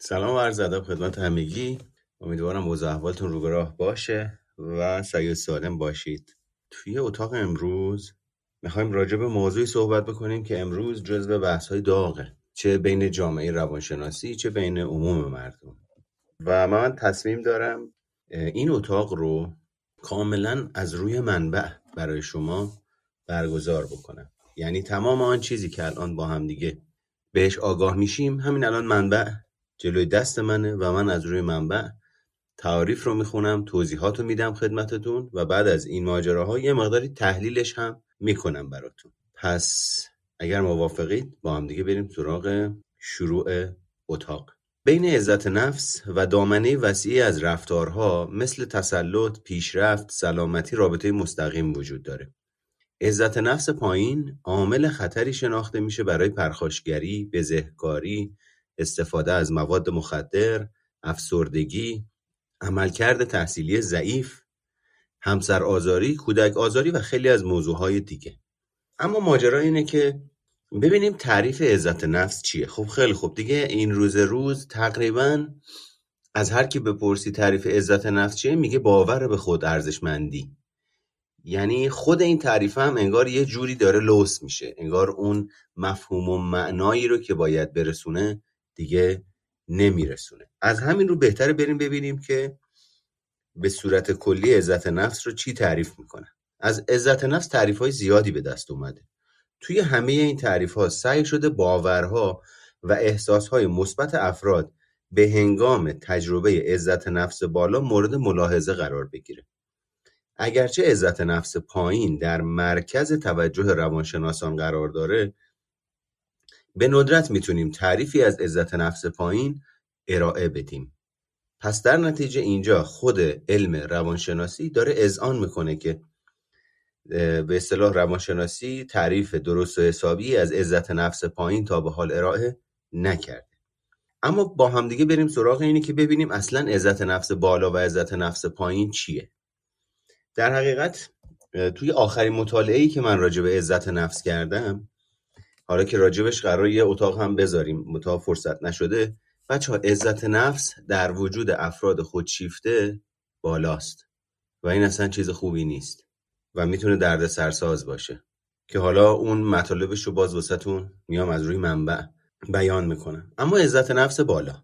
سلام و عرض ادب خدمت همگی. امیدوارم اوضاع احوالتون رو به راه باشه و سعی سالم باشید. توی اتاق امروز می‌خوایم راجع به موضوعی صحبت بکنیم که امروز جزو بحث های داغه. چه بین جامعه روانشناسی چه بین عموم مردم. و من تصمیم دارم این اتاق رو کاملا از روی منبع برای شما برگزار بکنم. یعنی تمام آن چیزی که الان با هم دیگه بهش آگاه میشیم همین الان منبع جلوی دست منه و من از روی منبع تعاریف رو می‌خونم توضیحات رو میدم خدمتتون و بعد از این ماجراها یه مقداری تحلیلش هم می‌کنم براتون پس اگر موافقید با هم دیگه بریم سراغ شروع اتاق بین عزت نفس و دامنه وسیعی از رفتارها مثل تسلط، پیشرفت، سلامتی رابطه مستقیم وجود داره. عزت نفس پایین عامل خطری شناخته میشه برای پرخاشگری، بزهکاری، استفاده از مواد مخدر، افسردگی، عملکرد تحصیلی ضعیف، همسر آزاری، کودک آزاری و خیلی از موضوعهای دیگه. اما ماجرا اینه که ببینیم تعریف عزت نفس چیه. خب خیلی خوب. دیگه این روز روز تقریبا از هر کی بپرسی تعریف عزت نفس چیه میگه باور به خود ارزشمندی. یعنی خود این تعریف هم انگار یه جوری داره لوس میشه. انگار اون مفهوم و معنایی رو که باید برسونه دیگه نمیرسونه. از همین رو بهتره بریم ببینیم که به صورت کلی عزت نفس رو چی تعریف می‌کنه. از عزت نفس تعریف های زیادی به دست اومده. توی همه این تعریف ها سعی شده باورها و احساس های مثبت افراد به هنگام تجربه عزت نفس بالا مورد ملاحظه قرار بگیره. اگرچه عزت نفس پایین در مرکز توجه روانشناسان قرار داره به ندرت می‌تونیم تعریفی از عزت نفس پایین ارائه بدیم. پس در نتیجه اینجا خود علم روانشناسی داره اذعان می‌کنه که به اصطلاح روانشناسی تعریف درست و حسابی از عزت نفس پایین تا به حال ارائه نکرده. اما با همدیگه بریم سراغ اینی که ببینیم اصلا عزت نفس بالا و عزت نفس پایین چیه. در حقیقت توی آخرین مطالعه ای که من راجع به عزت نفس کردم حالا که راجبش قرار یه اتاق هم بذاریم متا فرصت نشده. بچه ها عزت نفس در وجود افراد خودشیفته بالاست و این اصلا چیز خوبی نیست و می‌تونه درد سرساز باشه. که حالا اون مطالبش رو باز وسطون میام از روی منبع بیان می‌کنم. اما عزت نفس بالا.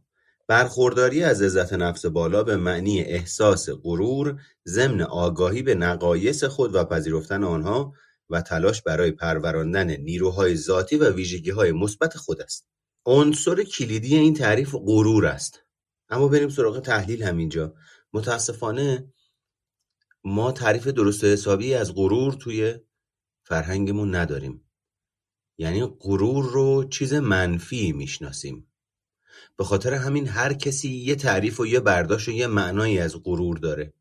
برخورداری از عزت نفس بالا به معنی احساس غرور ضمن آگاهی به نقایص خود و پذیرفتن آنها و تلاش برای پروراندن نیروهای ذاتی و ویژگیهای مثبت خود است. عنصر کلیدی این تعریف غرور است. اما بریم سراغ تحلیل همینجا. متاسفانه ما تعریف درست حسابی از غرور توی فرهنگمون نداریم. یعنی غرور رو چیز منفی می‌شناسیم. به خاطر همین هر کسی یه تعریف و یه برداشت و یه معنایی از غرور داره.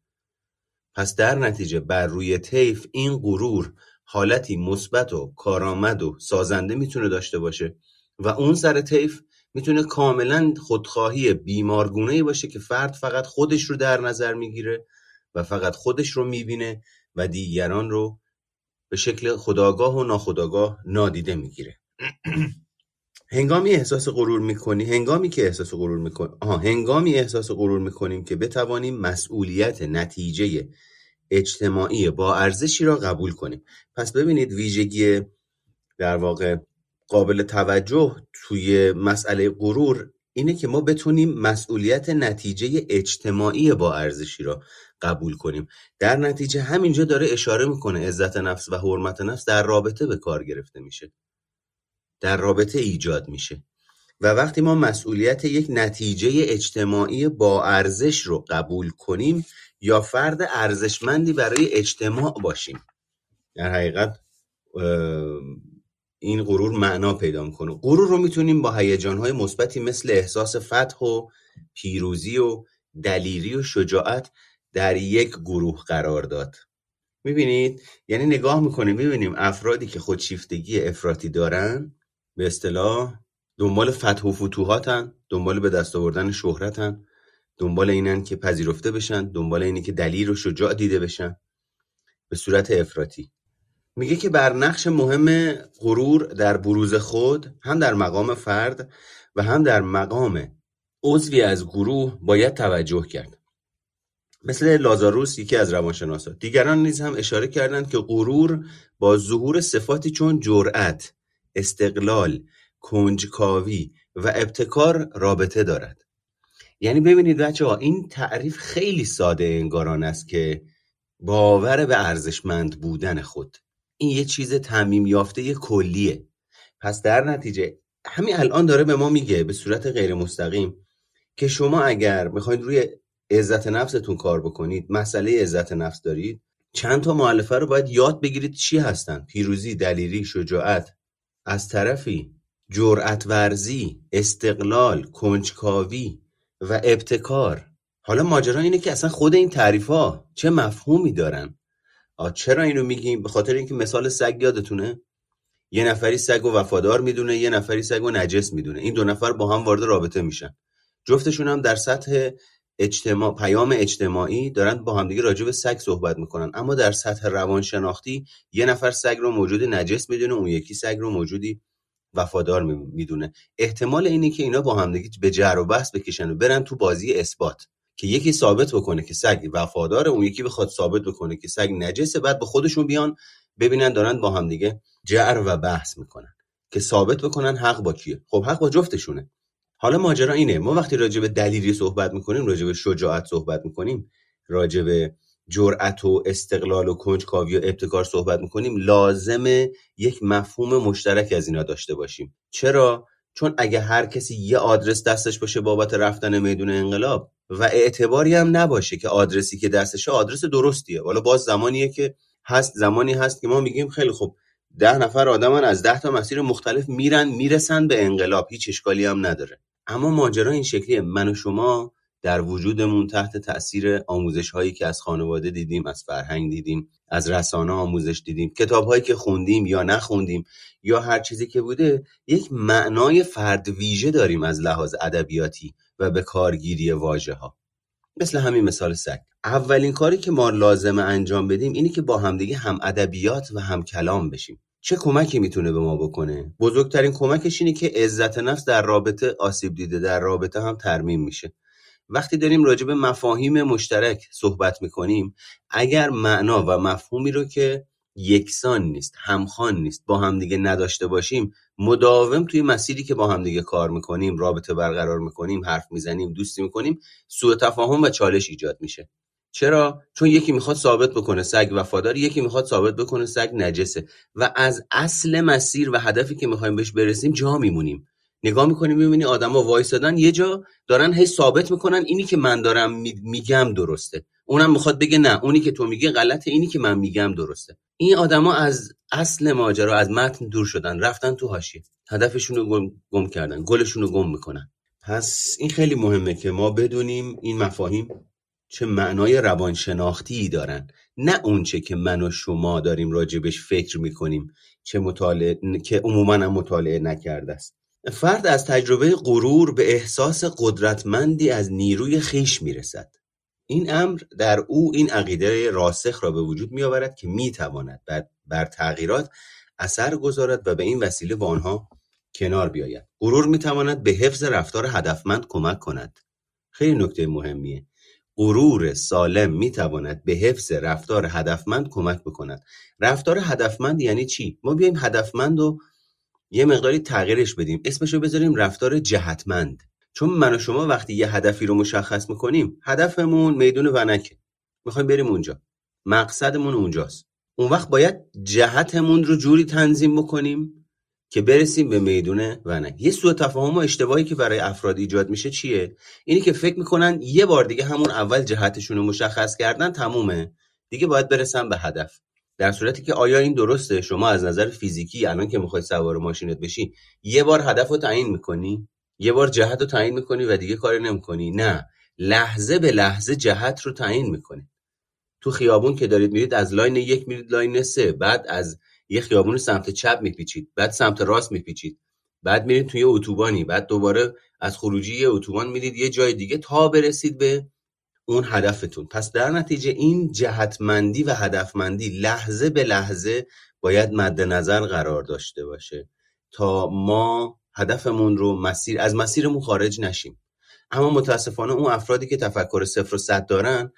پس در نتیجه بر روی طیف این غرور حالتی مثبت و کارآمد و سازنده می‌تونه داشته باشه و اون سر طیف می‌تونه کاملا خودخواهی بیمارگونه باشه که فرد فقط خودش رو در نظر می‌گیره و فقط خودش رو می‌بینه و دیگران رو به شکل خداگاه و ناخداگاه نادیده می‌گیره. هنگامی احساس غرور می‌کنی؟ هنگامی که احساس غرور می‌کنی؟ آها هنگامی احساس غرور می‌کنیم که بتوانیم مسئولیت نتیجه اجتماعی با ارزشی را قبول کنیم. پس ببینید ویژگی در واقع قابل توجه توی مسئله غرور اینه که ما بتونیم مسئولیت نتیجه اجتماعی با ارزشی را قبول کنیم. در نتیجه همینجا داره اشاره می‌کنه عزت نفس و حرمت نفس در رابطه به کار گرفته میشه. در رابطه ایجاد میشه. و وقتی ما مسئولیت یک نتیجه اجتماعی با ارزش رو قبول کنیم یا فرد ارزشمندی برای اجتماع باشیم. در حقیقت این غرور معنا پیدا می‌کنه. غرور رو می‌تونیم با هیجانهای مثبتی مثل احساس فتح و پیروزی و دلیری و شجاعت در یک گروه قرار داد. می‌بینید؟ یعنی نگاه می‌کنیم می‌بینیم افرادی که خودشیفتگی افراطی دارن به اصطلاح دنبال فتح و فتوحاتن دنبال به دست آوردن شهرتن. دنبال اینن که پذیرفته بشن دنبال اینه که دلیل و شجاع دیده بشن. به صورت افراطی. میگه که بر نقش مهم غرور در بروز خود هم در مقام فرد و هم در مقام عضوی از گروه باید توجه کرد. مثل لازاروس یکی از روانشناسا. دیگران نیز هم اشاره کردند که غرور با ظهور صفاتی چون جرأت استقلال کنجکاوی و ابتکار رابطه دارد. یعنی ببینید بچه ها این تعریف خیلی ساده انگاران است که باور به ارزشمند بودن خود. این یه چیز تعمیم یافته کلیه. پس در نتیجه همین الان داره به ما میگه به صورت غیر مستقیم که شما اگر می‌خواید روی عزت نفستون کار بکنید مسئله عزت نفس دارید چند تا معلفه رو باید یاد بگیرید چی هستن. پیروزی دلیری شجاعت. از طرفی جرأت ورزی استقلال کنجکاوی. و ابتکار. حالا ماجرا اینه که اصلا خود این تعریف ها چه مفهومی دارن؟ چرا اینو میگیم؟ به خاطر اینکه مثال سگ یادتونه؟ یه نفری سگ و وفادار می‌دونه یه نفری سگ و نجس می‌دونه. این دو نفر با هم وارد رابطه میشن. جفتشون هم در سطح اجتماع پیام اجتماعی دارن با همدیگه راجع به سگ صحبت می‌کنن. اما در سطح روانشناختی یه نفر سگ رو موجود نجس می‌دونه اون یکی سگ رو موجودی وفادار می‌دونه. احتمال اینه که اینا با همدیگه به جر و بحث بکشن و برن تو بازی اثبات. که یکی ثابت بکنه که سگ وفاداره اون یکی بخواد ثابت بکنه که سگ نجسه بعد به خودشون بیان ببینن دارن با همدیگه جر و بحث می‌کنن. که ثابت بکنن حق با کیه. خب حق با جفتشونه. حالا ماجرا اینه. ما وقتی راجع به دلیری صحبت می‌کنیم راجع به شجاعت صحبت می‌کنیم راجع به جرأت و استقلال و کنجکاوی و ابتکار صحبت می‌کنیم لازمه یک مفهوم مشترک از اینا داشته باشیم. چرا؟ چون اگه هر کسی یه آدرس دستش باشه بابت رفتن میدون انقلاب و اعتباری هم نباشه که آدرسی که دستشه آدرس درستیه. حالا باز زمانیه که هست زمانی هست که ما میگیم خیلی خوب ده نفر آدمان از ده تا مسیر مختلف میرن می‌رسن به انقلاب. هیچ اشکالی هم نداره. اما ماجرا این شکلیه. من و شما در وجودمون تحت تاثیر آموزش هایی که از خانواده دیدیم از فرهنگ دیدیم از رسانه آموزش دیدیم کتاب هایی که خوندیم یا نخوندیم یا هر چیزی که بوده یک معنای فرد ویژه داریم از لحاظ ادبیاتی و به کارگیری واژه ها مثل همین مثال سگ. اولین کاری که ما لازمه انجام بدیم اینه که با همدیگه هم ادبیات و هم کلام بشیم. چه کمکی می‌تونه به ما بکنه؟ بزرگترین کمکش اینه که عزت نفس در رابطه آسیب دیده در رابطه هم ترمیم میشه. وقتی داریم راجع به مفاهیم مشترک صحبت می‌کنیم اگر معنا و مفهومی رو که یکسان نیست همخوان نیست با همدیگه نداشته باشیم مداوم توی مسیری که با همدیگه کار می‌کنیم رابطه برقرار می‌کنیم حرف می‌زنیم دوستی می‌کنیم سوء تفاهم و چالش ایجاد میشه. چرا؟ چون یکی می‌خواد ثابت بکنه سگ وفادار یکی می‌خواد ثابت بکنه سگ نجسه. و از اصل مسیر و هدفی که می‌خوایم بهش برسیم جا میمونیم. نگاه می‌کنیم می‌بینی آدما وایسادن یه جا دارن هی ثابت می‌کنن اینی که من دارم میگم درسته. اونم می‌خواد بگه نه اونی که تو میگه غلطه اینی که من میگم درسته. این آدما از اصل ماجرا از متن دور شدن رفتن تو حاشیه. هدفشون رو گم, گم کردن گلشون رو گم می‌کنن. پس این خیلی مهمه که ما بدونیم این مفاهیم چه معنای روانشناختی دارن. نه اونچه که من و شما داریم راجبش فکر می‌کنیم چه مطالعه که عموما مطالعه نکرده است. فرد از تجربه غرور به احساس قدرتمندی از نیروی خیش می‌رسد. این امر در او این عقیده راسخ را به وجود می آورد که می تواند بر, تغییرات اثر گذارد و به این وسیله با آنها کنار بیاید. غرور می تواند به حفظ رفتار هدفمند کمک کند. خیلی نکته مهمیه. غرور سالم می تواند به حفظ رفتار هدفمند کمک بکند. رفتار هدفمند یعنی چی؟ ما بیایم هدفمند و یه مقداری تغییرش بدیم. اسمش رو بذاریم رفتار جهتمند. چون من و شما وقتی یه هدفی رو مشخص می‌کنیم هدفمون میدون ونکه. می‌خوایم بریم اونجا. مقصدمون اونجاست. اون وقت باید جهتمون رو جوری تنظیم بکنیم که برسیم به میدون ونک. یه سوء تفاهم و اشتباهی که برای افراد ایجاد میشه چیه؟ اینی که فکر می‌کنن یه بار دیگه همون اول جهتشون رو مشخص کردن تمومه. دیگه باید برسن به هدف. در صورتی که آیا این درسته؟ شما از نظر فیزیکی الان که می‌خوای سوار ماشینت بشی یه بار هدف رو تعیین می‌کنی یه بار جهت رو تعیین می‌کنی و دیگه کاری نمی‌کنی. نه لحظه به لحظه جهت رو تعیین می‌کنی. تو خیابون که دارید میرید از لاین یک میرید لاین سه بعد از یه خیابون سمت چپ میپیچید بعد سمت راست میپیچید بعد میرید توی اتوبانی بعد دوباره از خروجی اتوبان میرید یه جای دیگه تا برسید به اون هدفتون. پس در نتیجه این جهتمندی و هدفمندی لحظه به لحظه باید مد نظر قرار داشته باشه تا ما هدفمون رو مسیر از مسیرمون خارج نشیم. اما متاسفانه اون افرادی که تفکر صفر و صد دارن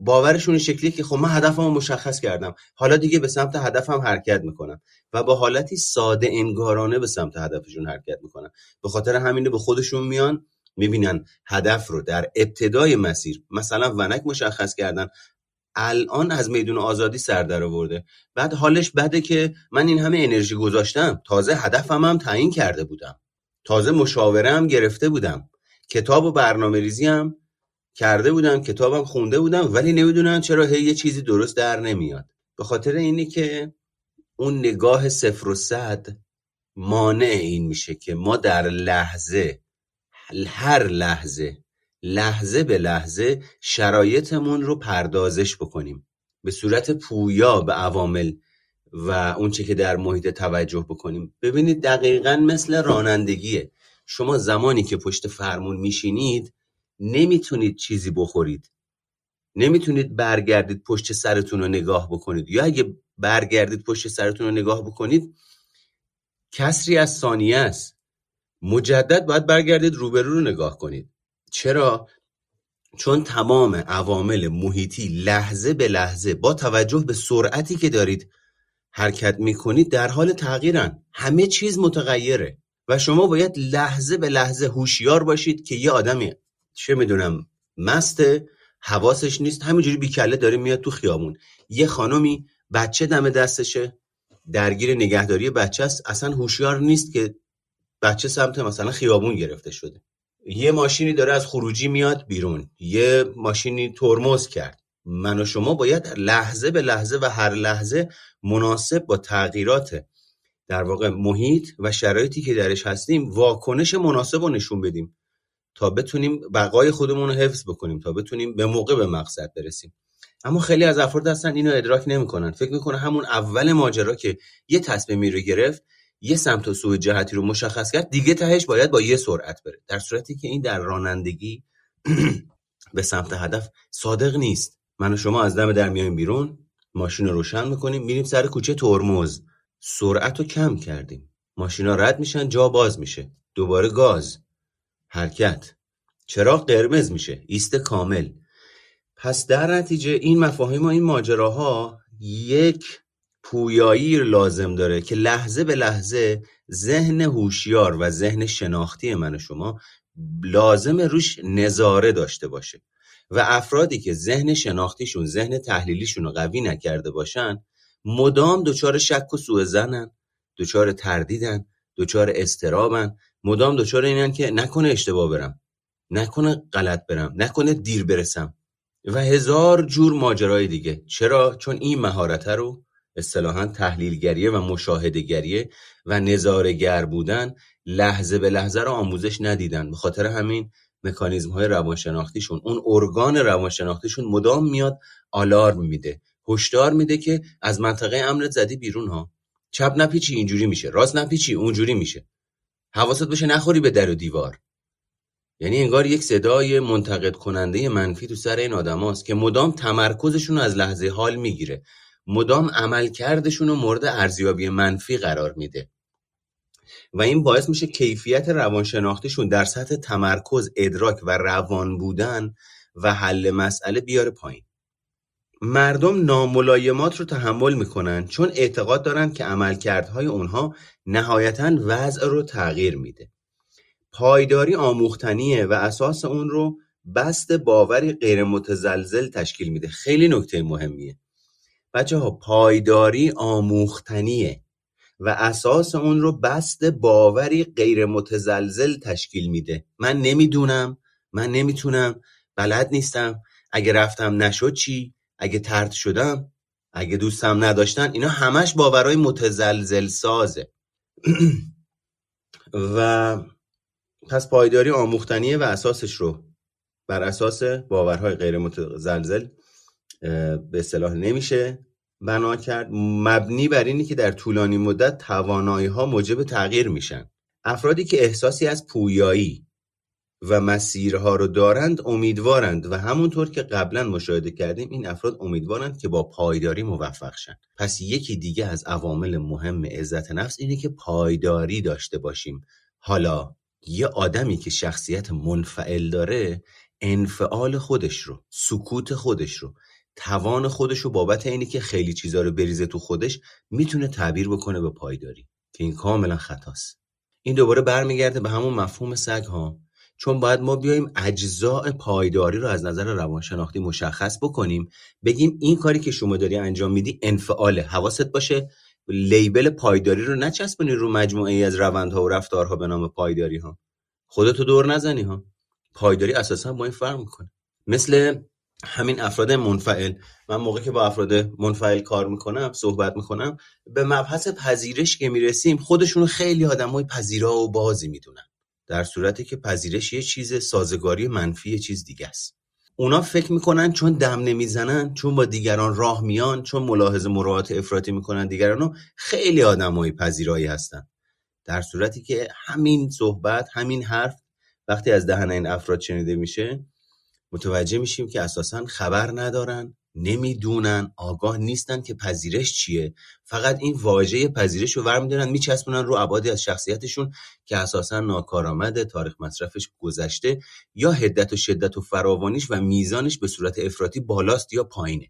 باورشون این شکلیه که خب من هدفمو مشخص کردم. حالا دیگه به سمت هدفم حرکت می‌کنم و با حالتی ساده انگارانه به سمت هدفشون حرکت می‌کنن. به خاطر همینه به خودشون میان می‌بینن هدف رو در ابتدای مسیر مثلا ونک مشخص کردن الان از میدون آزادی سر در آورده. بعد حالش بده که من این همه انرژی گذاشتم. تازه هدفم هم تعیین کرده بودم. تازه مشاوره هم گرفته بودم. کتاب و برنامه ریزی هم کرده بودم کتابم خونده بودم ولی نمی‌دونم چرا هی یه چیزی درست در نمیاد. به خاطر اینه که اون نگاه صفر و صد مانع این میشه که ما در لحظه هر لحظه لحظه به لحظه شرایطمون رو پردازش بکنیم. به صورت پویا به عوامل و اونچه که در محیط توجه بکنیم. ببینید دقیقا مثل رانندگیه. شما زمانی که پشت فرمون میشینید نمی‌تونید چیزی بخورید. نمی‌تونید برگردید پشت سرتون رو نگاه بکنید. یا اگه برگردید پشت سرتون رو نگاه بکنید کسری از ثانیه است. مجدد باید برگردید روبرو رو نگاه کنید. چرا؟ چون تمام عوامل محیطی لحظه به لحظه با توجه به سرعتی که دارید حرکت می‌کنید در حال تغییرن. همه چیز متغیره و شما باید لحظه به لحظه هوشیار باشید که یه آدمی چه می‌دونم مست حواسش نیست همینجوری بیکله داره میاد تو خیابون. یه خانمی بچه دم دستشه درگیر نگهداری بچه است اصلا هوشیار نیست که بچه سمت مثلا خیابون گرفته شده. یه ماشینی داره از خروجی میاد بیرون. یه ماشینی ترمز کرد. من و شما باید لحظه به لحظه و هر لحظه مناسب با تغییرات در واقع محیط و شرایطی که درش هستیم واکنش مناسب رو نشون بدیم تا بتونیم بقای خودمون رو حفظ بکنیم تا بتونیم به موقع به مقصد برسیم. اما خیلی از افراد هستن اینو ادراک نمی‌کنن. فکر می‌کنه همون اول ماجرا که یه تصمیمی رو گرفت یه سمت و سوی جهتی رو مشخص کرد دیگه تهش باید با یه سرعت بره. در صورتی که این در رانندگی به سمت هدف صادق نیست. من و شما از دم در میایم بیرون ماشین رو روشن می‌کنیم میریم سر کوچه ترمز. سرعت رو کم کردیم. ماشینا رد میشن جا باز میشه. دوباره گاز. حرکت. چراغ قرمز میشه. ایست کامل. پس در نتیجه این مفاهیم و این ماجراها یک پویایی لازم داره که لحظه به لحظه ذهن هوشیار و ذهن شناختی من و شما لازم روش نظاره داشته باشه و افرادی که ذهن شناختیشون ذهن تحلیلیشون رو قوی نکرده باشن مدام دچار شک و سوء زنن دچار تردیدن دچار استرابن مدام دچار اینن که نکنه اشتباه برم نکنه غلط برم نکنه دیر برسم و هزار جور ماجرای دیگه. چرا؟ چون این مهارت رو اصطلاحا تحلیلگریه و مشاهدهگریه و نظارگر بودن لحظه به لحظه رو آموزش ندیدن. به خاطر همین مکانیزم های روانشناختیشون اون ارگان روانشناختیشون مدام میاد آلارم میده هشدار میده که از منطقه امرت زدی بیرون ها. چپ نپیچی اینجوری میشه. راست نپیچی اونجوری میشه. حواست بشه نخوری به در و دیوار. یعنی انگار یک صدای منتقد کننده منفی تو سر این آدماست که مدام تمرکزشون از لحظه حال می‌گیره. مدام عملکردشون رو مورد ارزیابی منفی قرار میده. و این باعث میشه کیفیت روانشناختیشون در سطح تمرکز ادراک و روان بودن و حل مسئله بیاره پایین. مردم ناملایمات رو تحمل می‌کنن چون اعتقاد دارن که عملکردهای اونها نهایتا وضع رو تغییر میده. پایداری آموختنیه و اساس اون رو بست باوری غیر متزلزل تشکیل میده. خیلی نکته مهمیه. بچه ها پایداری آموختنیه و اساس اون رو بست باوری غیر متزلزل تشکیل میده. من نمی‌دونم من نمی‌تونم بلد نیستم. اگه رفتم نشد چی؟ اگه ترد شدم اگه دوستم نداشتن اینا همش باورهای متزلزل سازه. و پس پایداری آموختنیه و اساسش رو بر اساس باورهای غیر متزلزل به اصطلاح نمیشه. بنا کرد مبنی بر اینی که در طولانی مدت توانایی ها موجب تغییر میشن. افرادی که احساسی از پویایی و مسیرها رو دارند امیدوارند و همونطور که قبلا مشاهده کردیم این افراد امیدوارند که با پایداری موفق شن. پس یکی دیگه از عوامل مهم عزت نفس اینه که پایداری داشته باشیم. حالا یه آدمی که شخصیت منفعل داره انفعال خودش رو سکوت خودش رو. توان خودش رو بابت اینی که خیلی چیزا رو بریزه تو خودش می‌تونه تعبیر بکنه به پایداری که این کاملا خطاست. این دوباره برمیگرده به همون مفهوم سگ ها. چون باید ما بیایم اجزاء پایداری رو از نظر روانشناختی مشخص بکنیم بگیم این کاری که شما داری انجام میدی انفعاله حواست باشه لیبل پایداری رو نچسبونی رو مجموعه ای از روندها و رفتارها به نام پایداری ها خودتو دور نزنی ها. پایداری اساسا با این فرق می‌کنه. مثل همین افراد منفعل من موقع که با افراد منفعل کار می‌کنم صحبت می‌کنم به مبحث پذیرش که می‌رسیم خودشون خیلی آدم های پذیرا و بازی می‌دونن. در صورتی که پذیرش یه چیز سازگاری منفی یه چیز دیگه است. اونا فکر می‌کنن چون دم نمی‌زنن چون با دیگران راه میان چون ملاحظه مراعات افراطی می‌کنن دیگرانو خیلی آدمای پذیرایی هستن. در صورتی که همین صحبت همین حرف وقتی از دهن این افراد شنیده میشه متوجه میشیم که اساسا خبر ندارن نمی‌دونن آگاه نیستن که پذیرش چیه. فقط این واژه پذیرش رو ور میدارن میچسبونن رو عبادی از شخصیتشون که اساسا ناکارآمده تاریخ مصرفش گذشته یا هدت و شدت و فراوانیش و میزانش به صورت افراطی بالاست یا پایینه.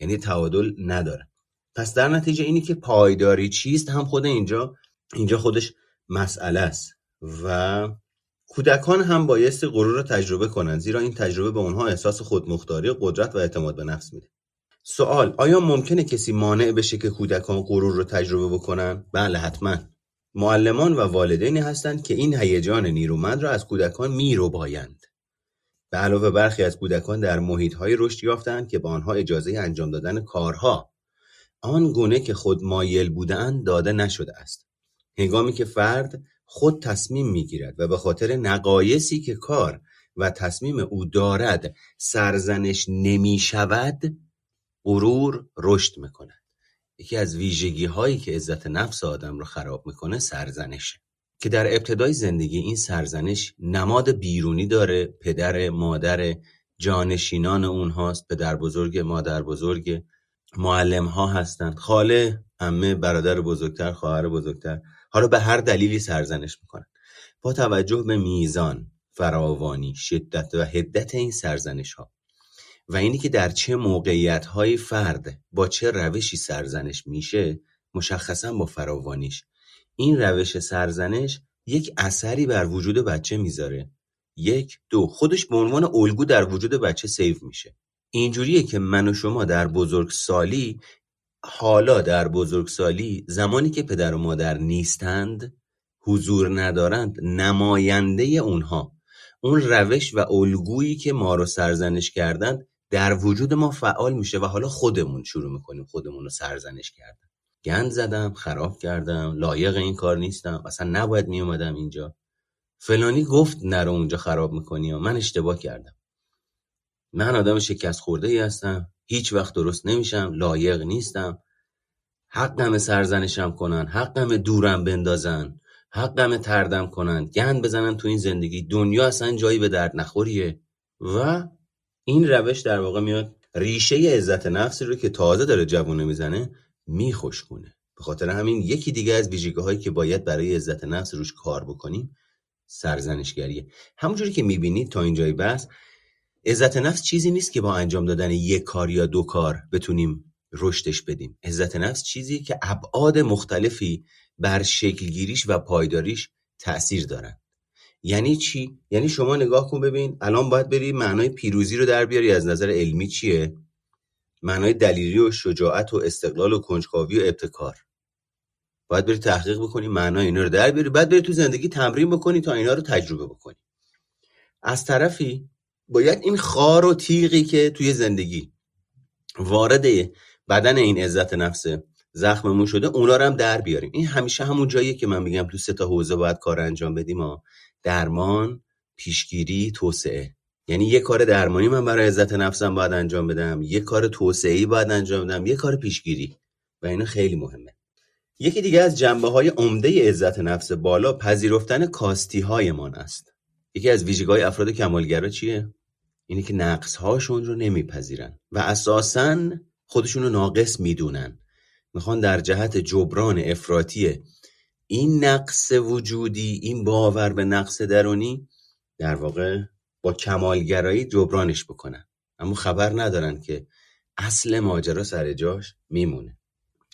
یعنی تعادل نداره. پس در نتیجه اینی که پایداری چیست هم خود اینجا اینجا خودش مسئله است. و کودکان هم بایستی غرور رو تجربه کنند زیرا این تجربه به اونها احساس خودمختاری قدرت و اعتماد به نفس میده. سوال آیا ممکنه کسی مانع بشه که کودکان غرور رو تجربه بکنن؟ بله حتما. معلمان و والدینی هستند که این هیجان نیرومند را از کودکان میرو بایند به علاوه برخی از کودکان در های رشد یافتند که به آنها اجازه انجام دادن کارها. آن گونه که خود مایل بودند داده نشده است. هنگامی که فرد خود تصمیم می‌گیرد و به خاطر نقایصی که کار و تصمیم او دارد سرزنش نمی شود غرور رشد می‌کند. یکی از ویژگی هایی که عزت نفس آدم رو خراب می‌کنه سرزنشه. که در ابتدای زندگی این سرزنش نماد بیرونی داره پدر مادر جانشینان اونهاست پدر بزرگ مادر بزرگ معلم ها هستند. خاله همه برادر بزرگتر خواهر بزرگتر. حالا به هر دلیلی سرزنش می‌کنن. با توجه به میزان فراوانی شدت و هدت این سرزنش ها و اینی که در چه موقعیت های فرد با چه روشی سرزنش میشه مشخصا با فراوانیش. این روش سرزنش یک اثری بر وجود بچه می‌ذاره. یک دو خودش به عنوان الگو در وجود بچه سیو میشه. اینجوریه که من و شما در بزرگسالی حالا در بزرگسالی زمانی که پدر و مادر نیستند حضور ندارند نماینده اونها اون روش و الگویی که ما رو سرزنش کردند در وجود ما فعال میشه و حالا خودمون شروع می‌کنیم خودمون رو سرزنش کردن. گند زدم خراب کردم لایق این کار نیستم اصلا نباید میومدم اینجا. فلانی گفت نرو اونجا خراب می‌کنی و من اشتباه کردم. من آدم شکست خورده ای هستم. هیچ وقت درست نمیشم لایق نیستم. حقم سرزنشم کنن حقم دورم بندازن حقم تردم کنن. گند بزنن تو این زندگی. دنیا اصلا جایی به درد نخوریه. و این روش در واقع میاد ریشه عزت نفسی رو که تازه داره جوونه می‌زنه میخوشکونه به خاطر همین یکی دیگه از ویژگی هایی که باید برای عزت نفس روش کار بکنیم سرزنشگریه. همونجوری که می‌بینید تا اینجای بحث عزت نفس چیزی نیست که با انجام دادن یک کار یا دو کار بتونیم رشدش بدیم. عزت نفس چیزی که ابعاد مختلفی بر شکلگیریش و پایداریش تأثیر دارن. یعنی چی؟ یعنی شما نگاه کن ببین الان باید بری معنای پیروزی رو در بیاری. از نظر علمی چیه؟ معنای دلیری و شجاعت و استقلال و کنجکاوی و ابتکار. باید بری تحقیق بکنی معنای اینا رو در بیاری. بعد بری تو زندگی تمرین بکنی تا اینا رو تجربه بکنی. از طرفی باید این خار و تیغی که توی زندگی وارد بدن این عزت نفسه زخممون شده اونا رو هم در بیاریم. این همیشه همون جاییه که من میگم تو سه تا حوزه باید کار انجام بدیم. ها درمان پیشگیری توسعه. یعنی یه کار درمانی من برای عزت نفسم باید انجام بدم یه کار توسعه باید انجام بدم یه کار پیشگیری. و اینا خیلی مهمه. یکی دیگه از جنبه های عمده عزت نفس بالا پذیرفتن کاستی هایمان است. یکی از ویژگی افراد کمالگرا چیه؟ اینه که نقص هاشون رو نمیپذیرن و اساسا خودشون رو ناقص می‌دونن. می‌خوان در جهت جبران افراطی این نقص وجودی این باور به نقص درونی در واقع با کمالگرایی جبرانش بکنن. اما خبر ندارن که اصل ماجرا سر جاش میمونه.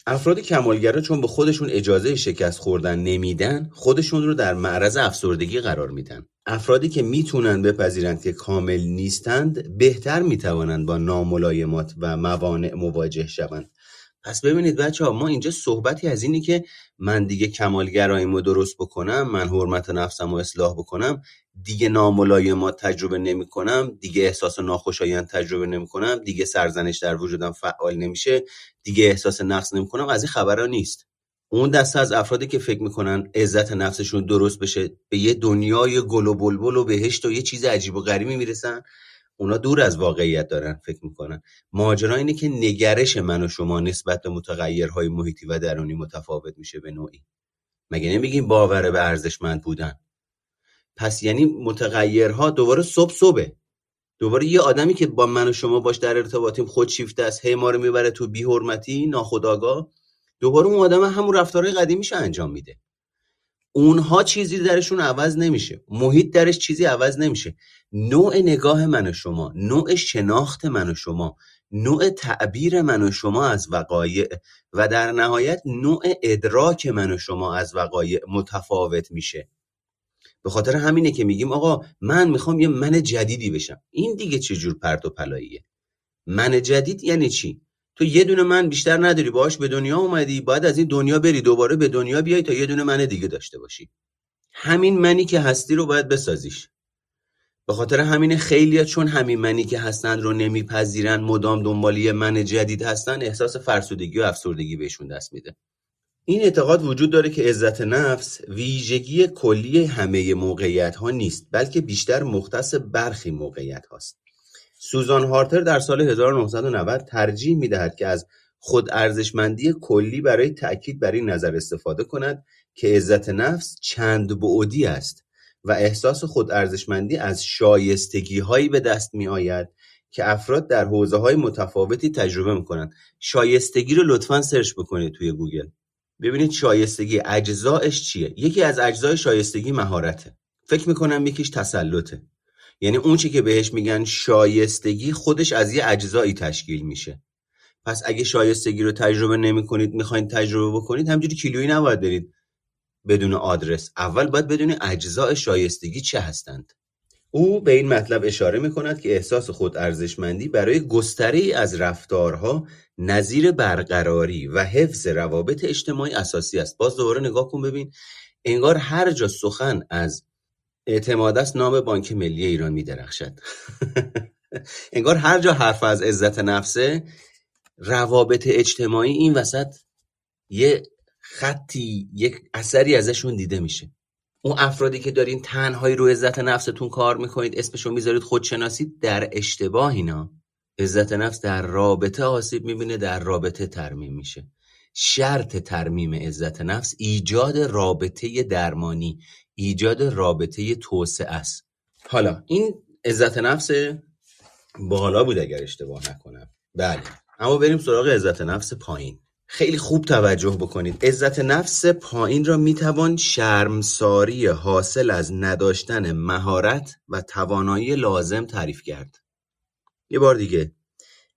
افراد کمالگرا چون به خودشون اجازه شکست خوردن نمیدن خودشون رو در معرض افسردگی قرار میدن. افرادی که می‌تونن بپذیرند که کامل نیستند بهتر می‌توانند با ناملایمات و موانع مواجه شوند. پس ببینید بچه ها ما اینجا صحبتی از اینی که من دیگه کمالگراییمو درست بکنم من حرمت نفسم رو اصلاح بکنم دیگه ناملایمات تجربه نمی کنم دیگه احساس ناخوشایند تجربه نمی کنم دیگه سرزنش در وجودم فعال نمیشه دیگه احساس نقص نمی کنم از این خبرها نیست. اون دسته از افرادی که فکر می‌کنن عزت نفسشون درست بشه به یه دنیای گل و بلبل و بهشت و یه چیز عجیب و غریبی می‌رسن اونا دور از واقعیت دارن فکر می‌کنن. ماجرا اینه که نگرش من و شما نسبت به متغیرهای محیطی و درونی متفاوت میشه به نوعی. مگه نمیگیم باور به ارزشمند بودن؟ پس یعنی متغیرها دوباره صبح صبحه. دوباره یه آدمی که با من و شما باش در ارتباطیم خودشیفته است هی ما رو می‌بره تو بی‌حرمتی ناخودآگاه دوباره اون آدم همون رفتارهای قدیمیش انجام میده. اونها چیزی درشون عوض نمیشه. محیط درش چیزی عوض نمیشه. نوع نگاه من و شما نوع شناخت من و شما نوع تعبیر من و شما از وقایع و در نهایت نوع ادراک من و شما از وقایع متفاوت میشه. به خاطر همینه که میگیم آقا من می‌خوام یه من جدیدی بشم. این دیگه چه جور پرت و پلاییه؟ من جدید یعنی چی؟ تو یه دونه من بیشتر نداری باهاش به دنیا اومدی باید از این دنیا بری دوباره به دنیا بیای تا یه دونه من دیگه داشته باشی. همین منی که هستی رو باید بسازیش. به خاطر همین خیلیا چون همین منی که هستن رو نمیپذیرن مدام دنبالی من جدید هستن احساس فرسودگی و افسردگی بهشون دست میده. این اعتقاد وجود داره که عزت نفس ویژگی کلی همه موقعیت ها نیست بلکه بیشتر مختص برخی موقعیت هاست. سوزان هارتر در سال 1990 ترجیح می‌دهد که از خود ارزشمندی کلی برای تأکید بر این نظر استفاده کند که عزت نفس چند بعدی است و احساس خود ارزشمندی از شایستگی هایی به دست می آید که افراد در حوزه های متفاوتی تجربه می کنند شایستگی رو لطفا search بکنید توی گوگل. ببینید شایستگی اجزایش چیه؟ یکی از اجزای شایستگی مهارته. فکر می‌کنم یکیش تسلطه. یعنی اون چی که بهش میگن شایستگی خودش از یه اجزایی تشکیل میشه. پس اگه شایستگی رو تجربه نمی‌کنید می‌خواین تجربه بکنید همینجوری کیلویی نباید برید بدون آدرس. اول باید بدونین اجزای شایستگی چه هستند. او به این مطلب اشاره می کند که احساس خود ارزشمندی برای گستره‌ای از رفتارها نظیر برقراری و حفظ روابط اجتماعی اساسی است. باز دوباره نگاه کن ببین انگار هر جا سخن از اعتماد است نام بانک ملی ایران می درخشد. انگار هر جا حرف از عزت نفسه روابط اجتماعی این وسط یه خطی یک اثری ازشون دیده میشه. اون افرادی که دارین تنهایی رو عزت نفستون کار می‌کنید اسمشون می‌ذارید خودشناسی در اشتباه اینا عزت نفس در رابطه آسیب می‌بینه در رابطه ترمیم میشه. شرط ترمیم عزت نفس ایجاد رابطه درمانی ایجاد رابطه توسعه است. حالا این عزت نفس بالا بود اگر اشتباه نکنم. بله اما بریم سراغ عزت نفس پایین. خیلی خوب توجه بکنید. عزت نفس پایین را می‌توان شرمساری حاصل از نداشتن مهارت و توانایی لازم تعریف کرد. یه بار دیگه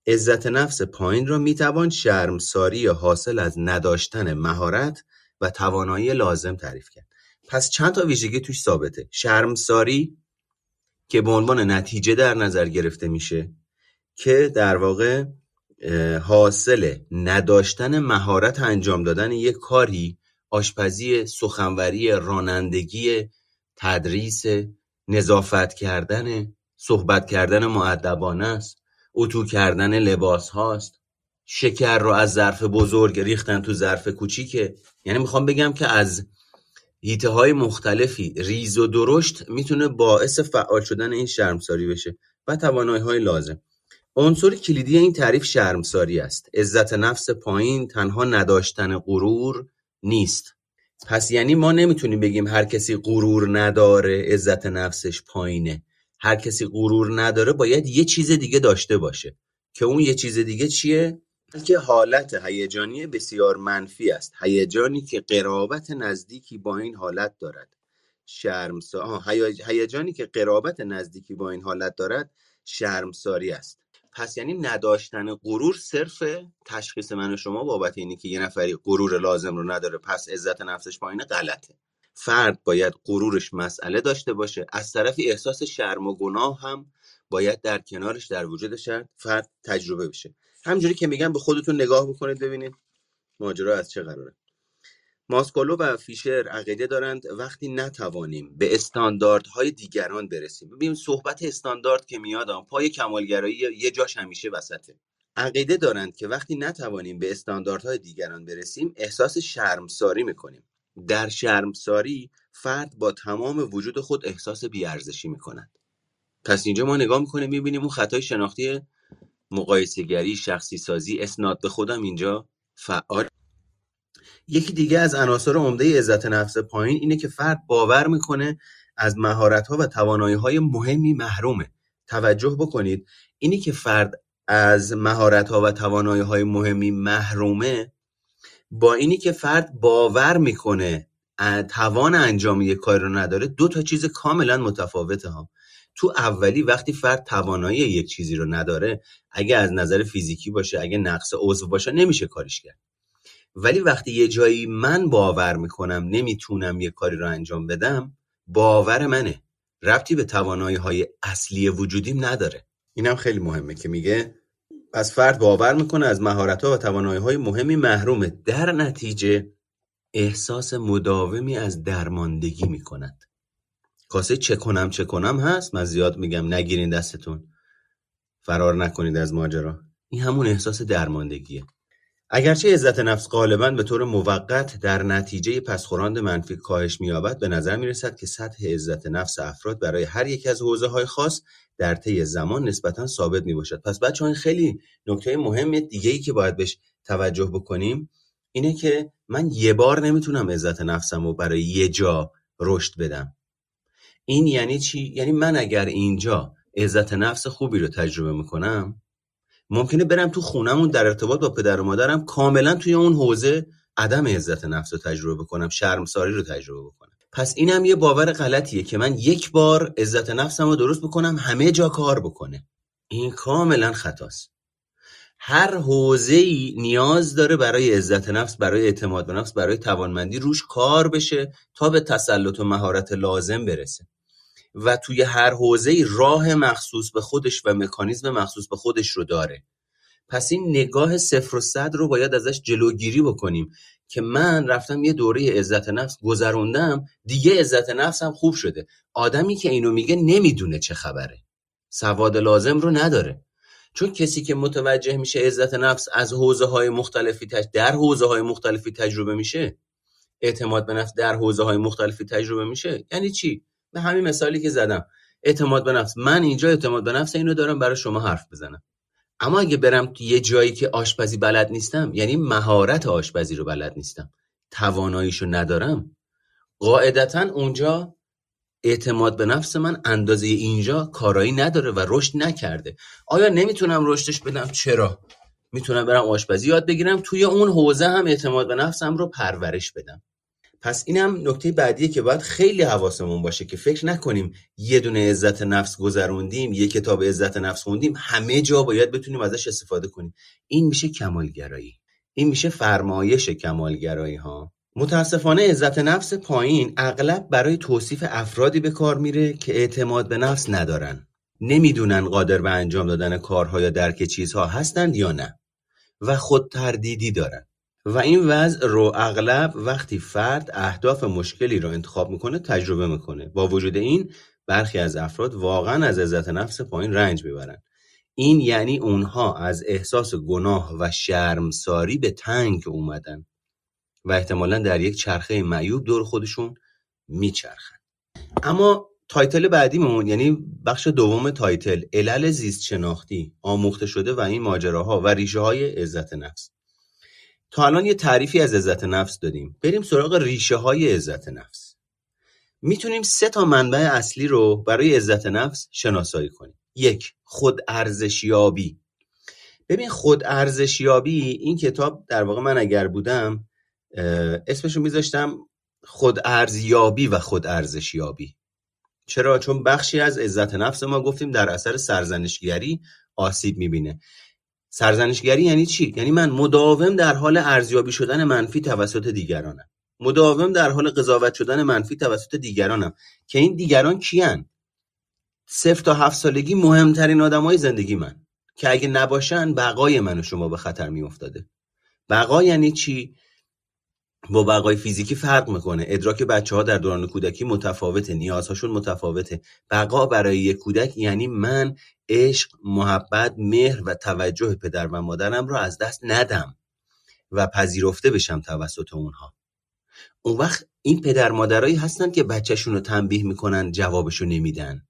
عزت نفس پایین را می‌توان شرمساری حاصل از نداشتن مهارت و توانایی لازم تعریف کرد. پس چند تا ویژگی توش ثابته. شرمساری که به عنوان نتیجه در نظر گرفته میشه که در واقع حاصل نداشتن مهارت انجام دادن یک کاری آشپزی سخنوری رانندگی تدریس نظافت کردن صحبت کردن معدبانه است اتو کردن لباس هاست. شکر رو از ظرف بزرگ ریختن تو ظرف کوچیکه. یعنی می‌خوام بگم که از هیته های مختلفی ریز و درشت می‌تونه باعث فعال شدن این شرمساری بشه و توانایی های لازم. عنصر کلیدی این تعریف شرمساری است. عزت نفس پایین تنها نداشتن غرور نیست. پس یعنی ما نمی‌تونیم بگیم هر کسی غرور نداره عزت نفسش پایینه. هر کسی غرور نداره باید یه چیز دیگه داشته باشه. که اون یه چیز دیگه چیه؟ که حالت هیجانی بسیار منفی است. هیجانی که قرابت نزدیکی با این حالت دارد. شرمسا هیجانی که قرابت نزدیکی با این حالت دارد شرمساری است. پس یعنی نداشتن غرور صرف تشخیص من و شما بابت اینی که یه نفری غرور لازم رو نداره پس عزت نفسش پایینه غلطه. فرد باید غرورش مسئله داشته باشه. از طرفی احساس شرم و گناه هم باید در کنارش در وجود فرد تجربه بشه. همجوری که میگم به خودتون نگاه بکنید ببینید ماجرا از چه قراره. ماسکولو و فیشر عقیده دارند وقتی نتوانیم به استانداردهای دیگران برسیم. ببینیم صحبت استاندارد که میاد پای کمالگرایی یه جاش همیشه وسطه. عقیده دارند که وقتی نتوانیم به استانداردهای دیگران برسیم احساس شرمساری می‌کنیم. در شرمساری فرد با تمام وجود خود احساس بیارزشی می‌کند. پس اینجا ما نگاه می‌کنیم می‌بینیم اون خطای شناختی مقایسهگری شخصی سازی اسناد به خودم اینجا فعال. یکی دیگه از عناصر عمده عزت نفس پایین اینه که فرد باور می‌کنه از مهارت‌ها و توانایی‌های مهمی محرومه. توجه بکنید اینی که فرد از مهارت‌ها و توانایی‌های مهمی محرومه با اینی که فرد باور می‌کنه توان انجام یک کاری رو نداره دو تا چیز کاملا متفاوته ها. تو اولی وقتی فرد توانایی یک چیزی رو نداره اگه از نظر فیزیکی باشه اگه نقص عضو باشه نمیشه کاریش کرد. ولی وقتی یه جایی من باور می‌کنم نمی‌تونم یه کاری رو انجام بدم باور منه. ربطی به توانایی های اصلی وجودیم نداره. اینم خیلی مهمه که میگه از فرد باور می‌کنه از مهارت ها و توانایی های مهمی محرومه. در نتیجه احساس مداومی از درماندگی می‌کند. کاسه چه کنم چه کنم هست؟ من زیاد میگم نگیرین دستتون. فرار نکنید از ماجرا. این همون احساس درماندگیه. اگرچه عزت نفس غالبا به طور موقت در نتیجه پسخوراند منفی کاهش مییابد به نظر می‌رسد که سطح عزت نفس افراد برای هر یک از حوزه های خاص در طی زمان نسبتا ثابت می باشد پس بچه این خیلی نکته مهم دیگه ای که باید بهش توجه بکنیم اینه که من یه بار نمی‌تونم عزت نفسم رو برای یه جا رشد بدم. این یعنی چی؟ یعنی من اگر اینجا عزت نفس خوبی رو تجربه می‌کنم ممکنه برم تو خونمون در ارتباط با پدر و مادرم کاملا توی اون حوزه عدم عزت نفس رو تجربه بکنم شرمساری رو تجربه بکنم. پس اینم یه باور غلطیه که من یک بار عزت نفسم رو درست بکنم همه جا کار بکنه. این کاملا خطاست. هر حوزه ای نیاز داره برای عزت نفس برای اعتماد به نفس برای توانمندی روش کار بشه تا به تسلط و مهارت لازم برسه. و توی هر حوزه راه مخصوص به خودش و مکانیزم مخصوص به خودش رو داره. پس این نگاه صفر و صد رو باید ازش جلوگیری بکنیم که من رفتم یه دوره عزت نفس گذروندم دیگه عزت نفسم خوب شده. آدمی که اینو میگه نمی‌دونه چه خبره. سواد لازم رو نداره. چون کسی که متوجه میشه عزت نفس از حوزه های مختلفی تج... در حوزه های مختلفی تجربه میشه اعتماد به نفس در حوزه های مختلفی تجربه میشه. یعنی چی؟ به همین مثالی که زدم. اعتماد به نفس. من اینجا اعتماد به نفس اینو دارم برای شما حرف بزنم. اما اگه برم تو یه جایی که آشپزی بلد نیستم یعنی مهارت آشپزی رو بلد نیستم تواناییشو ندارم قاعدتا اونجا اعتماد به نفس من اندازه اینجا کارایی نداره و رشد نکرده. آیا نمی‌تونم رشدش بدم؟ چرا؟ می‌تونم برم آشپزی یاد بگیرم توی اون حوزه هم اعتماد به نفسم رو پرورش بدم. پس اینم نکته بعدیه که باید خیلی حواسمون باشه که فکر نکنیم یه دونه عزت نفس گذروندیم یه کتاب عزت نفس خوندیم همه جا باید بتونیم ازش استفاده کنیم. این میشه کمالگرایی. این میشه فرمایش کمالگرایی ها. متاسفانه عزت نفس پایین اغلب برای توصیف افرادی به کار میره که اعتماد به نفس ندارن. نمی‌دونن قادر به انجام دادن کارها یا درک چیزها هستند یا نه و خود تردیدی دارن. و این وضع رو اغلب وقتی فرد اهداف مشکلی رو انتخاب می‌کنه تجربه می‌کنه. با وجود این برخی از افراد واقعا از عزت نفس پایین رنج می‌برن. این یعنی اونها از احساس گناه و شرمساری به تنگ اومدن. و احتمالا در یک چرخه معیوب دور خودشون میچرخن. اما title بعدیمون یعنی بخش دوم title علل زیست شناختی آموخته شده و این ماجراها و ریشه های عزت نفس. تا الان یه تعریفی از عزت نفس دادیم. بریم سراغ ریشه های عزت نفس. می‌تونیم سه تا منبع اصلی رو برای عزت نفس شناسایی کنیم. یک خود ارزشیابی ببین خود ارزشیابی این کتاب در واقع من اگر بودم اسمشو میذاشتم خود ارزیابی و خود ارزشیابی چرا؟ چون بخشی از عزت نفس ما گفتیم در اثر سرزنشگری آسیب می‌بینه. سرزنشگری یعنی چی؟ یعنی من مداوم در حال ارزیابی شدن منفی توسط دیگرانم. مداوم در حال قضاوت شدن منفی توسط دیگرانم. که این دیگران کیان صفر تا هفت سالگی مهمترین های زندگی من. که اگه نباشن بقای من و شما به خطر میافتاده. بقا یعنی چی؟ با بقای فیزیکی فرق می‌کنه. ادراک بچه ها در دوران کودکی متفاوته نیازهاشون متفاوته. بقا برای یک کودک یعنی من عشق محبت مهر و توجه پدر و مادرم رو از دست ندم و پذیرفته بشم توسط اونها. اون وقت این پدر مادرایی هستن که بچهشون رو تنبیه می‌کنن جوابشو نمیدن.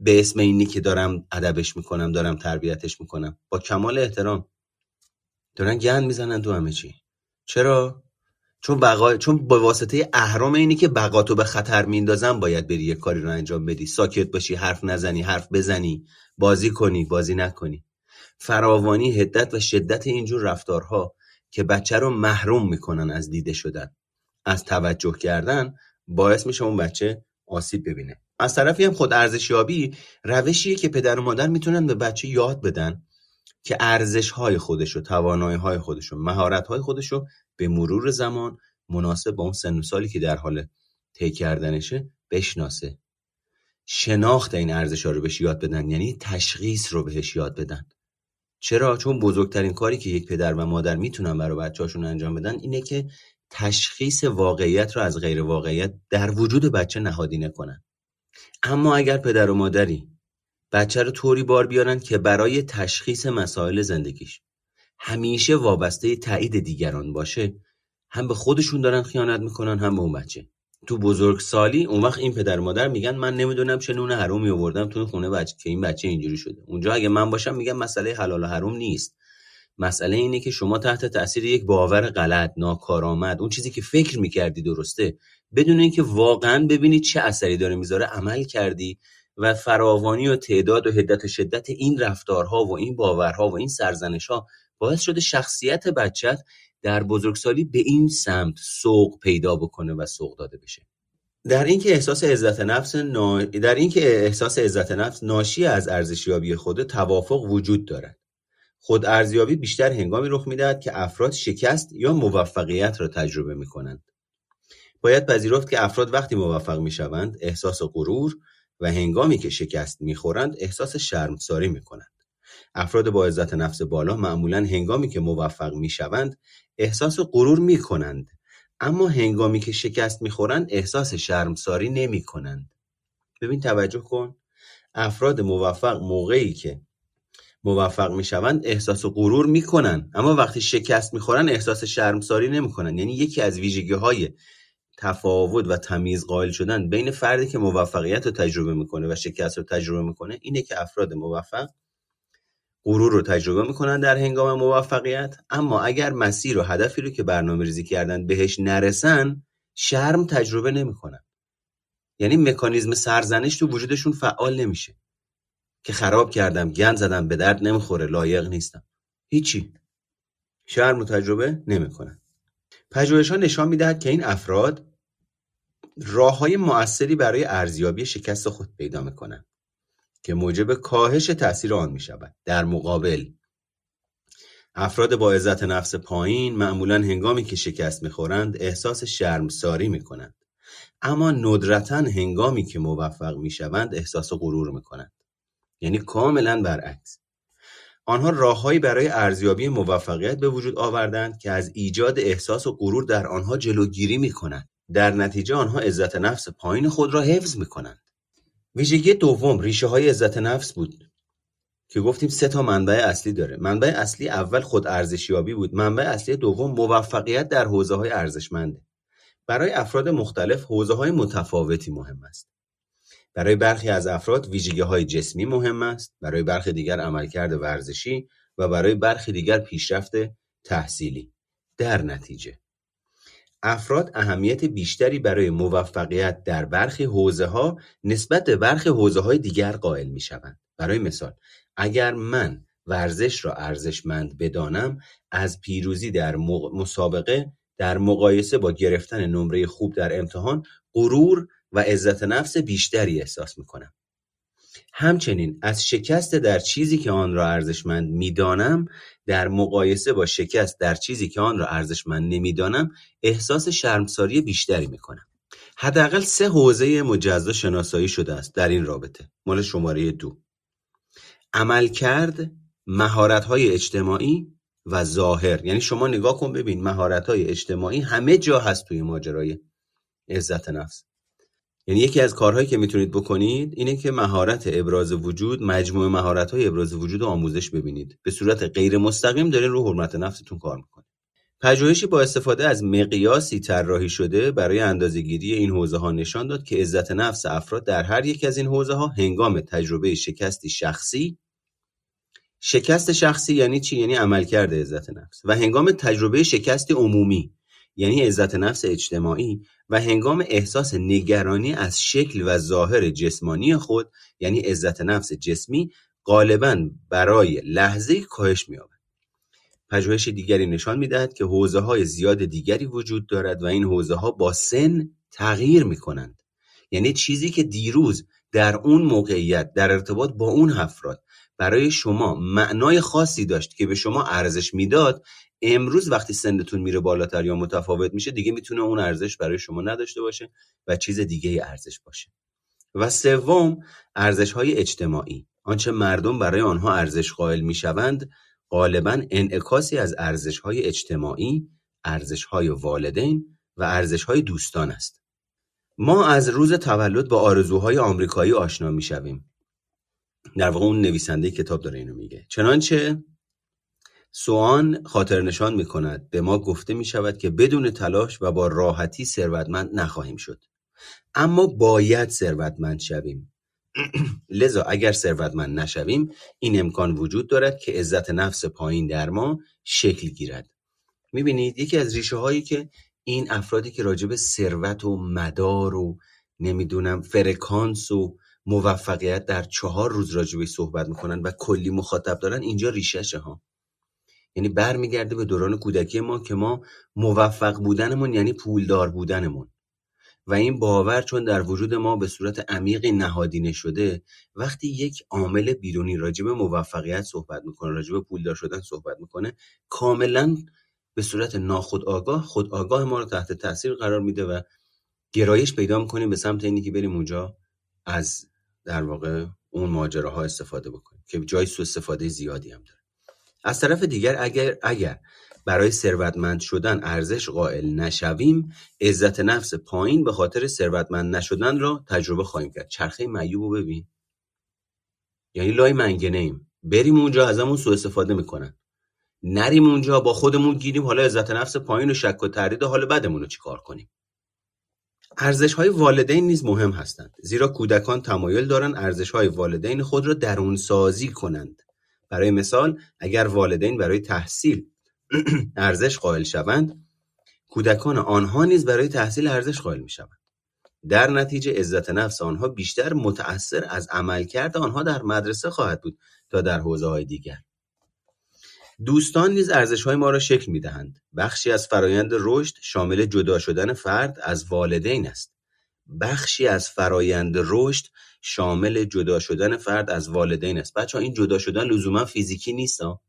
به اسم اینی که دارم ادبش می‌کنم دارم تربیتش می‌کنم. با کمال احترام. دارن گند می‌زنن تو همه چی. چرا؟ چون بقا... چون با واسطه اهرام اینی که بقاتو به خطر میندازن باید بری یه کاری رو انجام بدی. ساکت باشی حرف نزنی حرف بزنی. بازی کنی بازی نکنی. فراوانی هدت و شدت اینجور رفتارها که بچه رو محروم می‌کنن از دیده شدن از توجه کردن باعث میشه اون بچه آسیب ببینه. از طرفی هم خود ارزشیابی روشیه که پدر و مادر می‌تونن به بچه یاد بدن که ارزش های خودش و توانایی های خودش و مهارت های خودش رو به مرور زمان مناسب با اون سن سالی که در حال طی کردنشه بشناسه. شناخت این ارزش ها رو بهش یاد بدن یعنی تشخیص رو بهش یاد بدن. چرا؟ چون بزرگترین کاری که یک پدر و مادر می‌تونن برای بچه‌هاشون انجام بدن اینه که تشخیص واقعیت رو از غیر واقعیت در وجود بچه نهادینه کنن. اما اگر پدر و مادری بچه رو طوری بار بیارن که برای تشخیص مسائل زندگیش همیشه وابسته تایید دیگران باشه. هم به خودشون دارن خیانت می‌کنن هم به اون بچه. تو بزرگسالی اون وقت این پدر مادر میگن من نمی‌دونم چه نون حرومی آوردم تو خونه بچه که این بچه اینجوری شده. اونجا اگه من باشم میگم مسئله حلال و حروم نیست. مسئله اینه که شما تحت تاثیر یک باور غلط ناکارآمد اون چیزی که فکر می‌کردی درسته. بدون اینکه واقعا ببینی چه اثری داره می‌ذاره عمل کردی و فراوانی و تعداد و حدت و شدت این رفتارها و این باورها و این سرزنشها باعث شده شخصیت بچت در بزرگسالی به این سمت سوق پیدا بکنه و سوق داده بشه در اینکه احساس عزت نفس نا... در اینکه احساس عزت نفس ناشی از ارزشیابی خود توافق وجود دارد خود ارزیابی بیشتر هنگامی رخ می‌دهد که افراد شکست یا موفقیت را تجربه می کنند. باید پذیرفت که افراد وقتی موفق می شوند احساس غرور و هنگامی که شکست می خورند احساس شرمساری می کنند. افراد با عزت نفس بالا معمولا هنگامی که موفق می شوند احساس غرور می کنند اما هنگامی که شکست می خورند احساس شرمساری نمی کنند. ببین توجه کن. افراد موفق موقعی که موفق می‌شوند احساس غرور می‌کنن اما وقتی شکست می‌خورن احساس شرمساری نمی‌کنن یعنی یکی از ویژگی های تفاوت و تمیز قائل شدن بین فردی که موفقیت رو تجربه می‌کنه و شکست رو تجربه می‌کنه اینه که افراد موفق غرور رو تجربه می‌کنن در هنگام موفقیت. اما اگر مسیر و هدفی رو که برنامه ریزی کردن بهش نرسن شرم تجربه نمی‌کنن. یعنی مکانیزم سرزنش تو وجودشون فعال نمیشه. که خراب کردم گند زدم به درد نمی‌خوره لایق نیستم. هیچی. شرم و تجربه نمی‌کنن. پژوهش ها نشان می‌دهد که این افراد راه های مؤثری برای ارزیابی شکست خود پیدا می‌کنند که موجب کاهش تاثیر آن می شود در مقابل افراد با عزت نفس پایین معمولا هنگامی که شکست می‌خورند احساس شرمساری می کنند اما ندرتا هنگامی که موفق می شوند احساس غرور می کنند یعنی کاملا برعکس آنها راههایی برای ارزیابی موفقیت به وجود آوردند که از ایجاد احساس و غرور در آنها جلوگیری می کنند. در نتیجه آنها عزت نفس پایین خود را حفظ می کنند. ویژگی دوم ریشه های عزت نفس بود که گفتیم سه تا منبع اصلی داره. منبع اصلی اول خود ارزشیابی بود. منبع اصلی دوم موفقیت در حوزه های ارزشمنده. برای افراد مختلف حوزه های متفاوتی مهم است. برای برخی از افراد های جسمی مهم است، برای برخی دیگر عملکرد ورزشی و برای برخی دیگر پیشرفت تحصیلی. در نتیجه افراد اهمیت بیشتری برای موفقیت در برخی ها نسبت به برخی های دیگر قائل می شوند. برای مثال اگر من ورزش را ارزشمند بدانم از پیروزی در مسابقه در مقایسه با گرفتن نمره خوب در امتحان غرور و عزت نفس بیشتری احساس می‌کنم همچنین از شکست در چیزی که آن را ارزشمند می‌دانم در مقایسه با شکست در چیزی که آن را ارزشمند نمی‌دانم احساس شرمساری بیشتری می‌کنم. حداقل سه حوزه مجزا شناسایی شده است در این رابطه. مال شماره دو. عملکرد های اجتماعی و ظاهر. یعنی شما نگاه کن ببین های اجتماعی همه جا هست توی ماجرای عزت نفس. یعنی یکی از کارهایی که می‌تونید بکنید اینه که مهارت ابراز وجود مجموعه مهارت های ابراز وجود و آموزش ببینید. به صورت غیر مستقیم دارین رو حرمت نفستون کار می‌کنید. پژوهشی با استفاده از مقیاسی طراحی شده برای اندازهگیری این حوزه ها نشان داد که عزت نفس افراد در هر یک از این حوزه ها هنگام تجربه شکستی شخصی شکست شخصی یعنی چی؟ یعنی عملکرد عزت نفس. و هنگام تجربه شکست عمومی. یعنی عزت نفس اجتماعی و هنگام احساس نگرانی از شکل و ظاهر جسمانی خود یعنی عزت نفس جسمی غالبا برای لحظه کاهش می‌یابد پژوهش دیگری نشان می‌دهد که حوزه های زیاد دیگری وجود دارد و این حوزه ها با سن تغییر می کنند. یعنی چیزی که دیروز در اون موقعیت در ارتباط با اون افراد برای شما معنای خاصی داشت که به شما ارزش می‌داد امروز وقتی سنتون میره بالاتر یا متفاوت میشه دیگه می‌تونه اون ارزش برای شما نداشته باشه و چیز دیگه ارزش باشه. و سوم ارزش های اجتماعی. آنچه مردم برای آنها ارزش قائل می‌شوند غالبا انعکاسی از ارزش های اجتماعی ارزش های والدین و ارزش های دوستان است. ما از روز تولد با آرزوهای آمریکایی آشنا می‌شویم. در واقع اون نویسنده کتاب داره اینو میگه. چنانچه سوان خاطر نشان می کند به ما گفته می شود که بدون تلاش و با راحتی ثروتمند نخواهیم شد. اما باید ثروتمند شویم. لذا اگر ثروتمند نشویم این امکان وجود دارد که عزت نفس پایین در ما شکل گیرد. می‌بینید یکی از ریشه هایی که این افرادی که راجب ثروت و مدار و نمی‌دونم فرکانس و موفقیت در چهار روز راجبش صحبت می‌کنن و کلی مخاطب دارن اینجا ریشهشه ها. یعنی برمیگرده به دوران کودکی ما که ما موفق بودنمون یعنی پولدار بودنمون. و این باور چون در وجود ما به صورت عمیقی نهادینه شده وقتی یک عامل بیرونی راجب موفقیت صحبت می‌کنه راجب پولدار شدن صحبت می‌کنه کاملا به صورت ناخود آگاه خود آگاه ما رو تحت تاثیر قرار میده و گرایش پیدا می‌کنیم به سمت اینی که بریم اونجا از در واقع اون ماجراها استفاده بکنیم که جای سو استفاده زیادی هم داره. از طرف دیگر اگر اگر برای ثروتمند شدن ارزش قائل نشویم عزت نفس پایین به خاطر ثروتمند نشدن را تجربه خواهیم کرد. چرخه معیوب رو ببین. یعنی لای منگنه ایم بریم اونجا ازمون سوء استفاده می‌کنن. نریم اونجا با خودمون گیریم. حالا عزت نفس پایین و شک و تردید حال بدمون رو چیکار کنیم؟ ارزش های والدین نیز مهم هستند. زیرا کودکان تمایل دارند ارزش های والدین خود را درون سازی کنند. برای مثال اگر والدین برای تحصیل ارزش قائل شوند کودکان آنها نیز برای تحصیل ارزش قائل می شوند در نتیجه عزت نفس آنها بیشتر متأثر از عملکرد آنها در مدرسه خواهد بود تا در حوزه های دیگر دوستان نیز های ما را شکل می‌دهند. بخشی از فرایند رشد شامل جدا شدن فرد از والدین است. بخشی از فرایند رشد شامل جدا شدن فرد از والدین است. بچه ها این جدا شدن لزوما فیزیکی نیست ها.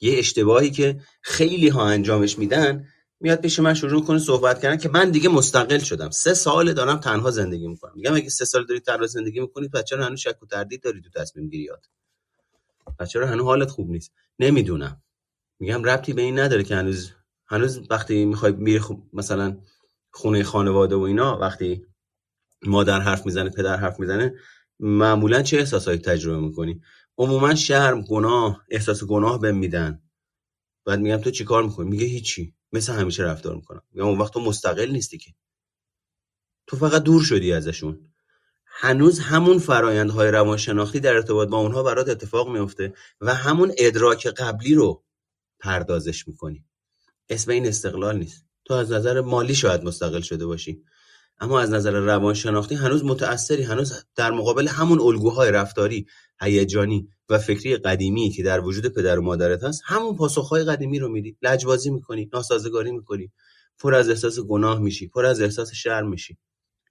یه اشتباهی که خیلی ها انجامش میدن میاد پیش من شروع کنه صحبت کردن که من دیگه مستقل شدم. سه سال دارم تنها زندگی می‌کنم. میگم اگه سه سال داری تنها زندگی می‌کنی بچه رو هنوز شک و تردید داری تو تصمیم گیریات بچه رو هنوز حالت خوب نیست. نمی‌دونم. میگم ربطی به این نداره که هنوز هنوز وقتی می‌خوای میری مثلا خونه خانواده و اینا وقتی مادر حرف می‌زنه پدر حرف می‌زنه معمولا چه احساسایی تجربه می‌کنی؟ عموما شرم گناه احساس گناه بهم میدن. بعد میگم تو چیکار می‌کنی؟ میگه هیچی. مثل همیشه رفتار می‌کنم. میگم اون وقت تو مستقل نیستی که. تو فقط دور شدی ازشون. هنوز همون فرایندهای روانشناختی در ارتباط با اونها برات اتفاق میفته و همون ادراک قبلی رو پردازش می‌کنی. اسم این استقلال نیست. تو از نظر مالی شاید مستقل شده باشی. اما از نظر روانشناختی هنوز متأثری هنوز در مقابل همون الگوهای رفتاری هیجانی و فکری قدیمی که در وجود پدر و مادرت هست همون پاسخهای قدیمی رو میدی. لجبازی می‌کنی ناسازگاری می‌کنی. پر از احساس گناه میشی پر از احساس شرم میشی.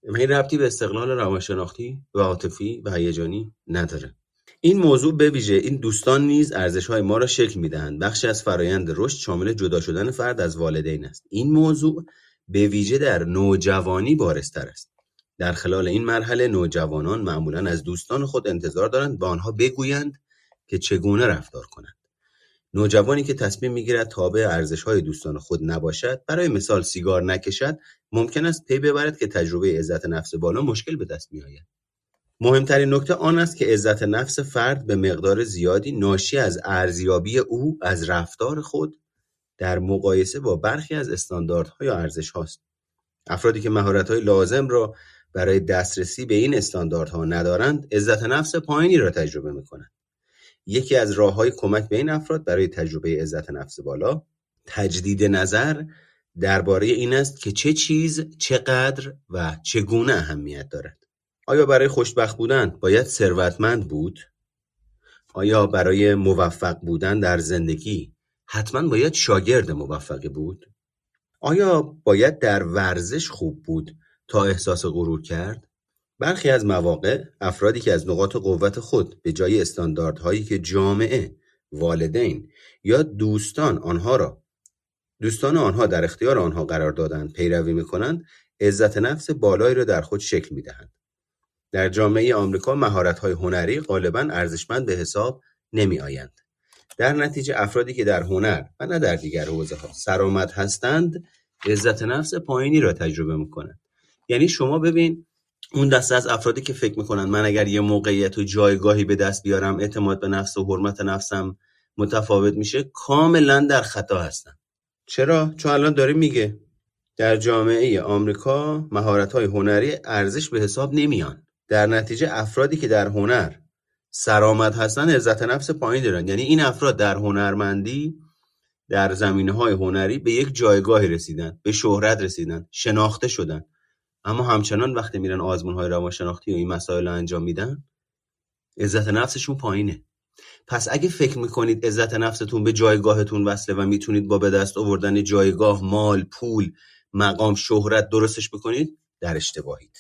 این ربطی به استقلال روانشناختی و عاطفی و هیجانی نداره. این موضوع به ویژه این دوستان نیز های ما را شکل می‌دهند. بخشی از فرایند رشد شامل جدا شدن فرد از والدین است. این موضوع به ویژه در نوجوانی بارستر است. در خلال این مرحله نوجوانان معمولا از دوستان خود انتظار دارند به آنها بگویند که چگونه رفتار کنند. نوجوانی که تصمیم می‌گیرد تابع های دوستان خود نباشد برای مثال سیگار نکشد ممکن است پی ببرد که تجربه عزت نفس بالا مشکل به دست میآید. مهمترین نکته آن است که عزت نفس فرد به مقدار زیادی ناشی از ارزیابی او از رفتار خود در مقایسه با برخی از استانداردها یا ارزش هاست. افرادی که مهارت های لازم را برای دسترسی به این استانداردها ندارند عزت نفس پایینی را تجربه می کنند. یکی از راه های کمک به این افراد برای تجربه عزت نفس بالا تجدید نظر درباره این است که چه چیز چقدر و چگونه اهمیت دارد آیا برای خوشبخت بودن باید ثروتمند بود آیا برای موفق بودن در زندگی حتما باید شاگرد موفقی بود؟ آیا باید در ورزش خوب بود تا احساس غرور کرد؟ برخی از مواقع افرادی که از نقاط قوت خود به جای استانداردهایی که جامعه، والدین یا دوستان آنها را دوستان آنها در اختیار آنها قرار دادند پیروی می‌کنند عزت نفس بالایی را در خود شکل می‌دهند. در جامعه آمریکا مهارت‌های هنری غالبا ارزشمند به حساب نمیآیند. در نتیجه افرادی که در هنر و نه در دیگر حوزه ها سرآمد هستند عزت نفس پایینی را تجربه می‌کنند. یعنی شما ببین اون دسته از افرادی که فکر می‌کنن من اگر یه موقعیت و جایگاهی به دست بیارم اعتماد به نفس و حرمت نفسم متفاوت میشه کاملا در خطا هستن. چرا؟ چون الان داره میگه در جامعه آمریکا مهارت های هنری ارزش به حساب نمیان. در نتیجه افرادی که در هنر سرآمد هستن عزت نفس پایین دارن. یعنی این افراد در هنرمندی در زمینه های هنری به یک جایگاهی رسیدن به شهرت رسیدن شناخته شدن. اما همچنان وقتی میرن آزمون های روانشناختی و این مسائل رو انجام میدن عزت نفسشون پایینه. پس اگه فکر می‌کنید عزت نفستون به جایگاهتون وصله و می‌تونید با به دست آوردن جایگاه مال پول مقام شهرت درستش بکنید در اشتباهید.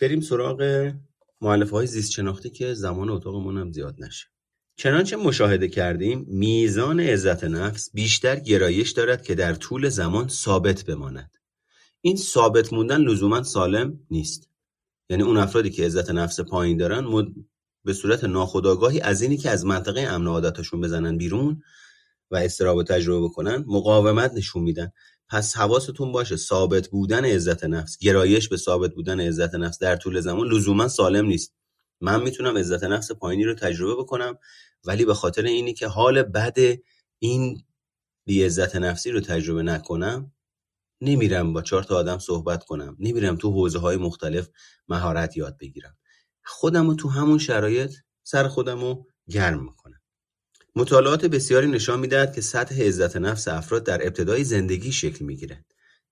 بریم سراغ معلفه های زیست شناختی که زمان اتاقمون هم زیاد نشه. چنانچه مشاهده کردیم میزان عزت نفس بیشتر گرایش دارد که در طول زمان ثابت بماند. این ثابت موندن لزوما سالم نیست. یعنی اون افرادی که عزت نفس پایین دارن مد... به صورت ناخودآگاهی از اینی که از منطقه امن عادتشون بزنن بیرون و استراب تجربه بکنن مقاومت نشون میدن. پس حواستون باشه ثابت بودن عزت نفس گرایش به ثابت بودن عزت نفس در طول زمان لزوما سالم نیست. من می‌تونم عزت نفس پایینی رو تجربه بکنم ولی به خاطر اینی که حال بد این بی عزت نفسی رو تجربه نکنم نمیرم با چهار تا آدم صحبت کنم نمیرم تو حوزه های مختلف مهارت یاد بگیرم. خودم رو تو همون شرایط سر خودم رو گرم مطالعات بسیاری نشان می‌دهد که سطح عزت نفس افراد در ابتدای زندگی شکل می‌گیرد.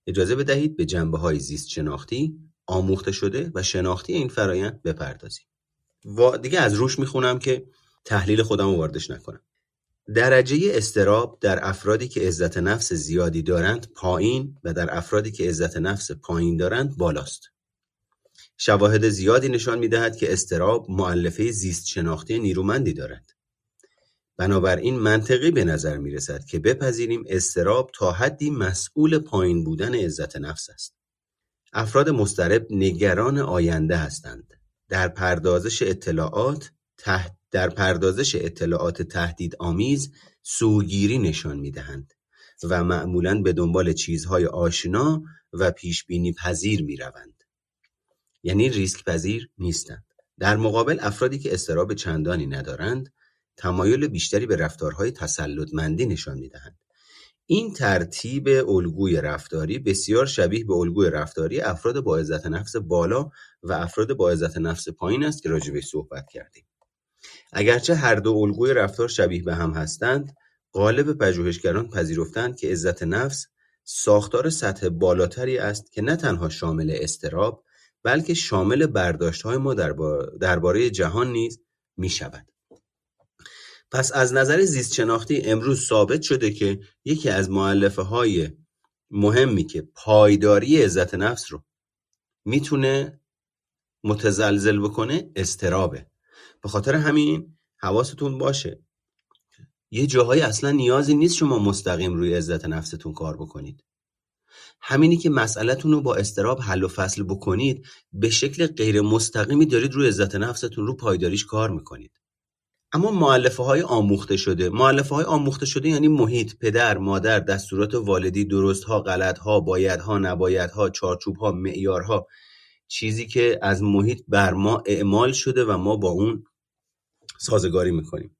اجازه بدهید به جنبه های زیست شناختی، آموخته شده و شناختی این فرایند بپردازیم. و دیگه از روش می‌خونم که تحلیل خودم واردش نکنم. درجه استراب در افرادی که عزت نفس زیادی دارند پایین و در افرادی که عزت نفس پایین دارند بالاست. شواهد زیادی نشان می‌دهد که استراب معلفه زیست شناختی نیرومندی دارد. بنابراین منطقی به نظر می‌رسد که بپذیریم اضطراب تا حدی مسئول پایین بودن عزت نفس است. افراد مضطرب نگران آینده هستند. در پردازش اطلاعات تحت در پردازش اطلاعات تهدید آمیز سوگیری نشان می‌دهند و معمولا به دنبال چیزهای آشنا و پیش بینی پذیر می روند. یعنی ریسک پذیر نیستند. در مقابل افرادی که استراب چندانی ندارند تمایل بیشتری به رفتارهای تسلطمندی نشان می‌دهند. این ترتیب الگوی رفتاری بسیار شبیه به الگوی رفتاری افراد با عزت نفس بالا و افراد با عزت نفس پایین است که راجع صحبت کردیم. اگرچه هر دو الگوی رفتار شبیه به هم هستند، غالب پژوهشگران پذیرفتند که عزت نفس ساختار سطح بالاتری است که نه تنها شامل استراب بلکه شامل برداشت های ما درباره جهان نیز می شود. پس از نظر زیست شناختی امروز ثابت شده که یکی از معلفه های مهمی که پایداری عزت نفس رو می‌تونه متزلزل بکنه استرابه به خاطر همین حواستون باشه. یه جاهایی اصلا نیازی نیست شما مستقیم روی عزت نفستون کار بکنید. همینی که مسئلهتون رو با استراب حل و فصل بکنید به شکل غیر مستقیمی دارید روی عزت نفستون رو پایداریش کار می‌کنید. اما معلفه های آموخته شده. معلفه های آموخته شده یعنی محیط پدر مادر دستورات والدی درست ها غلط ها باید ها نباید ها چارچوب ها معیارها. چیزی که از محیط بر ما اعمال شده و ما با اون سازگاری می‌کنیم.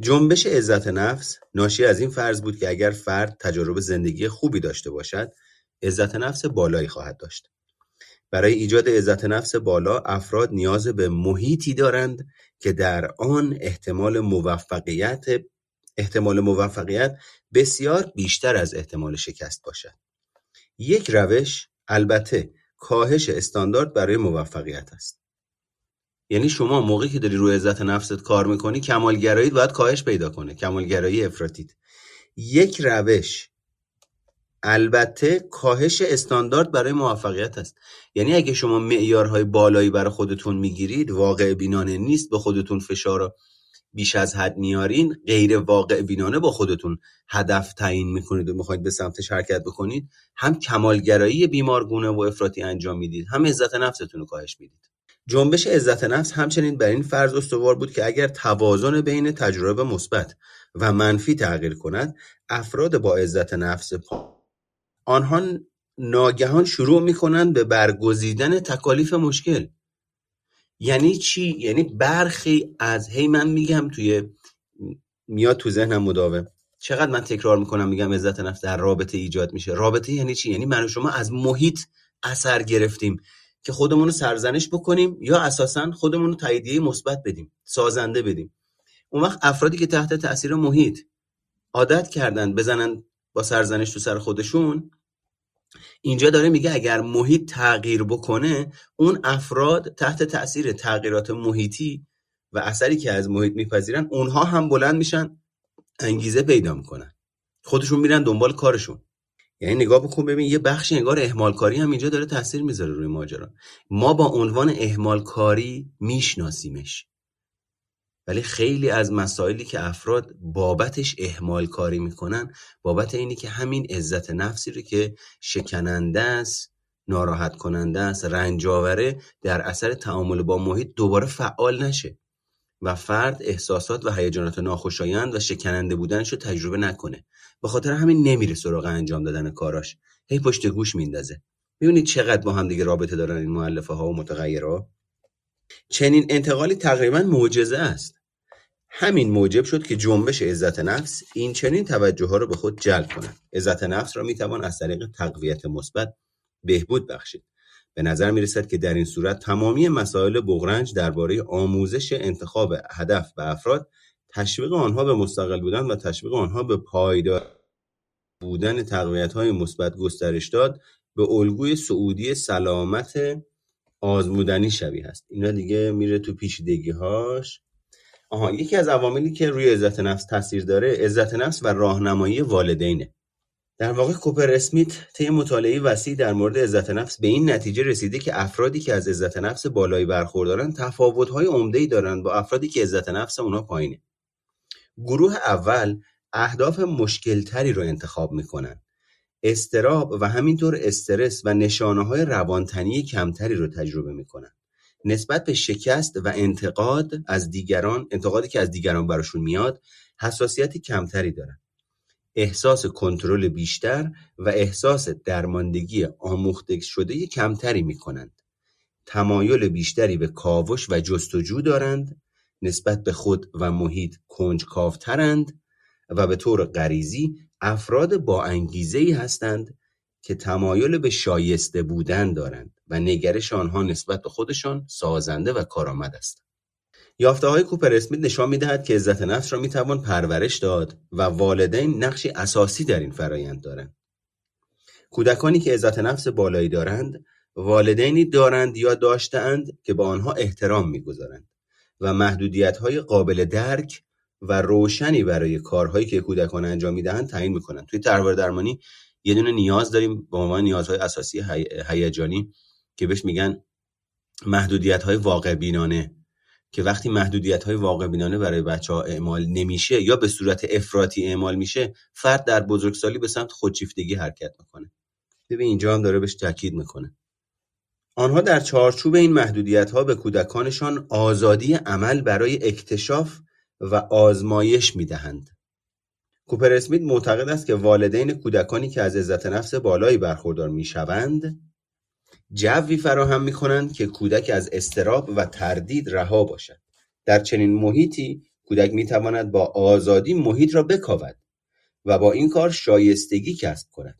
جنبش عزت نفس ناشی از این فرض بود که اگر فرد تجارب زندگی خوبی داشته باشد عزت نفس بالایی خواهد داشت. برای ایجاد عزت نفس بالا افراد نیاز به محیطی دارند که در آن احتمال موفقیت احتمال موفقیت بسیار بیشتر از احتمال شکست باشد. یک روش البته کاهش استاندارد برای موفقیت است. یعنی شما موقعی که داری روی عزت نفست کار می‌کنی کمالگرایی باید کاهش پیدا کنه کمالگرایی افراطیت. یک روش البته کاهش استاندارد برای موفقیت است. یعنی اگه شما معیارهای بالایی برای خودتون می‌گیرید واقع بینانه نیست به خودتون فشار بیش از حد میارین غیر واقع بینانه با خودتون هدف تعیین می‌کنید و می‌خواید به سمتش حرکت بکنید هم کمالگرایی بیمارگونه و افراطی انجام می‌دید هم عزت نفستون رو کاهش می‌دید. جنبش عزت نفس همچنین بر این فرض استوار بود که اگر توازن بین تجربه مثبت و منفی تغییر کند افراد با عزت نفس آنها ناگهان شروع می‌کنند به برگزیدن تکالیف مشکل. یعنی چی؟ یعنی برخی از هی من میگم توی میاد تو ذهنم مداوم. چقدر من تکرار می‌کنم؟ میگم عزت نفس در رابطه ایجاد میشه. رابطه یعنی چی؟ یعنی من و شما از محیط اثر گرفتیم که خودمون رو سرزنش بکنیم یا اساسا خودمون رو تاییدیه مثبت بدیم سازنده بدیم. اون وقت افرادی که تحت تاثیر محیط عادت کردن بزنن با سرزنش تو سر خودشون اینجا داره میگه اگر محیط تغییر بکنه اون افراد تحت تاثیر تغییرات محیطی و اثری که از محیط میپذیرن اونها هم بلند میشن انگیزه پیدا می‌کنن. خودشون میرن دنبال کارشون. یعنی نگاه بکن ببین یه بخش انگار اهمال کاری هم اینجا داره تاثیر می‌ذاره روی ماجرا. ما با عنوان اهمال کاری میشناسیمش. ولی خیلی از مسائلی که افراد بابتش اهمال کاری می‌کنن بابت اینی که همین عزت نفسی رو که شکننده است ناراحت کننده است رنج آوره در اثر تعامل با محیط دوباره فعال نشه و فرد احساسات و هیجانات ناخوشایند و شکننده بودنش رو تجربه نکنه. به خاطر همین نمیره سراغ انجام دادن کاراش. هی پشت گوش میندازه. می‌بینید چقدر با هم دیگه رابطه دارن این معلفه ها و متغیرها؟ چنین انتقالی تقریبا معجزه است. همین موجب شد که جنبش عزت نفس این چنین توجه ها رو به خود جلب کند. عزت نفس را می‌توان از طریق تقویت مثبت بهبود بخشید. به نظر می رسد که در این صورت تمامی مسائل بغرنج درباره آموزش انتخاب هدف به افراد تشویق آنها به مستقل بودن و تشویق آنها به پایدار بودن تقویت های مثبت گسترش داد به الگوی سعودی سلامت آزمودنی شبیه است اینا دیگه میره تو پیچیدگی هاش آها یکی از عواملی که روی عزت نفس تاثیر داره عزت نفس و راهنمایی والدینه. در واقع کوپر اسمیت طی مطالعه وسیع در مورد عزت نفس به این نتیجه رسیده که افرادی که از عزت نفس بالایی برخوردارن تفاوت‌های عمده‌ای دارند با افرادی که عزت نفس اونا پایینه. گروه اول اهداف مشکلتری رو انتخاب می‌کنن. استراب و همینطور استرس و نشانه های روانتنی کمتری رو تجربه می‌کنن نسبت به شکست و انتقاد از دیگران انتقادی که از دیگران براشون میاد حساسیت کمتری دارن احساس کنترل بیشتر و احساس درماندگی آموخته شده کمتری می کنند. تمایل بیشتری به کاوش و جستجو دارند نسبت به خود و محیط کنجکاوترند و به طور غریزی افراد با انگیزه ای هستند که تمایل به شایسته بودن دارند و نگرش آنها نسبت به خودشان سازنده و کارآمد است. یافته های کوپر اسمیت نشان می‌دهد که عزت نفس را می‌توان پرورش داد و والدین نقشی اساسی در این فرایند دارند. کودکانی که عزت نفس بالایی دارند والدینی دارند یا داشتهاند که با آنها احترام می‌گذارند و محدودیت های قابل درک و روشنی برای کارهایی که کودکان انجام می‌دهند تعیین می‌کنند. توی طرحواره درمانی یه دونه نیاز داریم به عنوان نیازهای اساسی هیجانی که بهش میگن محدودیت های واقع بینانه که وقتی محدودیت های واقع بینانه برای بچه ها اعمال نمیشه یا به صورت افراطی اعمال میشه فرد در بزرگسالی به سمت خودشیفتگی حرکت می‌کنه. ببین اینجا هم داره بهش تاکید می‌کنه. آنها در چارچوب این محدودیت ها به کودکانشان آزادی عمل برای اکتشاف و آزمایش می‌دهند. کوپر اسمیت معتقد است که والدین کودکانی که از عزت نفس بالایی برخوردار می‌شوند جوی فراهم می‌کنند که کودک از استراب و تردید رها باشد. در چنین محیطی کودک می‌تواند با آزادی محیط را بکاود و با این کار شایستگی کسب کند.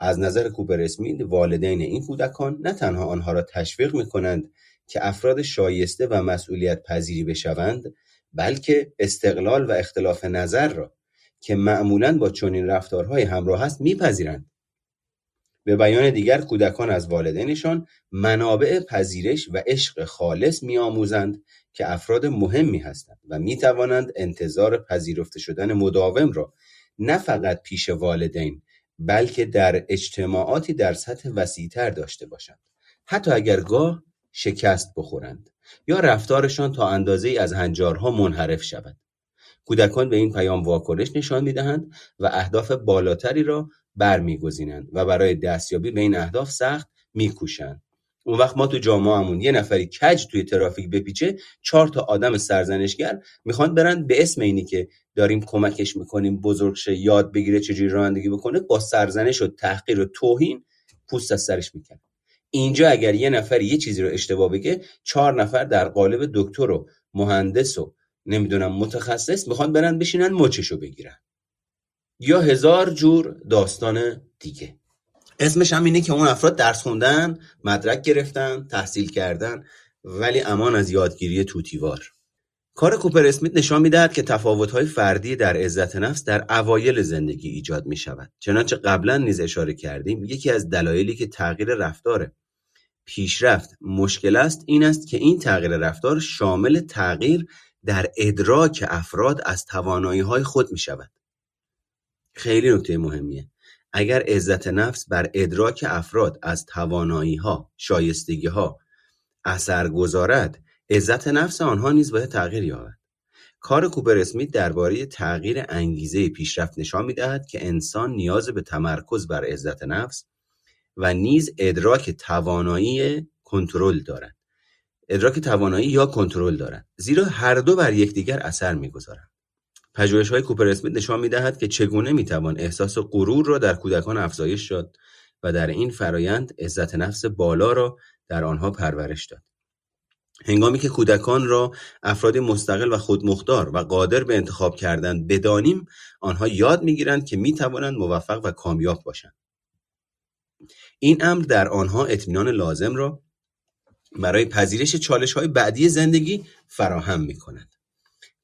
از نظر کوپر اسمیت والدین این کودکان نه تنها آنها را تشویق می‌کنند که افراد شایسته و مسئولیت پذیری بشوند بلکه استقلال و اختلاف نظر را که معمولا با چنین رفتارهای همراه است میپذیرند. به بیان دیگر کودکان از والدینشان منابع پذیرش و عشق خالص میآموزند که افراد مهمی هستند و می‌توانند انتظار پذیرفته شدن مداوم را نه فقط پیش والدین بلکه در اجتماعاتی در سطح وسیعتر داشته باشند. حتی اگر گاه شکست بخورند. یا رفتارشان تا اندازه از هنجارها منحرف شود. کودکان به این پیام واکنش نشان می‌دهند و اهداف بالاتری را برمیگزینند و برای دستیابی به این اهداف سخت میکوشند. اون وقت ما تو جامعهمون یه نفری کج توی ترافیک بپیچه چهار تا آدم سرزنشگر می‌خوان برن به اسم اینی که داریم کمکش می‌کنیم بزرگ یاد بگیره چجوری رانندگی بکنه با سرزنش و تحقیر و توهین پوست از سرش می‌کنه اینجا اگر یه نفر یه چیزی رو اشتباه بگه چهار نفر در قالب دکتر و مهندس و نمی‌دونم متخصص می‌خوان برن بشینن مچشو بگیرن. یا هزار جور داستان دیگه. اسمش هم اینه که اون افراد درس خوندن مدرک گرفتن تحصیل کردن ولی امان از یادگیری توتیوار. کار کوپر اسمیت نشان می‌دهد که تفاوت‌های فردی در عزت نفس در اوایل زندگی ایجاد می شود. چنانچه قبلا نیز اشاره کردیم یکی از دلایلی که تغییر رفتار پیشرفت مشکل است این است که این تغییر رفتار شامل تغییر در ادراک افراد از توانایی های خود می شود. خیلی نکته مهمیه. اگر عزت نفس بر ادراک افراد از توانایی ها، شایستگی ها اثر گذارد، عزت نفس آنها نیز باید تغییر یابد. کار کوپر اسمیت درباره تغییر انگیزه پیشرفت نشان می‌دهد که انسان نیاز به تمرکز بر عزت نفس و نیز ادراک توانایی کنترل دارد. ادراک توانایی یا کنترل دارد زیرا هر دو بر یکدیگر اثر می‌گذارند. های کوپر اسمیت نشان می‌دهد که چگونه می‌توان احساس غرور را در کودکان افزایش داد و در این فرایند عزت نفس بالا را در آنها پرورش داد. هنگامی که کودکان را افرادی مستقل و خودمختار و قادر به انتخاب کردن بدانیم آنها یاد می‌گیرند که می‌توانند موفق و کامیاب باشند. این امر در آنها اطمینان لازم را برای پذیرش چالش های بعدی زندگی فراهم می کند.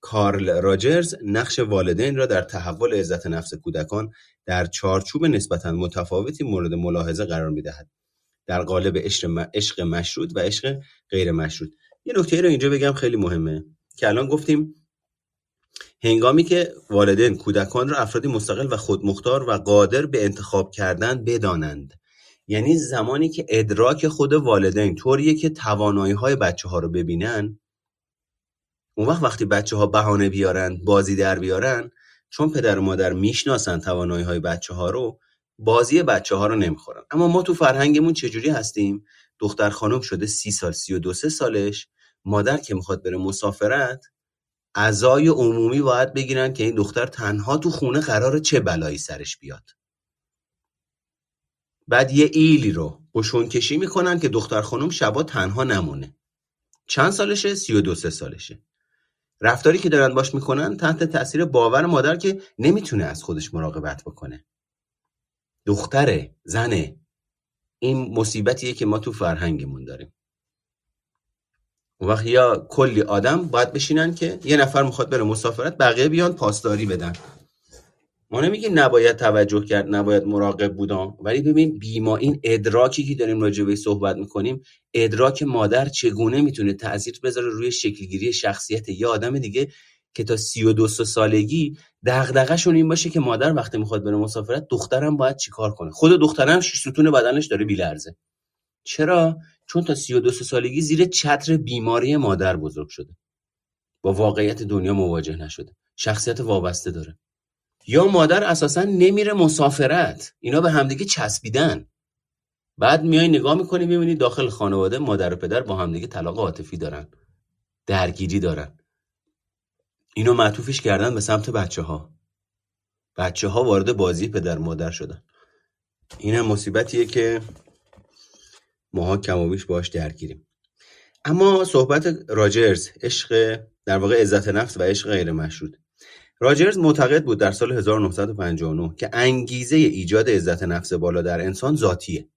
کارل راجرز نقش والدین را در تحول عزت نفس کودکان در چارچوب نسبتا متفاوتی مورد ملاحظه قرار می دهد. در قالب عشق مشروط و عشق غیر مشروط یه نکته رو اینجا بگم خیلی مهمه که الان گفتیم هنگامی که والدین کودکان را افرادی مستقل و خودمختار و قادر به انتخاب کردن بدانند یعنی زمانی که ادراک خود والدین طوریه که توانایی های بچه ها رو ببینن. اون وقت وقتی بچه ها بهانه بیارن بازی در بیارن چون پدر و مادر می‌شناسن توانایی های بچه ها رو بازی بچه ها رو نمی‌خورن. اما ما تو فرهنگمون چجوری هستیم؟ دختر خانم شده سی سال سی و دو سه سالش. مادر که می‌خواد بره مسافرت اعضای عمومی باید بگیرن که این دختر تنها تو خونه قرار چه بلایی سرش بیاد. بعد یه ایلی رو قشون کشی می‌کنن که دختر خانم شبا تنها نمونه. چند سالشه؟ سی و دو سه سالشه. رفتاری که دارن باش می‌کنن تحت تاثیر باور مادر که نمی‌تونه از خودش مراقبت بکنه. دختره زنه. این مصیبتیه که ما تو فرهنگمون داریم. اون وقت یا کلی آدم باید بشینن که یه نفر می‌خواد بره مسافرت بقیه بیان پاسداری بدن. ما نمیگیم نباید توجه کرد نباید مراقب بودم ولی ببین بیما این ادراکی که داریم راجع به صحبت می‌کنیم ادراک مادر چگونه می‌تونه تاثیر بذاره روی شکلگیری شخصیت یه آدم دیگه که تا سی و دو سالگی دغدغه‌شون این باشه که مادر وقتی می‌خواد بره مسافرت دخترم باید چیکار کنه؟ خود دخترم شش ستون بدنش داره بیلرزه. چرا؟ چون تا سی و دو سالگی زیر چتر بیماری مادر بزرگ شده. با واقعیت دنیا مواجه نشده. شخصیت وابسته داره. یا مادر اساسا نمیره مسافرت. اینا به همدیگه چسبیدن. بعد میای نگاه می‌کنی می‌بینی داخل خانواده مادر و پدر با همدیگه طلاق عاطفی دارن. درگیری دارن. اینو معطوفش کردن به سمت بچه ها بچه ها وارد بازی پدر مادر شدن. این هم مصیبتیه که ماها کم و بیش باش درگیریم. اما صحبت راجرز عشق در واقع عزت نفس و عشق غیر مشروط راجرز معتقد بود در سال 1959 که انگیزه ایجاد عزت نفس بالا در انسان ذاتیه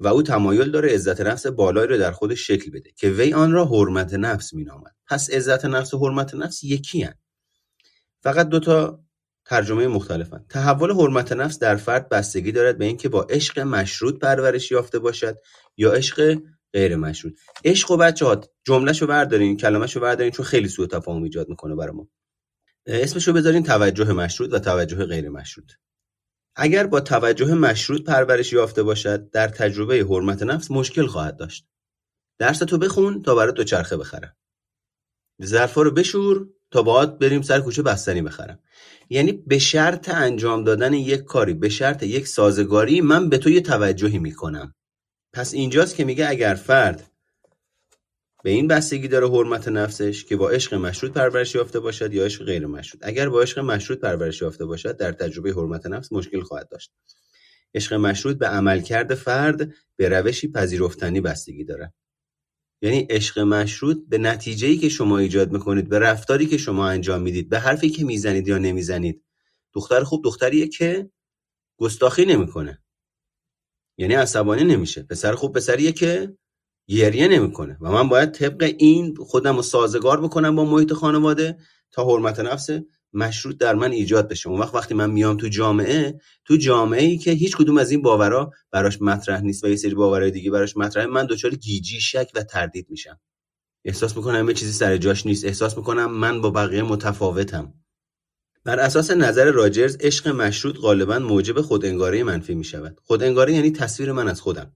و او تمایل داره عزت نفس بالایی رو در خودش شکل بده که وی آن را حرمت نفس مینامد. پس عزت نفس و حرمت نفس یکی هن. فقط دوتا ترجمه مختلفن. تحول حرمت نفس در فرد بستگی دارد به اینکه با عشق مشروط پرورش یافته باشد یا عشق غیر مشروط. عشق و بچه ها جملهشو بردارین کلمهشو بردارین چون خیلی سوء تفاهم ایجاد می‌کنه برای ما. اسمشو بذارین توجه مشروط و توجه غیر مشروط. اگر با توجه مشروط پرورش یافته باشد در تجربه حرمت نفس مشکل خواهد داشت. درس تو بخون تا برات چرخه بخرم. ظرفا رو بشور تا باهات بریم سر کوچه بستنی بخرم. یعنی به شرط انجام دادن یک کاری به شرط یک سازگاری من به تو توجهی می‌کنم. پس اینجاست که میگه اگر فرد به این بستگی داره حرمت نفسش که با عشق مشروط پرورش یافته باشد یا عشق غیر مشروط. اگر با عشق مشروط پرورش یافته باشد در تجربه حرمت نفس مشکل خواهد داشت. عشق مشروط به عملکرد فرد به روشی پذیرفتنی بستگی داره یعنی عشق مشروط به نتیجه‌ای که شما ایجاد می‌کنید به رفتاری که شما انجام می‌دید به حرفی که می‌زنید یا نمی‌زنید. دختر خوب دختریه که گستاخی نمی‌کنه. یعنی عصبانی نمیشه. پسر خوب پسریه که گریه نمی‌کنه و من باید طبق این خودم رو سازگار بکنم با محیط خانواده تا حرمت نفس مشروط در من ایجاد بشه. اون وقت وقتی من میام تو جامعه تو جامعه ای که هیچ کدوم از این باورا براش مطرح نیست و یه سری باورهای دیگه براش مطرحه من دچار گیجی شک و تردید میشم. احساس می‌کنم همه چیزی سر جاش نیست. احساس می‌کنم من با بقیه متفاوتم. بر اساس نظر راجرز عشق مشروط غالبا موجب خودانگاری منفی می شود خودانگاری یعنی تصویر من از خودم.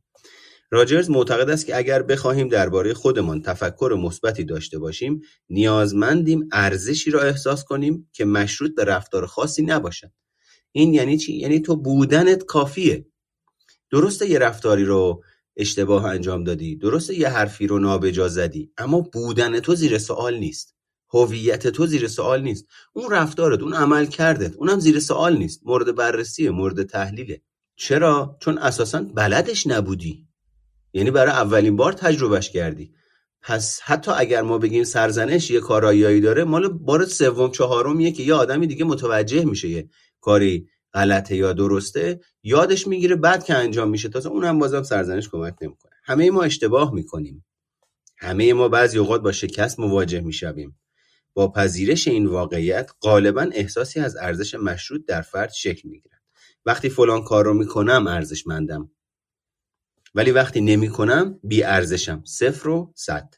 راجرز معتقد است که اگر بخواهیم درباره خودمان تفکر مثبتی داشته باشیم نیازمندیم ارزشی را احساس کنیم که مشروط به رفتار خاصی نباشد. این یعنی چی؟ یعنی تو بودنت کافیه. درسته یه رفتاری رو اشتباه انجام دادی درسته یه حرفی رو نابجا زدی اما بودن تو زیر سوال نیست. هویت تو زیر سوال نیست. اون رفتارت اون عمل کردت اونم زیر سوال نیست. مورد بررسیه مورد تحلیله. چرا؟ چون اساسا بلدش نبودی. یعنی برای اولین بار تجربهش کردی. پس حتی اگر ما بگیم سرزنش یه کارایی داره مال بار سوم چهارمیه که یه آدمی دیگه متوجه میشه یه کاری غلطه یا درسته یادش می‌گیره بعد که انجام میشه. تازه اونم بازم سرزنش کمک نمی‌کنه. همه ما اشتباه می‌کنیم. همه ما بعضی اوقات با شکست مواجه می‌شویم. با پذیرش این واقعیت غالبا احساسی از ارزش مشروط در فرد شکل می‌گیرد. وقتی فلان کار رو می‌کنم ارزشمندم. ولی وقتی نمی‌کنم بی ارزشم صفر و صد.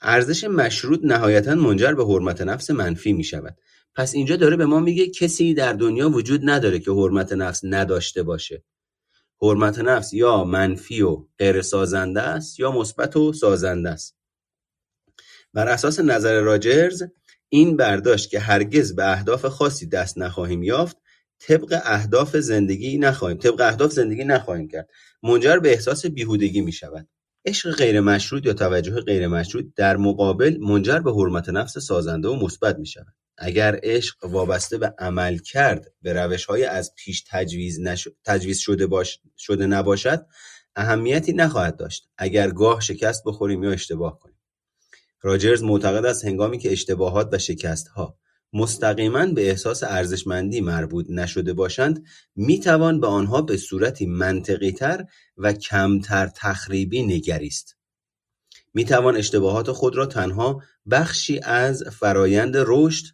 ارزش مشروط نهایتا منجر به حرمت نفس منفی می شود پس اینجا داره به ما میگه کسی در دنیا وجود نداره که حرمت نفس نداشته باشه. حرمت نفس یا منفی و غیر سازنده است یا مثبت و سازنده است. بر اساس نظر راجرز این برداشت که هرگز به اهداف خاصی دست نخواهیم یافت طبق اهداف زندگی نخواهیم طبق اهداف زندگی نخواهیم کرد. منجر به احساس بیهودگی می شود عشق غیر مشروط یا توجه غیر مشروط در مقابل منجر به حرمت نفس سازنده و مثبت می شود اگر عشق وابسته به عمل کرد به روش های از پیش تجویز, تجویز شده, باش... شده نباشد اهمیتی نخواهد داشت. اگر گاه شکست بخوریم یا اشتباه کنیم. راجرز معتقد است هنگامی که اشتباهات و شکستها مستقیما به احساس ارزشمندی مربوط نشده باشند می‌توان به آنها به صورتی منطقیتر و کمتر تخریبی نگریست می‌توان اشتباهات خود را تنها بخشی از فرایند رشد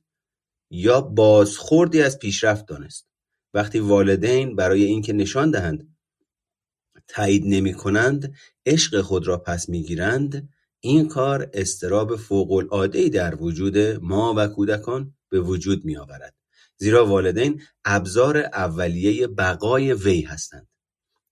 یا بازخوردی از پیشرفت دانست. وقتی والدین برای اینکه نشان دهند تایید نمی کنند عشق خود را پس می‌گیرند این کار استراب فوق ای در وجود ما و کودکان به وجود می آورد زیرا والدین ابزار اولیه بقای وی هستند.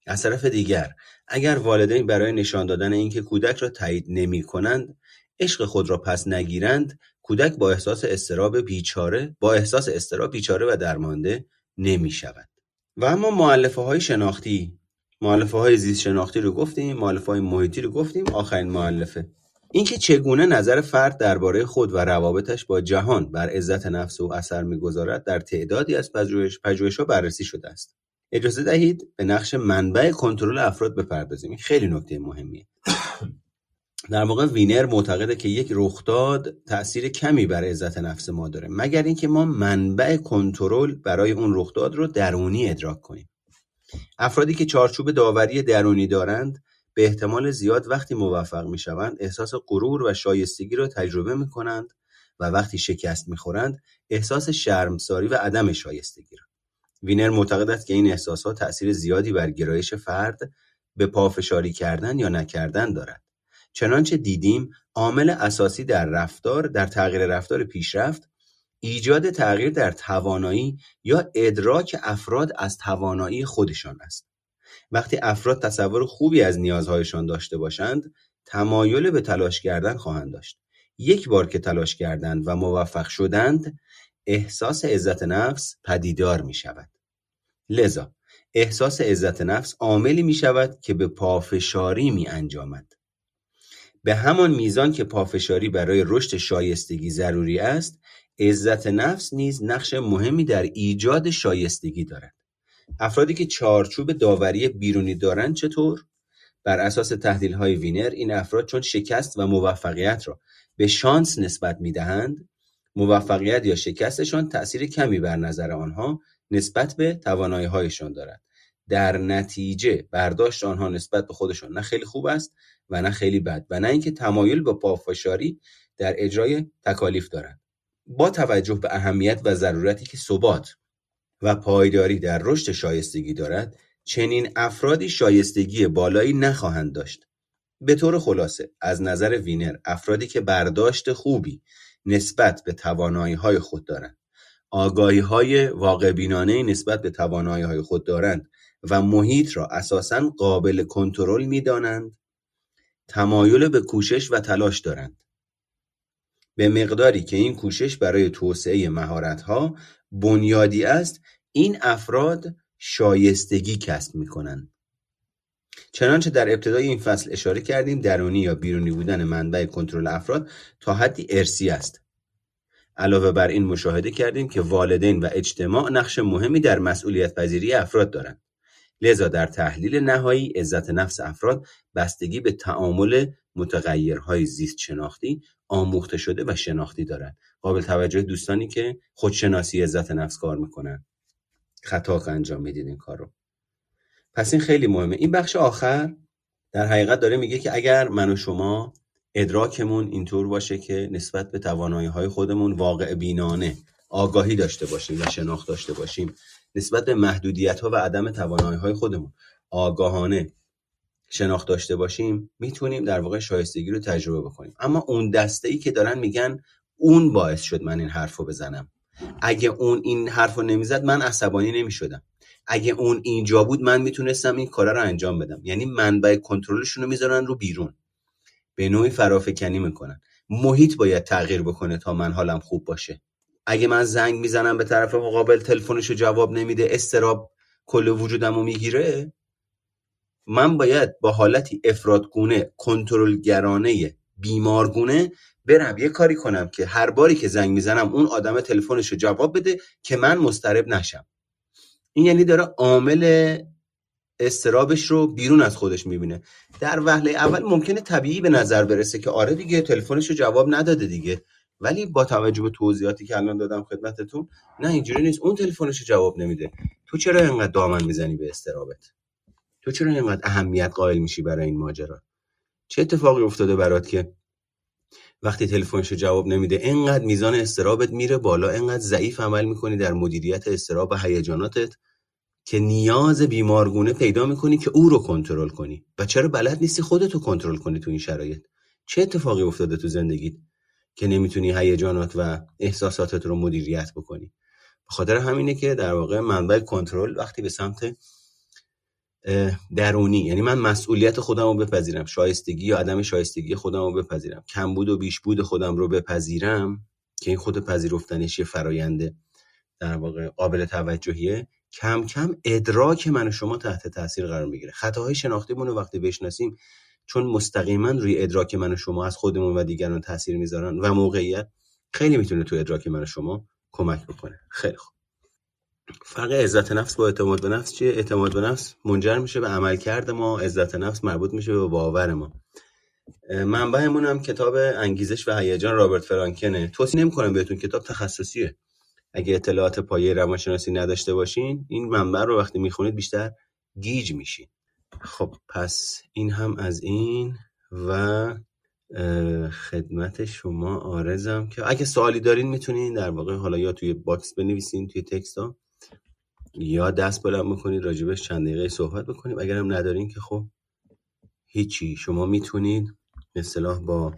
از طرف دیگر اگر والدین برای نشان دادن اینکه کودک را تایید نمی کنند عشق خود را پس نگیرند کودک با احساس استراب بیچاره با احساس استراب بیچاره و درمانده نمی شود و اما معلفه های شناختی معلفه های زیست شناختی رو گفتیم معلفه های محیطی رو گفتیم آخرین معلفه. اینکه چگونه نظر فرد درباره خود و روابطش با جهان بر عزت نفس او اثر می‌گذارد در تعدادی از پژوهش ها بررسی شده است. اجازه دهید به نقش منبع کنترل افراد بپردازیم. این خیلی نکته مهمیه. در واقع وینر معتقده که یک رخداد تاثیر کمی بر عزت نفس ما داره مگر اینکه ما منبع کنترل برای اون رخداد رو درونی ادراک کنیم. افرادی که چارچوب داوری درونی دارند به احتمال زیاد وقتی موفق می‌شوند احساس غرور و شایستگی را تجربه می کنند و وقتی شکست می‌خورند احساس شرمساری و عدم شایستگی را. وینر معتقد است که این احساسات تأثیر زیادی بر گرایش فرد به پافشاری کردن یا نکردن دارد. چنانچه دیدیم عامل اساسی در رفتار در تغییر رفتار پیشرفت ایجاد تغییر در توانایی یا ادراک افراد از توانایی خودشان است. وقتی افراد تصور خوبی از نیازهایشان داشته باشند تمایل به تلاش کردن خواهند داشت. یک بار که تلاش کردند و موفق شدند احساس عزت نفس پدیدار می شود لذا احساس عزت نفس عاملی می شود که به پافشاری می انجامد به همان میزان که پافشاری برای رشد شایستگی ضروری است عزت نفس نیز نقش مهمی در ایجاد شایستگی دارد. افرادی که چارچوب داوری بیرونی دارند چطور؟ بر اساس تحلیل های وینر این افراد چون شکست و موفقیت را به شانس نسبت می دهند موفقیت یا شکستشان تأثیر کمی بر نظر آنها نسبت به توانایی هایشان دارد. در نتیجه برداشت آنها نسبت به خودشان نه خیلی خوب است و نه خیلی بد و نه اینکه تمایل به پافشاری در اجرای تکالیف دارند. با توجه به اهمیت و ضرورتی که ثبات و پایداری در رشد شایستگی دارد چنین افرادی شایستگی بالایی نخواهند داشت. به طور خلاصه از نظر وینر افرادی که برداشت خوبی نسبت به توانایی های خود دارند. آگاهی های واقع بینانه نسبت به توانایی های خود دارند و محیط را اساسا قابل کنترل می دانند تمایل به کوشش و تلاش دارند. به مقداری که این کوشش برای توسعه مهارت‌ها بنیادی است این افراد شایستگی کسب می‌کنند. چنانچه در ابتدای این فصل اشاره کردیم درونی یا بیرونی بودن منبع کنترل افراد تا حدی ارسی است. علاوه بر این مشاهده کردیم که والدین و اجتماع نقش مهمی در مسئولیت پذیری افراد دارند. لذا در تحلیل نهایی عزت نفس افراد بستگی به تعامل متغیرهای زیست شناختی آموخته شده و شناختی دارد. قابل توجه دوستانی که خودشناسی عزت نفس کار می‌کنن. خطا انجام می‌دید این کار رو. پس این خیلی مهمه. این بخش آخر در حقیقت داره میگه که اگر من و شما ادراکمون اینطور باشه که نسبت به توانایی های خودمون واقع بینانه آگاهی داشته باشیم و شناخت داشته باشیم نسبت به محدودیت ها و عدم توانایی های خودمون آگاهانه شناخت داشته باشیم می‌تونیم در واقع شایستگی رو تجربه بکنیم. اما اون دسته ای که دارن میگن اون باعث شد من این حرف رو بزنم. اگه اون این حرف رو نمی‌زد من عصبانی نمی‌شدم. اگه اون اینجا بود من می‌تونستم این کار رو انجام بدم. یعنی منبع کنترلشون رو می‌ذارن رو بیرون. به نوعی فرافکنی می‌کنن. محیط باید تغییر بکنه تا من حالم خوب باشه. اگه من زنگ می‌زنم به طرف مقابل تلفنش رو جواب نمیده استراب کل وجودم رو می‌گیره من باید با حالتی افرادگونه کنترلگرانه بیمارگونه برم یه کاری کنم که هر باری که زنگ می‌زنم اون آدم تلفنش رو جواب بده که من مسترب نشم. این یعنی داره عامل استرابش رو بیرون از خودش می‌بینه. در وهله اول ممکنه طبیعی به نظر برسه که آره دیگه تلفنش رو جواب نداده دیگه. ولی با توجه به توضیحاتی که الان دادم خدمتتون نه اینجوری نیست. اون تلفنش جواب نمیده. تو چرا اینقدر دامن می‌زنی به استرابت؟ تو چرا اینقدر اهمیت قائل میشی برای این ماجرا؟ چه اتفاقی افتاده برات که وقتی تلفنشو جواب نمیده انقدر میزان استرابت میره بالا انقدر ضعیف عمل می‌کنی در مدیریت استراب و هیجاناتت که نیاز بیمارگونه پیدا می‌کنی که او رو کنترل کنی. و چرا بلد نیستی خودتو کنترل کنی تو این شرایط؟ چه اتفاقی افتاده تو زندگیت که نمی‌تونی هیجانات و احساساتت رو مدیریت بکنی؟ خاطر همینه که در واقع منبع کنترل وقتی به سمت درونی. یعنی من مسئولیت خودم رو بپذیرم. شایستگی یا عدم شایستگی خودم رو بپذیرم. کمبود و بیشبود خودم رو بپذیرم که این خود پذیرفتنش یه فراینده در واقع قابل توجهیه. کم کم ادراک من و شما تحت تاثیر قرار می‌گیره. خطاهای شناختیمون رو وقتی بشناسیم چون مستقیما روی ادراک من و شما از خودمون و دیگران تاثیر می‌ذارن و موقعیت خیلی می‌تونه تو ادراک من و شما کمک بکنه. خیلی خوب. فرق عزت نفس با اعتماد به نفس چیه؟ اعتماد به نفس منجر میشه به عملکرد ما عزت نفس مربوط میشه به باور ما. منبعمون هم کتاب انگیزش و هیجان رابرت فرانکنه. توصیه نمی‌کنم بهتون کتاب تخصصیه. اگه اطلاعات پایه روانشناسی نداشته باشین این منبع رو وقتی می‌خونید بیشتر گیج میشین. خب پس این هم از این و خدمت شما عارضم که اگه سوالی دارین می‌تونین در واقع حالا یا توی box بنویسین توی text ها. یا دست بلند بکنید راجبش چند دقیقه صحبت بکنیم. اگر هم ندارین که خب هیچی. شما می‌تونید اصطلاح با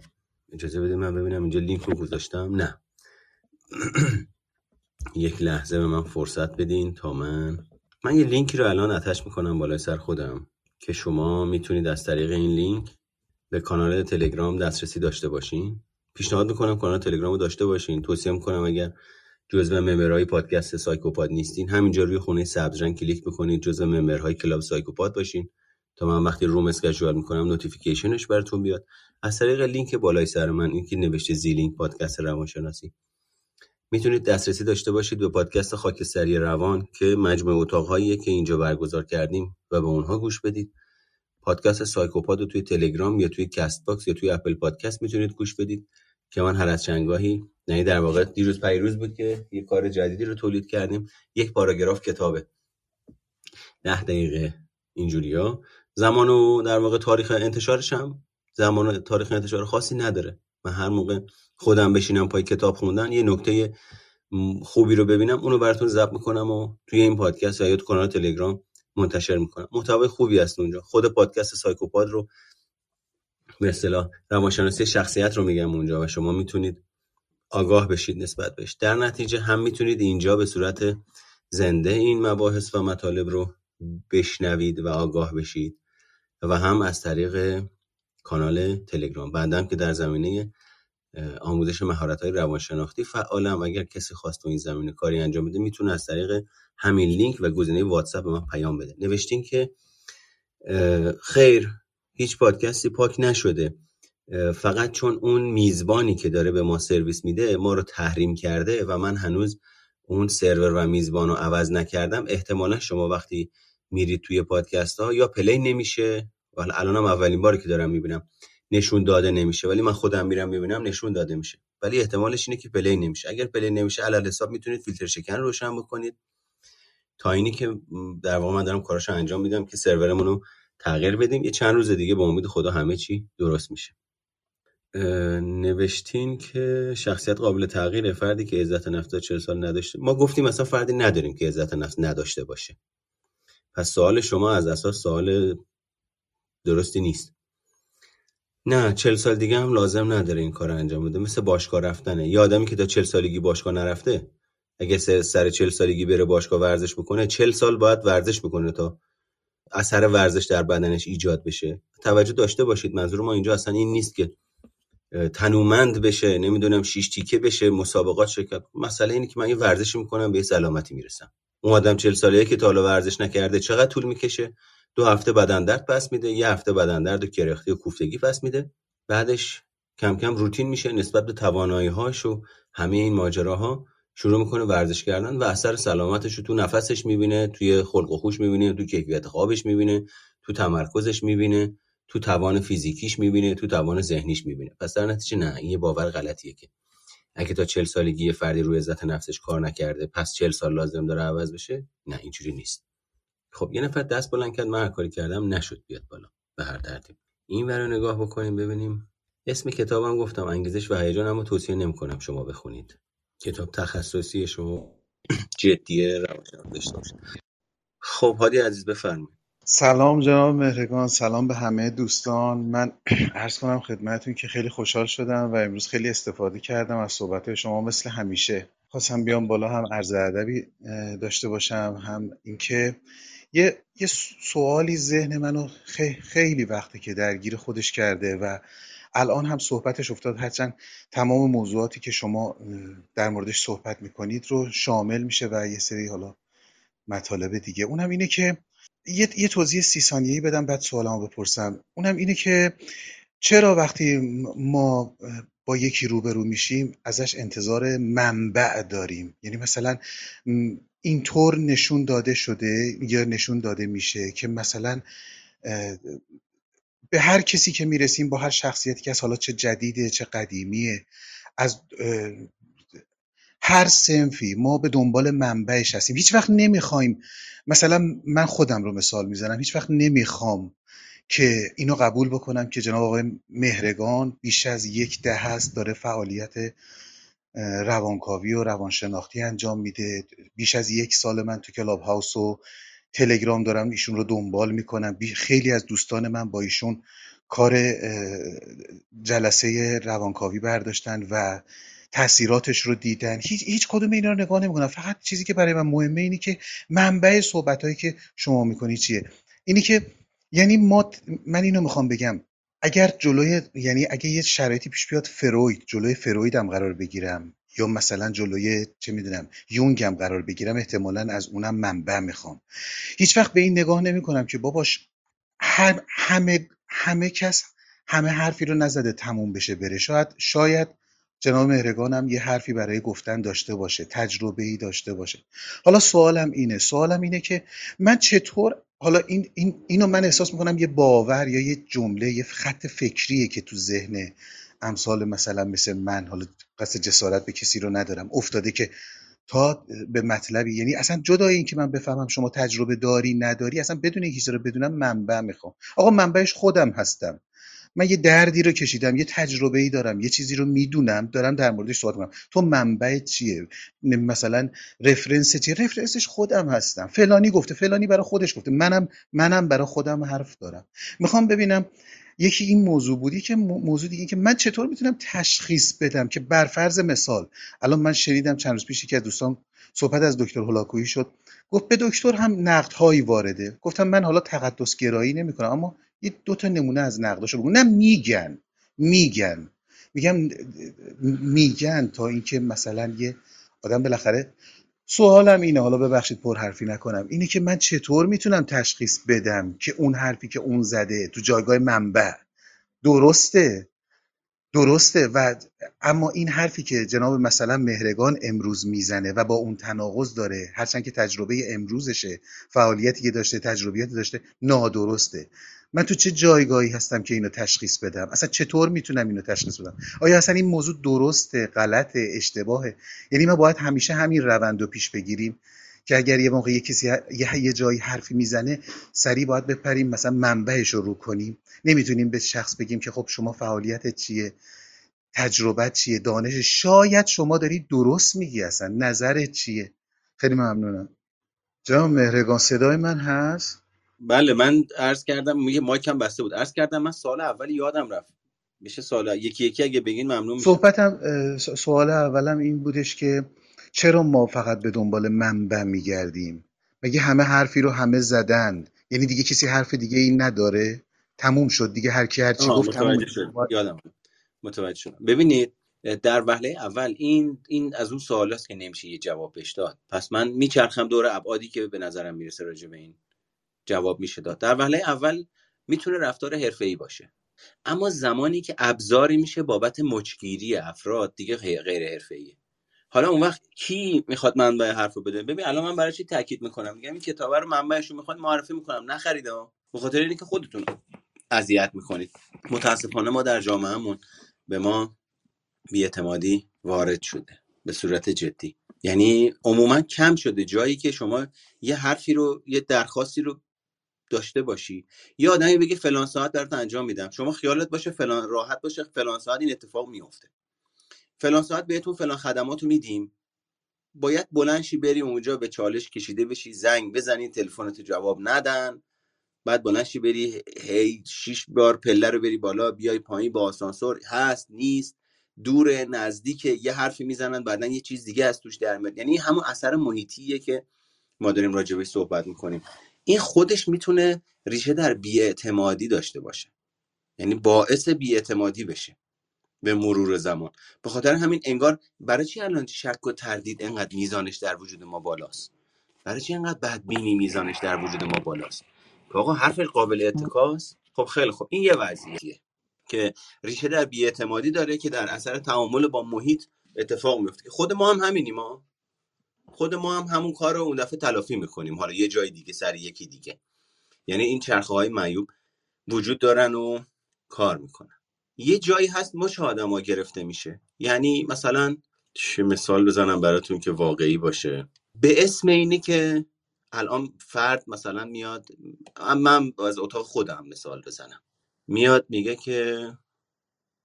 اجازه بدید من ببینم اینجا لینک رو گذاشتم. نه. یک لحظه به من فرصت بدین تا من من یه لینکی رو الان add اش می‌کنم بالای سر خودم که شما می‌تونید از طریق این لینک به کانال تلگرام دسترسی داشته باشین. پیشنهاد می‌کنم کانال تلگرام رو داشته باشین. توصیه می‌کنم اگر جزو member های پادکست سایکوپاد نیستین. همینجا روی خونه سبز رنگ کلیک بکنید. جزو member های club سایکوپاد باشین. تا من وقتی room schedule می‌کنم notification ش براتون بیاد از طریق لینک بالای سر من این که نوشته زی لینک پادکست روانشناسی. می‌تونید دسترسی داشته باشید به پادکست خاکستری روان که مجموعه اتاقهاییه که اینجا برگزار کردیم و به اونها گوش بدید. پادکست سایکوپاد رو توی تلگرام یا توی کست باکس یا توی اپل پادکست می‌تونید گوش بدید. که من هر از چنگاهی یعنی در واقع دیروز پریروز بود که یه کار جدیدی رو تولید کردیم. یک پاراگراف کتابه ده دقیقه اینجوریا زمان و در واقع تاریخ انتشارش هم زمان تاریخ انتشار خاصی نداره. من هر موقع خودم بشینم پای کتاب خوندن یه نکته خوبی رو ببینم اونو براتون ضبط می‌کنم و توی این پادکست یا کانال تلگرام منتشر می‌کنم. محتوای خوبی هست اونجا. خود پادکست سایکوپاد رو به اصطلاح روانشناسی شخصیت رو میگم اونجا و شما می‌تونید آگاه بشید نسبت بهش. در نتیجه هم می‌تونید اینجا به صورت زنده این مباحث و مطالب رو بشنوید و آگاه بشید و هم از طریق کانال تلگرام. بندم که در زمینه آموزش مهارت های روانشناختی فعالم. اگر کسی خواست تو این زمینه کاری انجام بده می‌تونه از طریق همین لینک و گزینه واتساپ به من پیام بده. نوشتین که خیر. هیچ پادکستی پاک نشده. فقط چون اون میزبانی که داره به ما سرویس میده ما رو تحریم کرده و من هنوز اون سرور و میزبان رو عوض نکردم. احتمالا شما وقتی میرید توی پادکست ها یا play نمیشه ولی الان هم اولین باری که دارم می‌بینم نشون داده نمیشه ولی من خودم میرم می‌بینم نشون داده میشه. ولی احتمالش اینه که play نمیشه. اگر play نمیشه علی‌الحساب می‌تونید فیلتر شکن روشن بکنید. تا اینی که در واقع من دارم کاراشو انجام میدم که سرورمون رو تغییر بدیم. یه چند روز دیگه با امید خدا همه چی درست میشه. نوشتین که شخصیت قابل تغییر فردی که عزت نفس تا 40 سال نداشته. ما گفتیم مثلا فردی نداریم که عزت نفس نداشته باشه. پس سوال شما از اساس سوال درستی نیست. نه چل سال دیگه هم لازم نداره این کار انجام بده. مثل باشگاه رفتنه. یه آدمی که تا چل سالگی باشگاه نرفته اگه سر چل سالگی بره باشگاه ورزش بکنه چل سال باید ورزش بکنه تا اثر ورزش در بدنش ایجاد بشه. توجه داشته باشید منظور ما اینجا اصلا این نیست که تنومند بشه نمی‌دونم شیش تیکه بشه مسابقات شرکت مسئله اینه که من یه ورزشی می‌کنم به سلامتی می‌رسم. اون آدم چل ساله که تا حالا ورزش نکرده چقدر طول می‌کشه؟ دو هفته بدن درد پس میده یه هفته بدن درد و کرختی و کوفتگی پس میده. بعدش کم کم روتین میشه نسبت به توانایی هاش و همه این ماجراها. شروع می‌کنه ورزش کردن و اثر سلامتش رو تو نفسش می‌بینه توی خلق و خوش می‌بینه تو کیفیت خوابش می‌بینه تو تمرکزش می‌بینه تو توان فیزیکیش می‌بینه تو توان ذهنیش می‌بینه. پس در نتیجه نه این یه باور غلطیه که اگه تا چل سالگی فردی روی عزت نفسش کار نکرده پس چل سال لازم داره عوض بشه؟ نه اینجوری نیست. خب یه نفر دست بلند کرد من کاری کردم نشد بیاد بالا به هر ترتیب این ور نگاه بکنیم ببینیم. اسم کتابم گفتم انگیزش و هیجان اما توصیه نمی‌کنم شما بخونید. کتاب تخصصی شما جدیه روانشناخت داشته باشید خب هادی عزیز بفرمایید. سلام جناب مهرگان سلام به همه دوستان. من عرض کنم خدمتون که خیلی خوشحال شدم و امروز خیلی استفاده کردم از صحبت شما مثل همیشه. خواستم بیام بالا هم عرض ادبی داشته باشم هم اینکه یه یه سوالی ذهن منو خی- خیلی وقته که درگیر خودش کرده و الان هم صحبتش افتاد. هرچند تمام موضوعاتی که شما در موردش صحبت می‌کنید رو شامل میشه و یه سری حالا مطالب دیگه. اونم اینه که یه, یه توضیح سی ثانیه‌ای بدم بعد سوالمو بپرسم. اونم اینه که چرا وقتی ما با یکی روبرو میشیم ازش انتظار منبع داریم؟ یعنی مثلا اینطور نشون داده شده یا نشون داده میشه که مثلا به هر کسی که می‌رسیم با هر شخصیتی که حالا چه جدیده چه قدیمیه از هر صنفی ما به دنبال منبعش هستیم. هیچ وقت نمی‌خوایم مثلا من خودم رو مثال می‌زنم هیچ وقت نمی‌خوام که اینو قبول بکنم که جناب آقای مهرگان بیش از یک دهه است داره فعالیت روانکاوی و روانشناختی انجام میده. بیش از یک سال من تو کلاب هاوس و تلگرام دارم ایشون رو دنبال می‌کنم. خیلی از دوستان من با ایشون کار جلسه روانکاوی برداشتن و تاثیراتش رو دیدن. هیچ هیچ کدوم اینا رو نگاه نمی‌کنم. فقط چیزی که برای من مهمه اینه که منبع صحبت هایی که شما می‌کنی چیه؟ اینی که یعنی ما من اینو می‌خوام بگم. اگر جلوی یعنی اگه یه شرایطی پیش بیاد فروید. جلوی فرویدم قرار بگیرم. یا مثلا جلوی چه می‌دونم یونگم قرار بگیرم احتمالا از اونم منبع می‌خوام. هیچ وقت به این نگاه نمی‌کنم که باباش هم همه همه کس همه حرفی رو نزده تموم بشه بره. شاید شاید جناب مهرگانم یه حرفی برای گفتن داشته باشه تجربه ای داشته باشه. حالا سوالم اینه سوالم اینه که من چطور حالا این, این اینو من احساس می‌کنم یه باور یا یه جمله یه خط فکریه که تو ذهن امثال مثلا مثل من حالا قصد جسارت به کسی رو ندارم. افتاده که تا به مطلبی یعنی اصلا جدای این که من بفهمم شما تجربه داری نداری اصلا بدون چیزی رو بدونم منبع می‌خوام. آقا منبعش خودم هستم. من یه دردی رو کشیدم یه تجربه ای دارم یه چیزی رو می‌دونم دارم در موردش صحبت می‌کنم. تو منبع چیه؟ مثلا رفرنس چیه؟ رفرنسش خودم هستم. فلانی گفته فلانی برای خودش گفته. منم منم برای خودم حرف دارم. می‌خوام ببینم یکی این موضوع بود که موضوع دیگه که من چطور می‌تونم تشخیص بدم که بر فرض مثال الان من شنیدم چند روز پیش که دوستان صحبت از دکتر هولاکویی شد گفت به دکتر هم نقدهایی وارده. گفتم من حالا تقدس گرایی نمی‌کنم اما یه دو تا نمونه از نقداشو بگو. نه میگن. میگن. میگم میگن تا اینکه مثلا یه آدم بالاخره سوالم اینه حالا ببخشید پر حرفی نکنم. اینه که من چطور می‌تونم تشخیص بدم که اون حرفی که اون زده تو جایگاه منبع درسته؟ درسته و اما این حرفی که جناب مثلا مهرگان امروز می‌زنه و با اون تناقض داره هرچند که تجربه امروزشه فعالیتی که داشته تجربیاتی داشته نادرسته. من تو چه جایگاهی هستم که اینو تشخیص بدم؟ اصلا چطور می‌تونم اینو تشخیص بدم؟ آیا اصلا این موضوع درسته غلط اشتباهه؟ یعنی ما باید همیشه همین روند رو پیش بگیریم که اگر یه موقع یه کسی یه, یه جایی حرفی می‌زنه سریع باید بپریم مثلا منبعش رو رو کنیم. نمی‌تونیم به شخص بگیم که خب شما فعالیت چیه؟ تجربت چیه؟ دانش شاید شما داری درست میگی اصلا. نظرت چیه؟ خیلی ممنونم. جناب مهرگان صدای من هست؟ بله من عرض کردم میگه مایکم بسته بود. عرض کردم من سال اول یادم رفت. میشه سال یکی یکی اگه بگین ممنون میشم. صحبتم سوال اولم این بودش که چرا ما فقط به دنبال منبع میگردیم؟ مگه همه حرفی رو همه زدن یعنی دیگه کسی حرف دیگه این نداره؟ تموم شد دیگه هر کی هر چی گفت تموم شد. یادم متوجه شدم. ببینید در وهله اول این این از اون سوال است که نمیشه یه جواب بهش داد. پس من میچرخم دور ابعادی که به نظرم می‌رسه راجع به این. جواب میشه داد. در وهله اول می‌تونه رفتار حرفه‌ای باشه. اما زمانی که ابزاری میشه بابت مچگیری افراد دیگه غیر حرفه‌ایه. حالا اون وقت کی می‌خواد منبع حرفو بده؟ ببین الان من برای چی تاکید می‌کنم؟ میگم این کتاب رو منبعش رو می‌خواد معرفی می‌کنم. نخریدم به خاطر اینکه خودتون اذیت می‌کنید. متاسفانه ما در جامعهمون به ما بیاعتمادی وارد شده. به صورت جدی. یعنی عموما کم شده. جایی که شما یه حرفی رو یه درخواستی رو داشته باشی. یا آدمی بگه فلان ساعت برات انجام میدم. شما خیالت باشه فلان راحت باشه فلان ساعت این اتفاق میفته فلان ساعت بهتون فلان خدمات رو میدیم. باید بلند شی بری اونجا به چالش کشیده بشی زنگ بزنی تلفنت جواب ندن. بعد بلنشی بری هی شیش بار پله رو بری بالا بیای پایین با آسانسور. هست نیست. دور نزدیک یه حرفی می‌زنن بعدا یه چیز دیگه از توش در میاد. یعنی همون اثر محیطیه که ما داریم راجبش صحبت می‌کنیم. این خودش می‌تونه ریشه در بیاعتمادی داشته باشه. یعنی باعث بیاعتمادی بشه به مرور زمان. به خاطر همین انگار برای چی الان شک و تردید انقدر میزانش در وجود ما بالاست؟ برای چی انقدر بدبینی میزانش در وجود ما بالاست؟ که آقا حرف قابل اتکاست؟ خب خیلی خب این یه وضعیتیه که ریشه در بیاعتمادی داره که در اثر تعامل با محیط اتفاق میفته خود ما هم همینیم ما خود ما هم همون کار رو اون دفعه تلافی می‌کنیم. حالا یه جای دیگه سر یکی دیگه. یعنی این چرخه های معیوب وجود دارن و کار می‌کنن. یه جایی هست مچ آدما گرفته میشه. یعنی مثلا چه مثال بزنم براتون که واقعی باشه؟ به اسم اینی که الان فرد مثلا میاد من از اتاق خودم مثال بزنم. میاد میگه که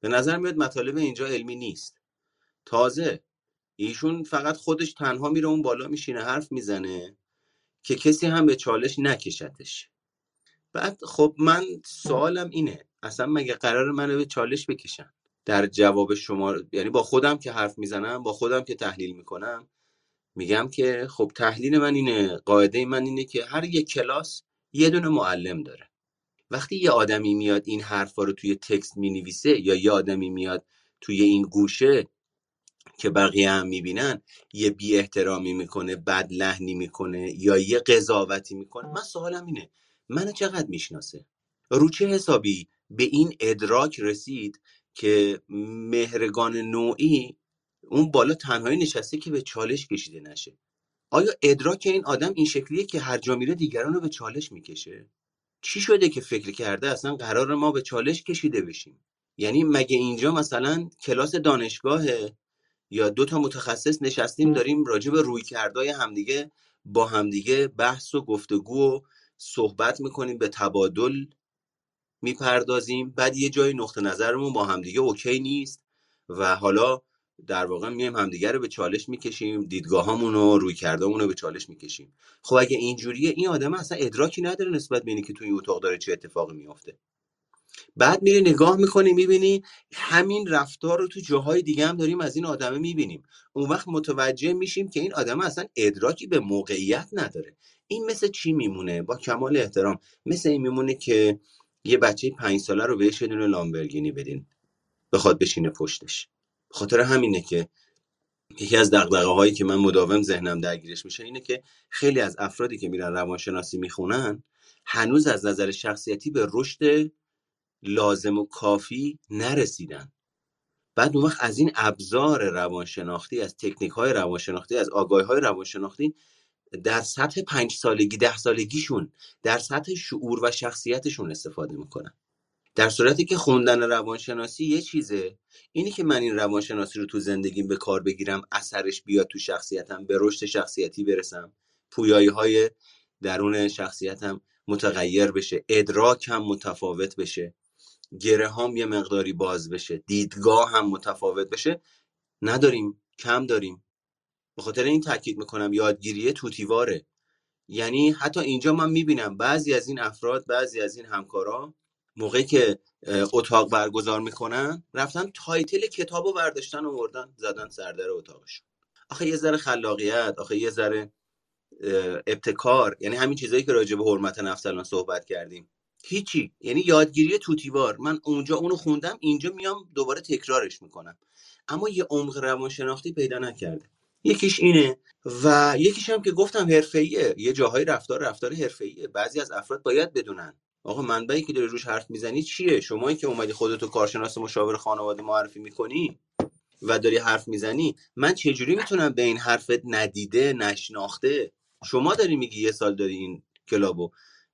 به نظر میاد مطالب اینجا علمی نیست. تازه ایشون فقط خودش تنها میره اون بالا میشینه حرف می‌زنه که کسی هم به چالش نکشتش. بعد خب من سوالم اینه اصلا مگه قرار منو به چالش بکشن؟ در جواب شما یعنی با خودم که حرف می‌زنم با خودم که تحلیل می‌کنم میگم که خب تحلیل من اینه قاعده من اینه که هر یک کلاس یه دونه معلم داره. وقتی یه آدمی میاد این حرفا رو توی تکست می‌نویسه یا یه آدمی میاد توی این گوشه که بقیه هم می‌بینن یه بی احترامی می‌کنه بد لحنی می‌کنه یا یه قضاوتی می‌کنه. من سوالم اینه منو چقدر می‌شناسه؟ رو چه حسابی به این ادراک رسید که مهرگان نوعی اون بالا تنهایی نشسته که به چالش کشیده نشه؟ آیا ادراک این آدم این شکلیه که هر جا میره دیگران رو به چالش می‌کشه؟ چی شده که فکر کرده اصلا قرار ما به چالش کشیده بشیم؟ یعنی مگه اینجا مثلا کلاس دانشگاهه یا دو تا متخصص نشستیم داریم راجع به رویکردهای همدیگه با همدیگه بحث و گفتگو و صحبت می‌کنیم به تبادل می‌پردازیم. بعد یه جای نقطه نظرمون با همدیگه اوکی نیست و حالا در واقع میایم همدیگه رو به چالش می‌کشیم دیدگاهامون و روی رو به چالش می‌کشیم. خب اگه اینجوریه این آدم اصلا ادراکی نداره نسبت به اینی که توی این اتاق داره چه اتفاقی میافته. بعد میری نگاه می‌کنی می‌بینی همین رفتار رو تو جاهای دیگه هم داریم از این آدمه می‌بینیم. اون وقت متوجه میشیم که این آدم اصلا ادراکی به موقعیت نداره. این مثل چی میمونه؟ با کمال احترام. مثل این میمونه که یه بچه پنج ساله رو بهش یه دونه لامبرگینی بدین. بخواد بشینه پشتش. خاطر همینه که یکی از دقدقه هایی که من مداوم ذهنم درگیرش میشه اینه که خیلی از افرادی که میرن روانشناسی می‌خونن هنوز از نظر شخصیتی به رشد لازم و کافی نرسیدن. بعد اون وقت از این ابزار روانشناختی از تکنیک های روانشناختی از آگاهی های روانشناختی در سطح پنج سالگی ده سالگیشون در سطح شعور و شخصیتشون استفاده می‌کنن. در صورتی که خوندن روانشناسی یه چیزه. اینی که من این روانشناسی رو تو زندگیم به کار بگیرم اثرش بیاد تو شخصیتم به رشد شخصیتی برسم پویایی های درون شخصیتم متغیر بشه ادراک هم متفاوت بشه. گره هم یه مقداری باز بشه دیدگاه هم متفاوت بشه. نداریم کم داریم. به خاطر این تاکید می‌کنم یادگیری طوطی‌واره. یعنی حتی اینجا من می‌بینم بعضی از این افراد بعضی از این همکارا موقعی که اتاق برگزار می‌کنن رفتن title کتاب رو برداشتن و بردن زدن سردر اتاقشون. آخه یه ذره خلاقیت آخه یه ذره ابتکار یعنی همین چیزایی که راجع به حرمت نفس الان صحبت کردیم. هیچی. یعنی یادگیری توتیوار. من اونجا اونو خوندم اینجا میام دوباره تکرارش می‌کنم. اما یه عمق روانشناختی پیدا نکرده. یکیش اینه و یکیش هم که گفتم حرفه‌ایه. یه جاهای رفتار رفتار حرفه‌ایه. بعضی از افراد باید بدونن. آقا منبعی که داری روش حرف می‌زنی چیه؟ شمایی که اومدی خودتو کارشناس مشاور خانواده معرفی می‌کنی و داری حرف می‌زنی من چجوری می‌تونم به این حرفت ندیده نشناخته؟ شما داری میگی یه سال داری این کلابو.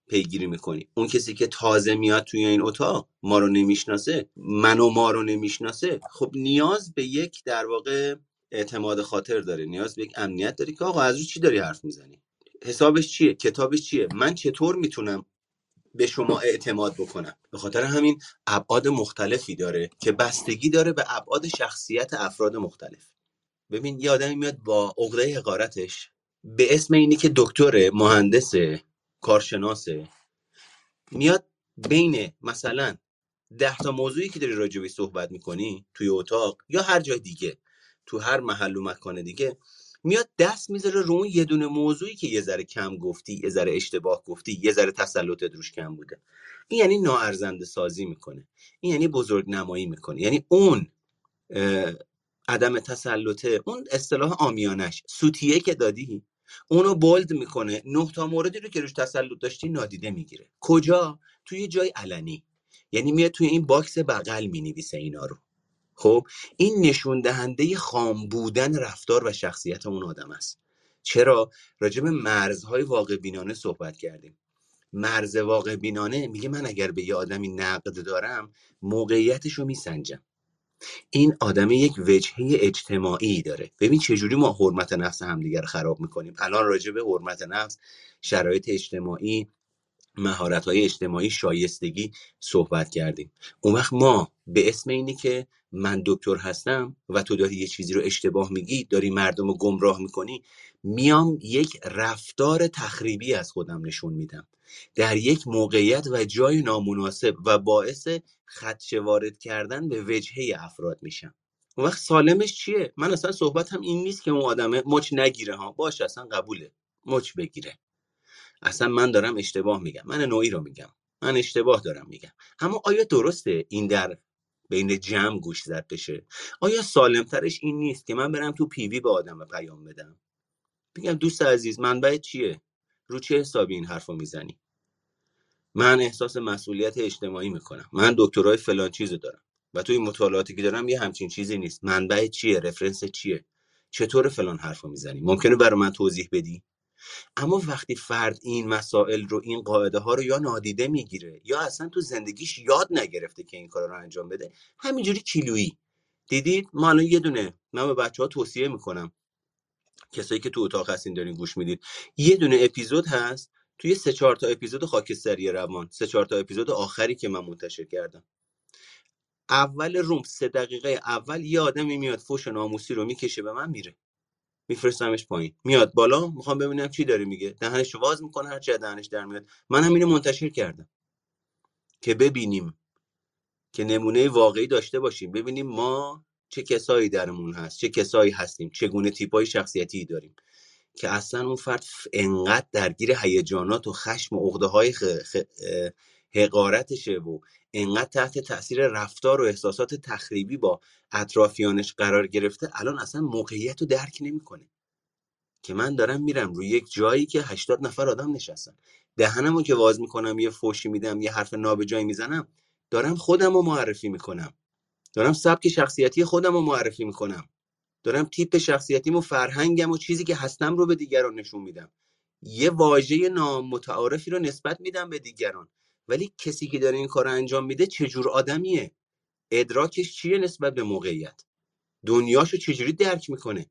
پیگیری می‌کنی. اون کسی که تازه میاد توی این اتاق ما رو نمی‌شناسه من و ما رو نمی‌شناسه. خب نیاز به یک در واقع اعتماد خاطر داره. نیاز به یک امنیت داری که آقا از رو چی داری حرف می‌زنی؟ حسابش چیه؟ کتابش چیه؟ من چطور می‌تونم به شما اعتماد بکنم؟ به خاطر همین ابعاد مختلفی داره که بستگی داره به ابعاد شخصیت افراد مختلف. ببین یه آدمی میاد با عقده حقارتش به اسم اینی که دکتر مهندس کارشناسه. میاد بین مثلا ده تا موضوعی که داری راجبی صحبت می‌کنی توی اتاق یا هر جای دیگه تو هر محل و مکان دیگه میاد دست می‌ذاره رو اون یه دونه موضوعی که یه ذره کم گفتی یه ذره اشتباه گفتی یه ذره تسلطت روش کم بوده. این یعنی ناارزنده سازی می‌کنه. این یعنی بزرگ نمایی می‌کنه. یعنی اون عدم تسلطه اون اصطلاح آمیانش. سوتیه که دادی؟ اونو bold می‌کنه. نه تا موردی رو که روش تسلط داشتی نادیده می‌گیره. کجا؟ توی جای علنی. یعنی میاد توی این box بغل می‌نویسه اینا رو. خب این نشون دهنده خام بودن رفتار و شخصیت اون آدم است. چرا؟ راجع به مرزهای واقع بینانه صحبت کردیم. مرز واقع بینانه میگه من اگر به یه آدمی نقد دارم موقعیتش رو میسنجم. این آدم یک وجهه اجتماعی داره. ببین چجوری ما حرمت نفس همدیگر رو خراب می‌کنیم. الان راجع به حرمت نفس شرایط اجتماعی مهارت های اجتماعی شایستگی صحبت کردیم. اون وقت ما به اسم اینی که من دکتر هستم و تو داری یه چیزی رو اشتباه میگی داری مردم رو گمراه می‌کنی میام یک رفتار تخریبی از خودم نشون میدم. در یک موقعیت و جای نامناسب و باعث خدشه وارد کردن به وجهه افراد میشم. اون وقت سالمش چیه؟ من اصلا صحبتم این نیست که اون آدمه مچ نگیره ها. باش اصلا قبوله. مچ بگیره. اصلا من دارم اشتباه میگم. من نوعی رو میگم. من اشتباه دارم میگم. اما آیا درسته این در بین جمع گوش زد بشه؟ آیا سالمترش این نیست که من برم تو پیوی به آدم پیام بدم؟ بگم دوست عزیز منبع چیه؟ رو چه حسابی این حرفو می‌زنی؟ من احساس مسئولیت اجتماعی می‌کنم. من دکترای فلان چیزو دارم. و توی مطالعاتی که دارم یه همچین چیزی نیست. منبع چیه؟ رفرنس چیه؟ چطور فلان حرفو می‌زنی؟ ممکنه برای من توضیح بدی؟ اما وقتی فرد این مسائل رو این قاعده ها رو یا نادیده می‌گیره یا اصلا تو زندگیش یاد نگرفته که این کار رو انجام بده همینجوری کیلویی. دیدید؟ ما الان یه دونه من به بچه ها توصیه می‌کنم. کسایی که تو اتاق هستین دارین گوش می‌دید. یه دونه اپیزود هست. توی سه چهار تا اپیزود خاکستری روان. سه چهار تا اپیزود آخری که من منتشر کردم. اول روم سه دقیقه اول یه آدمی میاد فوش ناموسی رو می‌کشه به من میره. میفرستمش پایین. میاد بالا می‌خوام ببینم چی داره میگه. دهنش واز می‌کنه هر چه دهنش در میاد. من هم اینو منتشر کردم که ببینیم که نمونه واقعی داشته باشیم. ببینیم ما چه کسایی درمون هست چه کسایی هستیم چگونه تیپای شخصیتی داریم که اصلا اون فرد انقدر درگیر هیجانات و خشم و عقده های خ... خ... حقارتشه و انقدر تحت تاثیر رفتار و احساسات تخریبی با اطرافیانش قرار گرفته الان اصلا موقعیت رو درک نمی‌کنه. که من دارم میرم روی یک جایی که 80 نفر آدم نشستن. دهنمو که واز می‌کنم یه فوشی میدم یه حرف نابجایی می‌زنم دارم خودم رو معرفی می‌کنم. دارم سبک شخصیتی خودم رو معرفی می‌کنم. دارم تیپ شخصیتیم و فرهنگم و چیزی که هستم رو به دیگران نشون میدم. یه واژه نامتعارفی رو نسبت میدم به دیگران. ولی کسی که داره این کار انجام میده چجور آدمیه؟ ادراکش چیه نسبت به موقعیت؟ دنیاشو چجوری درک می‌کنه؟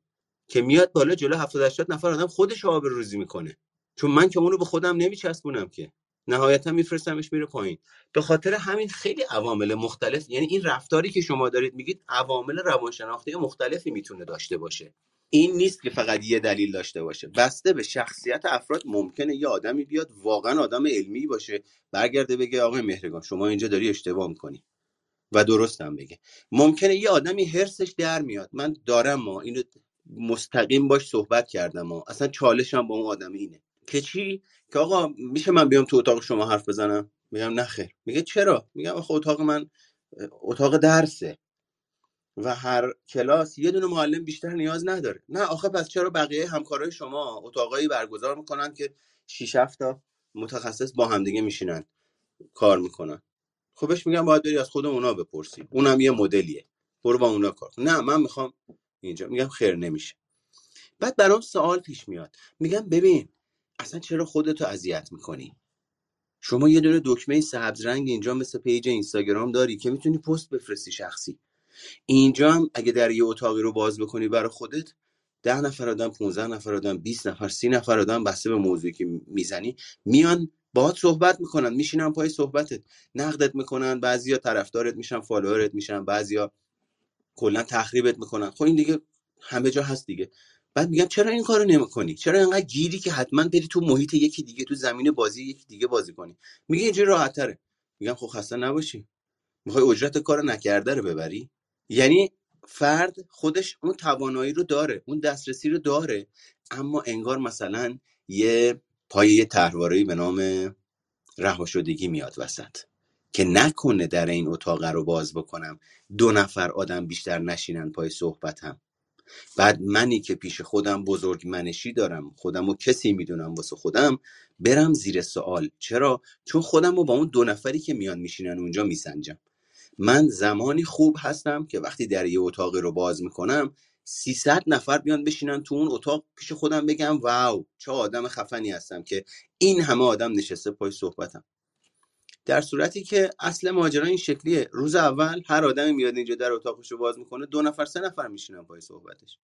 که میاد بالا جلو 70 80 نفر آدم خودش رو آبروریزی می‌کنه. چون من که اونو به خودم نمیچسبونم که. نهایتا میفرستمش میره پایین. به خاطر همین خیلی عوامل مختلف یعنی این رفتاری که شما دارید میگید عوامل روانشناختی مختلفی می‌تونه داشته باشه. این نیست که فقط یه دلیل داشته باشه. بسته به شخصیت افراد ممکنه یه آدمی بیاد واقعا آدم علمی باشه برگرده بگه آقای مهرگان شما اینجا داری اشتباه می‌کنی. و درست هم بگه. ممکنه یه آدمی هرسش در میاد. من دارم ما اینو مستقیم باش صحبت کردم ها. اصلا چالشم با اون آدم اینه. که چی؟ که آقا میشه من بیام تو اتاق شما حرف بزنم؟ میگم نه خیر. میگه چرا؟ میگم آخه اتاق من اتاق درسه. و هر کلاس یه دونه معلم بیشتر نیاز نداره. نه آخه پس چرا بقیه همکارای شما اتاقایی برگزار می‌کنن که 6 7 تا متخصص با همدیگه میشینن کار می‌کنن؟ خب میگم باید بری از خود اونا بپرسی. اونم یه مدلیه. برو با اونا کار. نه من می‌خوام اینجا. میگم خیر نمیشه. بعد برام سوال پیش میاد. میگم ببین اصلا چرا خودتو اذیت می‌کنی؟ شما یه دونه دکمه سبز رنگ اینجا مثل پیج اینستاگرام داری که می‌تونی پست بفرستی شخصی. اینجا هم اگه در یه اتاقی رو باز بکنی برای خودت ده نفر آدم 15 نفر آدم 20 نفر سی نفر آدم بسته به موضوعی که می‌زنی میان باهات صحبت می‌کنن میشینن پای صحبتت. نقدت می‌کنن بعضیا طرفدارت میشن فالوورت میشن بعضیا کلا تخریبت می‌کنن. خب این دیگه همه جا هست دیگه. بعد میگم چرا این کارو نمی‌کنی؟ چرا اینقدر گیری که حتما بری تو محیط یکی دیگه تو زمین بازی یکی دیگه بازی کنی؟ میگه اینجوری راحت تره. میگم خب خسته نباشی. می‌خوای اجرت کار نکرده رو ببری؟ یعنی فرد خودش اون توانایی رو داره اون دسترسی رو داره اما انگار مثلا یه پای یه طرحواره‌ای به نام رهاشدگی میاد وسط که نکنه در این اتاق رو باز بکنم. دو نفر آدم بیشتر نشینن پای صحبتم. بعد منی که پیش خودم بزرگ منشی دارم خودم رو کسی می‌دونم واسه خودم برم زیر سوال. چرا؟ چون خودم رو با اون دو نفری که میان میشینن اونجا میسنجم. من زمانی خوب هستم که وقتی در یه اتاقی رو باز می‌کنم 300 نفر بیان بشینن تو اون اتاق پیش خودم بگم wow چه آدم خفنی هستم که این همه آدم نشسته پای صحبتم. در صورتی که اصل ماجرا این شکلیه. روز اول هر آدمی میاد اینجا در اتاقش رو باز می‌کنه دو نفر سه نفر میشینن پای صحبتش.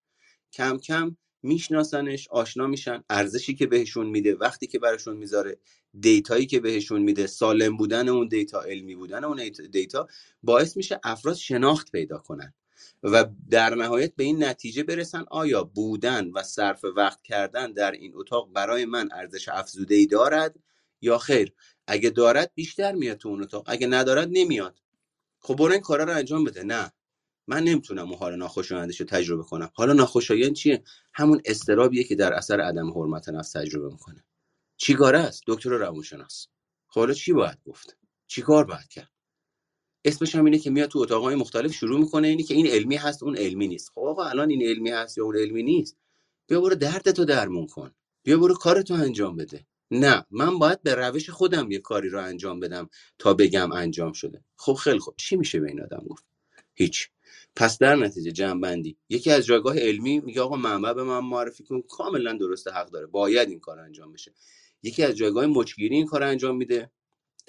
کم کم میشناسنش آشنا میشن ارزشی که بهشون میده وقتی که براشون می‌ذاره. data یی که بهشون میده سالم بودن اون data علمی بودن اون data باعث میشه افراد شناخت پیدا کنن و در نهایت به این نتیجه برسن آیا بودن و صرف وقت کردن در این اتاق برای من ارزش افزوده ای دارد یا خیر؟ اگه دارد بیشتر میاد تو اون اتاق اگه ندارد نمیاد. خب برو این کارا رو انجام بده. نه. من نمی‌تونم اون حال ناخوشایندش رو تجربه کنم. حالا ناخوشایند چیه؟ همون استرابیه که در اثر عدم حرمت نفس تجربه می‌کنه. چیگاره است؟ دکتر روانشناس. خب حالا چی باید گفت؟ چیکار باید کرد؟ اسمش هم اینه که میاد تو اتاقای مختلف شروع می‌کنه اینی که این علمی هست اون علمی نیست. خب آقا الان این علمی هست یا اون علمی نیست؟ بیا برو دردتو درمون کن. بیا برو کارتو انجام بده. نه من باید به روش خودم یه کاری رو انجام بدم تا بگم انجام شده. خب خیلی خوب. چی میشه به این آدم گفت؟ هیچ. پس در نتیجه جمعبندی یکی از جایگاه علمی میگه آقا منبع به من معرفی کن. کاملا درسته حق داره. باید این کار انجام بشه. یکی از جایگاه مچ‌گیری این کار انجام میده.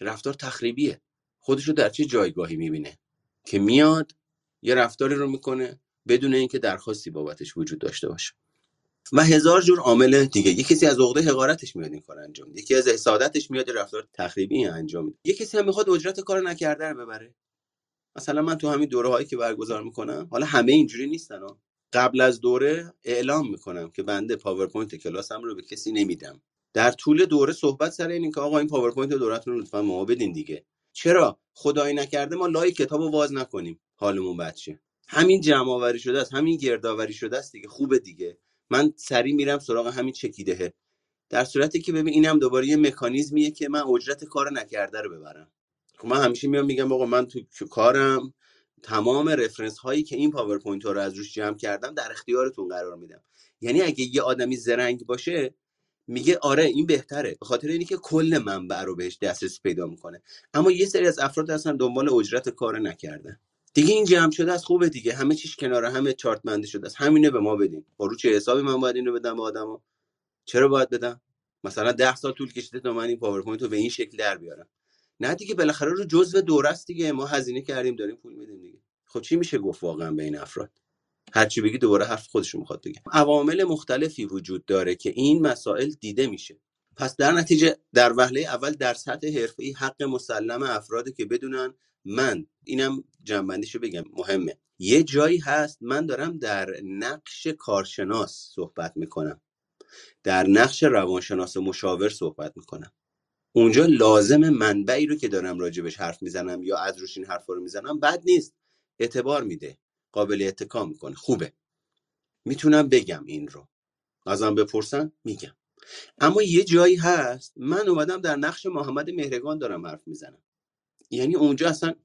رفتار تخریبیه. خودش رو در چه جایگاهی می‌بینه؟ که میاد یه رفتاری رو می‌کنه بدون اینکه درخواستی بابتش وجود داشته باشه. و هزار جور عامل دیگه. یه کسی از عقده حقارتش میاد این کار انجام میده. یکی از حسادتش میاد رفتار تخریبی انجام میده. یه کسی هم می‌خواد اجرت کار نکرده رو ببره. مثلا من تو همین دوره هایی که برگزار می‌کنم حالا همه اینجوری نیستن. قبل از دوره اعلام می‌کنم که بنده پاورپوینت کلاسم رو به کسی نمیدم. در طول دوره صحبت سر این که آقا این پاورپوینت دورتون رو لطفا به ما بدین دیگه. چرا؟ خدایی نکرده ما لای کتاب رو واز نکنیم. حالمون بد شه. همین جمع آوری شده است همین گردآوری شده است دیگه. خوبه دیگه. من سری میرم سراغ همین چکیدهه. در صورتی که ببین اینم دوباره یه مکانیزمیه که من اجرت کار نکرده رو ببرم. خب من همیشه میام میگم آقا من تو کارم تمام reference هایی که این پاورپوینت ها رو از روش جمع کردم در اختیارتون قرار میدم. یعنی اگه یه آدمی زرنگ باشه میگه آره این بهتره. به خاطر اینی که کل منبع رو بهش دسترسی پیدا می‌کنه. اما یه سری از افراد هستن دنبال اجرت کار نکرده‌ن دیگه این جمع شده است خوبه دیگه. همه چیش کناره همه چارت بندی شده است. همینه به ما بدین. بابت چه من باید اینو بدم به آدما؟ چرا باید بدم؟ مثلا ده سال طول کشیده تا من این پاورپوینت رو به این شکل در بیارم. نه دیگه بالاخره رو جزء دوره است دیگه. ما هزینه کردیم داریم پول میدیم دیگه. خب چی میشه گفت واقعا بین افراد؟ هر چی بگی دوباره حرف خودشون می‌خواد بگه. عوامل مختلفی وجود داره که این مسائل دیده میشه. پس در نتیجه در وهله اول در سطح حرفه‌ای حق مسلم افراده که بدونن من اینم جنبندیشو بگم مهمه. یه جایی هست من دارم در نقش کارشناس صحبت می‌کنم. در نقش روانشناس مشاور صحبت می‌کنم. اونجا لازم منبعی رو که دارم راجبش حرف می‌زنم یا از روش این حرفا رو می‌زنم بد نیست. اعتبار میده. قابل اتکا می‌کنه. خوبه. می‌تونم بگم این رو. ازم بپرسن میگم. اما یه جایی هست من اومدم در نقش محمد مهرگان دارم حرف می‌زنم. یعنی اونجا اصلا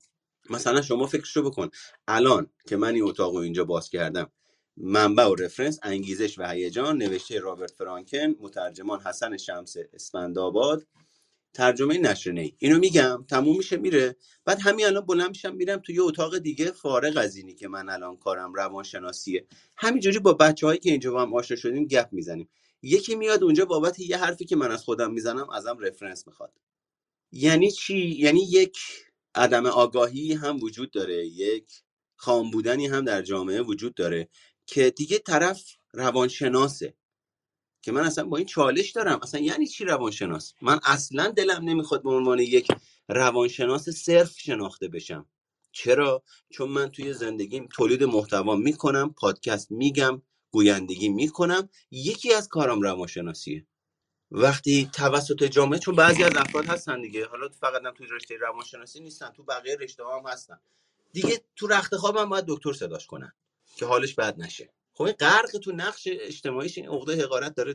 مثلا شما فکرشو بکن. الان که من این اتاق رو اینجا باز کردم منبع و رفرنس انگیزش و هیجان نوشته رابرت فرانکن مترجمان حسن شمس اسفندآباد ترجمه نشر نی اینو میگم تموم میشه میره. بعد همین الان بلند میشم میرم توی یه اتاق دیگه فارغ از اینی که من الان کارم روانشناسیه. همینجوری با بچههایی که اینجا با هم آشنا شدیم گپ می‌زنیم. یکی میاد اونجا بابت یه حرفی که من از خودم می‌زنم ازم رفرنس می‌خواد. یعنی چی؟ یعنی یک عدم آگاهی هم وجود داره یک خام بودنی هم در جامعه وجود داره که دیگه طرف روانشناسه. که من اصلا با این چالش دارم. اصلا یعنی چی روانشناس؟ من اصلا دلم نمی‌خواد به عنوان یک روانشناس صرف شناخته بشم. چرا؟ چون من توی زندگیم تولید محتوا می‌کنم پادکست میگم گویندگی می‌کنم. یکی از کارم روانشناسیه. وقتی توسط جامعه چون بعضی از افراد هستن دیگه حالا فقط هم توی رشته روانشناسی نیستن تو بقیه رشته ها هم هستن. دیگه تو رخت خوابم باید دکتر صداش کنن که حالش بد نشه. خب این غرق تو نقش اجتماعیش این عقده حقارت داره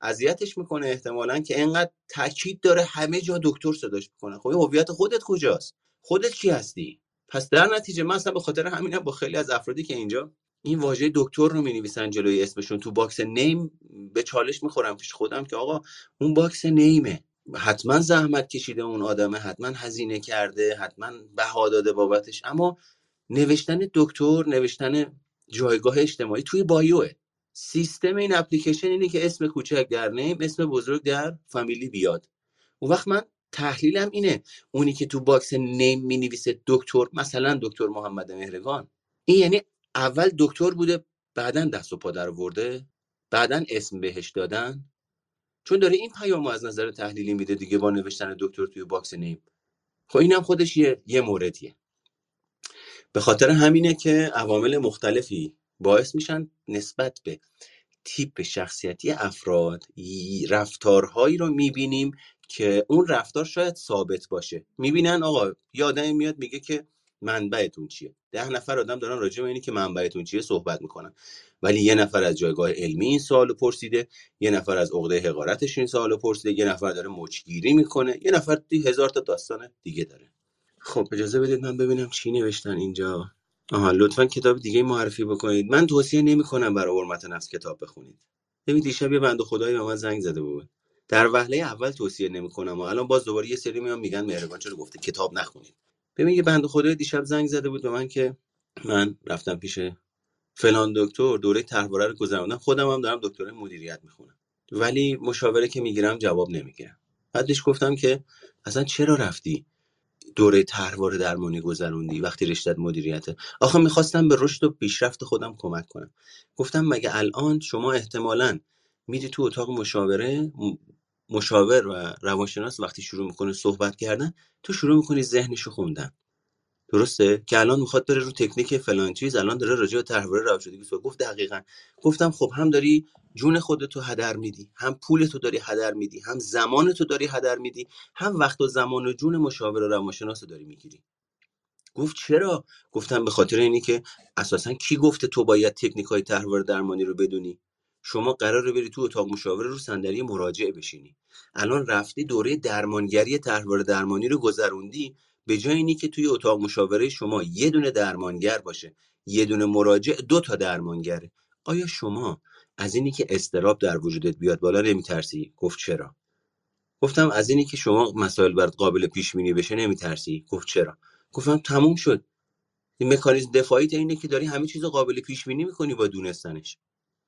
اذیتش می‌کنه احتمالا که اینقدر تاکید داره همه جا دکتر صداش می‌کنه. خب هویت خودت کجاست؟ خودت کی هستی؟ پس در نتیجه من اصلا به خاطر همینم با خیلی از افرادی که اینجا این واژه دکتر رو می نویسن جلوی اسمشون. تو box name به چالش می‌خورم پیش خودم که آقا اون box name ه. حتما زحمت کشیده اون آدمه حتما هزینه کرده حتما بها داده بابتش. اما نوشتن دکتر نوشتن جایگاه اجتماعی توی bio عه. سیستم این اپلیکیشن اینه که اسم کوچک در name اسم بزرگ در فامیلی بیاد. اون وقت من تحلیلم اینه اونی که تو box name می نویسه دکتر مثلا دکتر محمد مهرگان. این یعنی اول دکتر بوده بعدا دست و پا درآورده بعدا اسم بهش دادن. چون داره این پیامو از نظر تحلیلی میده دیگه با نوشتن دکتر توی box name. خب اینم خودش یه, یه موردیه. به خاطر همینه که عوامل مختلفی باعث میشن نسبت به تیپ شخصیتی افراد رفتارهایی رو می‌بینیم که اون رفتار شاید ثابت باشه. می‌بینن آقا یادم میاد میگه که منبعتون چیه؟ ده نفر آدم دارن راجع به اینی که منبعتون چیه صحبت می‌کنن. ولی یه نفر از جایگاه علمی این سوالو پرسیده یه نفر از عقده حقارتش این سوالو پرسیده یه نفر داره مچگیری می‌کنه یه نفر دی هزار تا داستان دیگه داره. خب اجازه بدید من ببینم چی نوشتن اینجا. آها لطفا کتاب دیگه معرفی بکنید. من توصیه نمی‌کنم برای حرمت نفس کتاب بخونید. ببین دیشب یه بنده خدایی به من زنگ زده بود. در وهله اول توصیه نمی‌کنم و الان باز دوباره یه سری میان میگن مهربان چرا گفته کتاب نخونید؟ ببین یه بنده خدای دیشب زنگ زده بود به من که من رفتم پیش فلان دکتر دوره طرحواره رو گذروندم. خودم هم دارم دکترای مدیریت می‌خونم. ولی مشاوره که می‌گیرم جواب نمی‌گیرم. بعدش گفتم که اصلا چرا رفتی؟ دوره طرحواره درمانی گذروندی وقتی رشتت مدیریته. آخه می‌خواستم به رشد و پیشرفت خودم کمک کنم. گفتم مگه الان شما احتمالا میری تو اتاق مشاوره مشاور و روانشناس وقتی شروع می‌کنه صحبت کردن تو شروع می‌کنی ذهنشو خوندن. درسته؟ که الان می‌خواد بره رو تکنیک فلان چیز الان داره راجع به تحول روانشناسی گفت دقیقا. گفتم خب هم داری جون خودتو هدر میدی هم پولتو داری هدر میدی هم زمانتو داری هدر میدی هم وقت و زمان و جون مشاور روانشناس داری می‌گیری. گفت چرا؟ گفتم به خاطر اینی که اساسا کی گفته تو باید تکنیک های تحول درمانی رو بدونی؟ شما قراره بری تو اتاق مشاوره رو صندلی مراجعه بشینی. الان رفتی دوره درمانگری تحول درمانی رو گذروندی به جای اینی که توی اتاق مشاوره شما یه دونه درمانگر باشه یه دونه مراجع دو تا درمانگره. آیا شما از اینی که استراب در وجودت بیاد بالا نمیترسی؟ گفت چرا. گفتم از اینی که شما مسائل برات قابل پیش بینی بشه نمیترسی؟ گفت چرا. گفتم تموم شد. این مکانیزم دفاعی اینه که داری همه چیز قابل پیش بینی می‌کنی با دونستنش.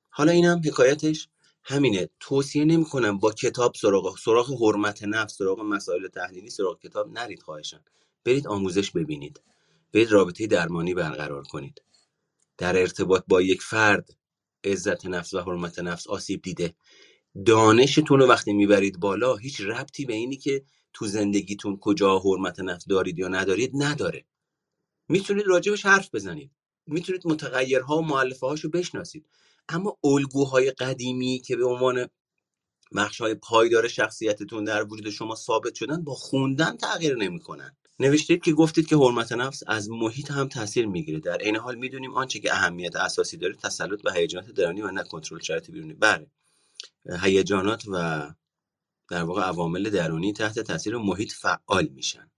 حالا اینم حکایتش. همینه. توصیه نمی‌کنم با کتاب سراغ سراغ حرمت نفس سراغ مسائل تحلیلی سراغ کتاب نرید خواهشن برید آموزش ببینید. برید رابطه درمانی برقرار کنید. در ارتباط با یک فرد عزت نفس و حرمت نفس آسیب دیده دانشتون رو وقتی می‌برید بالا هیچ ربطی به اینی که تو زندگیتون کجا حرمت نفس دارید یا ندارید نداره. می‌تونید راجبش حرف بزنید. می‌تونید متغیرها و معلفه هاشو بشناسید. اما الگوهای قدیمی که به عنوان بخش های پایدار شخصیتتون در وجود شما ثابت شدن با خوندن تغییر نمی‌کنن. نوشتید که گفتید که حرمت نفس از محیط هم تاثیر می‌گیره. در این حال می‌دونیم آنچه که اهمیت اساسی داره تسلط به هیجانات درونی و نه کنترل شرایط بیرونی. بله. هیجانات و در واقع عوامل درونی تحت تاثیر محیط فعال میشن.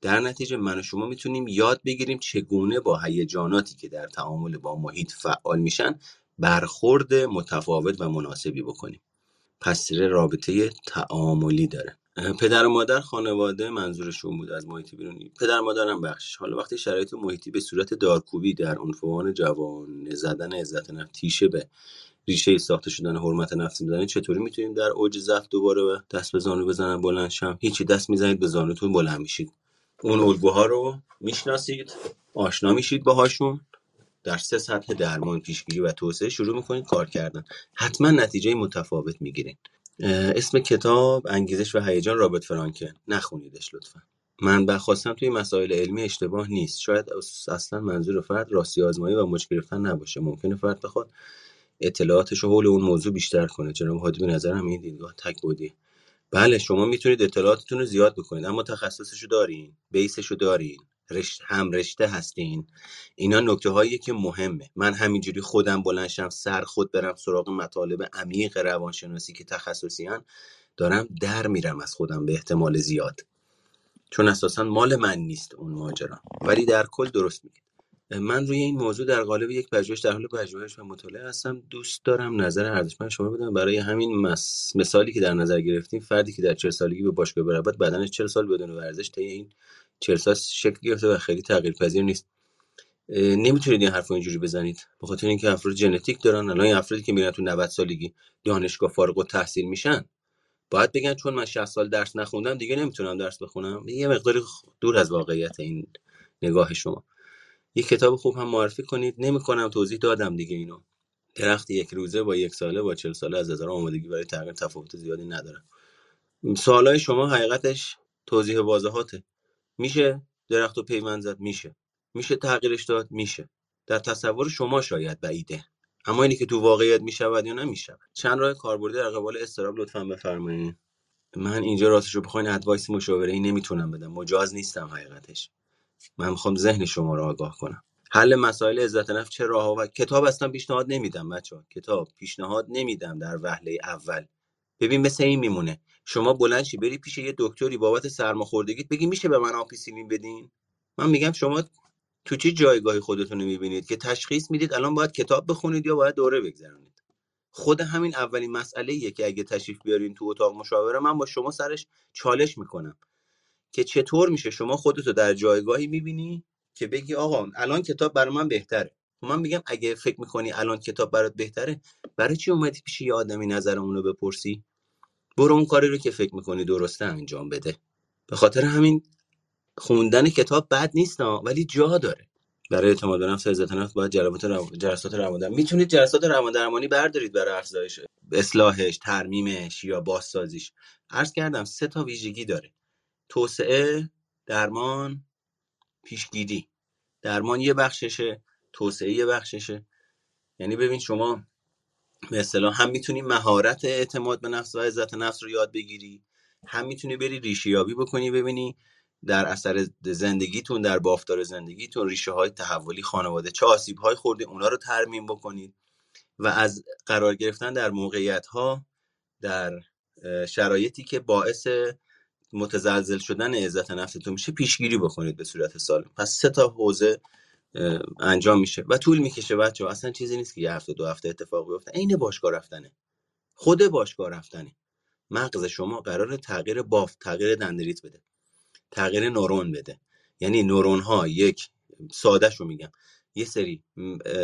در نتیجه من و شما می‌تونیم یاد بگیریم چگونه با هیجاناتی که در تعامل با محیط فعال میشن برخورد متفاوت و مناسبی بکنیم. پس رابطه تعاملی داره. پدر و مادر خانواده منظورشون بود از محیط بیرونی پدر و مادرم بخش حالا وقتی شرایط محیطی به صورت دارکوبی در عنفوان جوان زدن عزت نفس تیشه به ریشه ساخته شدن حرمت نفس می‌زنید چطوری می‌تونیم در اوج ضعف دوباره دست به زانو بزنن بلند شم؟ هیچی. دست می‌زنید به زانوتون بلند میشید. اون الگوها رو می‌شناسید آشنا میشید باهاشون. در سه سطح درمان پیشگیری و توسعه شروع می‌کنید کار کردن. حتما نتیجه متفاوت می‌گیرین. اسم کتاب انگیزش و هیجان رابرت فرانکه. نخونیدش لطفا. من خواستم توی مسائل علمی اشتباه نیست. شاید اصلا منظور فرد راستی آزمایی و مچ گرفتن نباشه. ممکنه فرد بخواد اطلاعاتش رو حول اون موضوع بیشتر کنه. جناب هادی به نظرم این دیدگاه تک بودی. بله شما می‌تونید اطلاعاتتون رو زیاد بکنید اما تخصصشو دارین بیسشو دارین. رشت هم رشته هستین. اینا نکته هایی که مهمه. من همینجوری خودم بلنشم سر خود برم سراغ مطالب عمیق روانشناسی که تخصصی هن دارم در میرم از خودم به احتمال زیاد. چون اساسا مال من نیست اون ماجرا. ولی در کل درست میگه من روی این موضوع در قالب یک پژوهش در حال پژوهش و مطالعه هستم. دوست دارم نظر ارزشمند شما بدم. برای همین مس... مثالی که در نظر گرفتیم فردی که در 40 سالگی به باشگاه برود بدنش 40 سال بدون ورزش طی این 40 سال شکل گرفته و خیلی تغییر پذیر نیست نمی‌تونید این حرف اینجوری بزنید. به خاطر اینکه افراد ژنتیک دارن الان این افرادی که میرن تو 90 سالگی دانشگاه فارغ التحصیل میشن باید بگن چون من 60 سال درس نخوندم دیگه نمی‌تونم درس بخونم. یه مقداری دور از واقعیت این نگاه شما. یه کتاب خوب هم معرفی کنید. نمی‌کنم توضیح دادم دیگه اینو. درخت یک روزه با یک ساله با چل ساله از نظر آمادگی برای تغییر تفاوت زیادی نداره. سوالای شما حقیقتش توضیح واضحاته میشه؟ درخت و پیوند زد میشه. میشه تغییرش داد؟ میشه. در تصور شما شاید بعیده. اما اینی که تو واقعیت می‌شود یا نمی‌شود. چند راه کاربردی در قبال اضطراب لطفا بفرمایید من اینجا راستش رو بخواین advice مشاوره ای نمی‌تونم بدم. مجاز نیستم حقیقتش. من می‌خوام ذهن شما رو آگاه کنم. حل مسائل عزت نفس چه راه و کتاب اصلا پیشنهاد نمیدم بچه کتاب پیشنهاد نمیدم در وهله اول. ببین مثل این میمونه. شما بلند شی بری پیش یه دکتری بابت سرماخوردگیت بگی میشه به من آمپیسیلین بدین؟ من میگم شما تو چه جایگاهی خودتون رو می‌بینید که تشخیص می‌دید الان باید کتاب بخونید یا باید دوره بگذرونید؟ خود همین اولین مسئله ایه که اگه تشریف بیارین تو اتاق مشاوره من با شما سرش چالش می‌کنم. که چطور میشه شما خودتو در جایگاهی می‌بینی که بگی آقا الان کتاب برای من بهتره؟ من میگم اگه فکر می‌کنی الان کتاب برات بهتره برای چی اومدی پیش یه آدمی نظر اونو بپرسی؟ برو اون کاری رو که فکر می‌کنی درسته انجام بده. به خاطر همین خوندن کتاب بد نیست ها، ولی جا داره. برای اعتماد به نفس عزت نفس باید جلسات رو... جلسات روان می‌تونید جلسات روان درمانی بردارید برای افزایش اصلاحش ترمیمش یا بازسازیش. عرض کردم سه تا ویژگی داره. توسعه درمان پیشگیری. درمان یه بخششه توسعه یه بخششه. یعنی ببین شما به اصطلاح هم می‌تونی مهارت اعتماد به نفس و عزت نفس رو یاد بگیری هم می‌تونی بری ریشه یابی بکنی ببینی در اثر زندگیتون در بافتار زندگیتون ریشه های تحولی خانواده چه آسیب های خوردی اونا رو ترمیم بکنید و از قرار گرفتن در موقعیت ها در شرایطی که باعث متزلزل شدن عزت نفستون میشه پیشگیری بکنید به صورت سالم. پس سه تا حوزه انجام میشه و طول می‌کشه بچه اصلا چیزی نیست که یه هفته دو هفته اتفاق بیفته. عین باشگاه رفتنه. خود باشگاه رفتنه. مغز شما قرار تغییر بافت تغییر دندریت بده. تغییر نورون بده. یعنی نورون ها یک ساده شو میگم. یه سری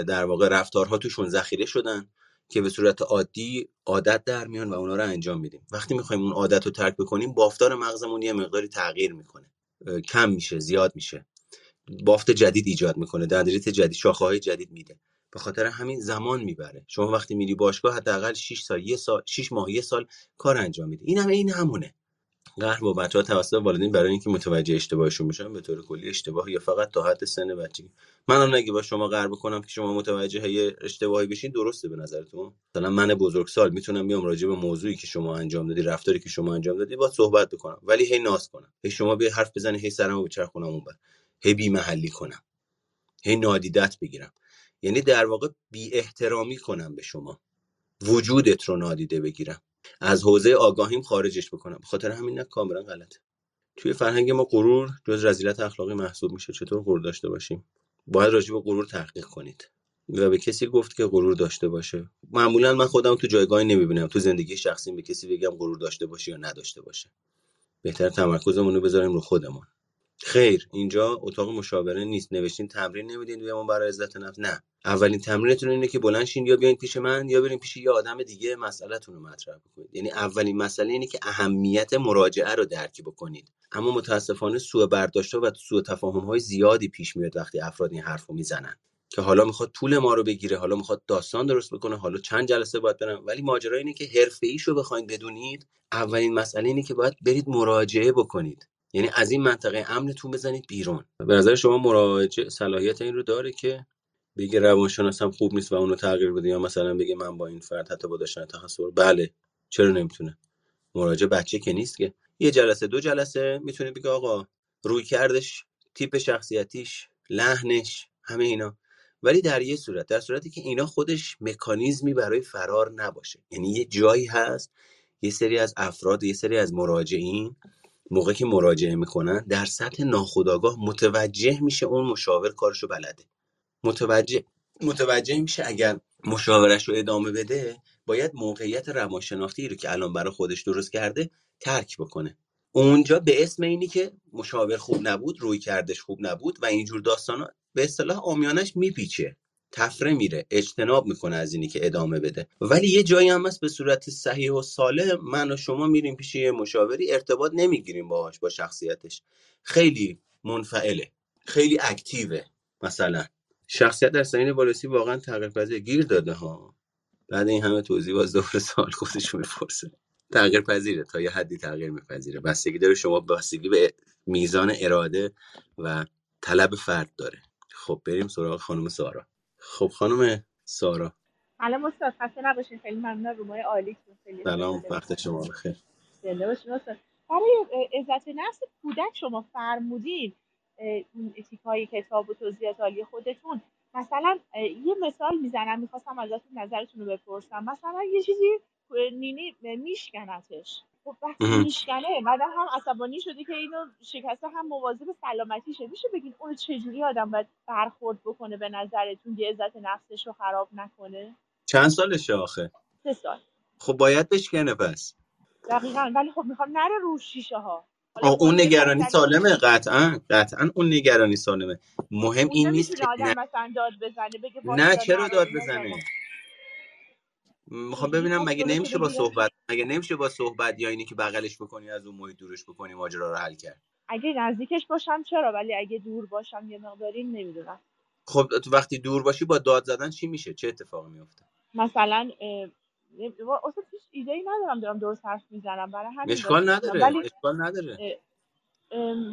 در واقع رفتارها توشون ذخیره شدن که به صورت عادی عادت در میان و اونا رو انجام میدیم. وقتی می‌خوایم اون عادت رو ترک بکنیم بافتار مغزمون یه مقداری تغییر می‌کنه. کم میشه زیاد میشه. بافت جدید ایجاد می‌کنه دندریت جدید شاخه های جدید میده. به خاطر همین زمان می‌بره. شما وقتی میری باشگاه حداقل 6 سال یه سال 6 ماه یه سال کار انجام میده. این هم این همونه. قهر با بچه ها توسط والدین برای اینکه متوجه اشتباهشون بشن به طور کلی اشتباه یا فقط تا حد سن من هم اگه با شما قهر بکنم که شما متوجه اشتباهی بشین درسته به نظرتون. مثلا من بزرگسال می‌تونم بیام راجع به موضوعی که شما انجام دادی رفتاری که شما انجام دادی با صحبت بکنم. ولی هی ناز کنم. هی شما بیا حرف بزنی هی سرمو بچرخونم اون بر هی بی محلی کنم. هی نادیدت بگیرم. یعنی در واقع بی احترامی کنم به شما. وجودت رو نادیده بگیرم. از حوزه آگاهیم خارجش بکنم. خاطر همین نه کاملا غلطه. توی فرهنگ ما غرور جز رذیلت اخلاقی محسوب میشه. چطور غرور داشته باشیم؟ باید راجع به غرور تحقیق کنید. و به کسی گفت که غرور داشته باشه. معمولا من خودم تو جایگاهی نمی‌بینم. تو زندگی شخصیم به کسی بگم غرور داشته باشه یا نداشته باشه. بهتر تمرکزمون رو بذاریم رو خودمون. خیر اینجا اتاق مشاوره نیست. نوشتین تمرین نمیدین بیام برای عزت نفس. نه. اولین تمرینتون اینه که بلند شین یا بیاین پیش من یا برین پیش یه آدم دیگه مسئلهتون رو مطرح بکنید. یعنی اولین مسئله اینه که اهمیت مراجعه رو درک بکنید. اما متاسفانه سوء برداشت و سوء تفاهم های زیادی پیش میاد وقتی افراد این حرف رو می‌زنن. که حالا می‌خواد طول ما رو بگیره حالا می‌خواد داستان درست بکنه حالا چند جلسه باید برم ولی ماجرا اینه که حرفه رو بخواید بدونید اولین مسئله اینه که باید برید مراجعه بکنید. یعنی از این منطقه امنتون بزنید بیرون. به نظر شما مراجع صلاحیت این رو داره که بگه روانشناسم خوب نیست و اونو تغییر بده یا مثلا بگه من با این فرد حتی با داشتن تخصص بله چرا نمی‌تونه؟ مراجع بچه که نیست که. یه جلسه دو جلسه می‌تونه بگه آقا روی کردش تیپ شخصیتیش لحنش همه اینا. ولی در یه صورت در صورتی که اینا خودش مکانیزمی برای فرار نباشه. یعنی یه جایی هست یه سری از افراد یه سری از مراجعین موقعی که مراجعه می‌کنن در سطح ناخودآگاه متوجه میشه اون مشاور کارشو بلده. متوجه متوجه میشه اگر مشاورش رو ادامه بده باید موقعیت روانشناختی رو که الان برای خودش درست کرده ترک بکنه. اونجا به اسم اینی که مشاور خوب نبود روی کردش خوب نبود و اینجور داستانا به اصطلاح آمیانش میپیچه. تفره میره اجتناب می‌کنه از اینی که ادامه بده. ولی یه جایی هم هست به صورت صحیح و سالم من و شما میریم پیش یه مشاوری ارتباط نمی‌گیریم باهاش با شخصیتش. خیلی منفعله خیلی اکتیوه مثلا. شخصیت در سنین بالوسی واقعا تغییر پذیر گیر داده ها. بعد این همه توضیح باز دوباره سوال خودش می‌پرسه. تغییر پذیره تا یه حدی تغییر میپذیره. بستگی داره شما بستگی به میزان اراده و طلب فرد داره. خب بریم سراغ خانم سارا. خب خانم سارا. الان استاد خسته نباشین. خیلی ممنون رومای عالی خیلی سلام وقت شما بخیر. زنده باشین استاد. برای عزت نفس کودک شما فرمودین این تیپای کتاب و توضیحات عالی خودتون. مثلا یه مثال می‌زنم می‌خواستم ازتون نظرتون رو بپرسم. مثلا یه چیزی نینی میشکنتش. خب وقتی میشکنه بعدا هم عصبانی شده که اینو شکسته هم مواظب سلامتیشه. میشه بگین اون چجوری آدم باید برخورد بکنه به نظرتون؟ که عزت نفسش رو خراب نکنه؟ چند سالشه آخه؟ سه سال. خب باید بشکنه پس. دقیقا. ولی خب می‌خوام نره رو شیشه ها آه اون نگرانی سالمه. قطعا قطعا اون نگرانی سالمه. مهم این نیست که آدم مثلا داد بزنه بگه نه چرا داد بزنه؟ می‌خوام ببینم مگه نمیشه با صحبت مگه نمیشه با صحبت یا اینی که بغلش بکنی از اون محیط دورش بکنی ماجرا رو حل کرد؟ اگه نزدیکش باشم چرا؟ ولی اگه دور باشم یه مقداری نمی‌دونم. خب تو وقتی دور باشی با داد زدن چی میشه؟ چه اتفاقی میفته مثلا اصلا هیچ ایده ای ندارم دارم درست حرف می‌زنم برای همین اشکال نداره ولی اشکال نداره.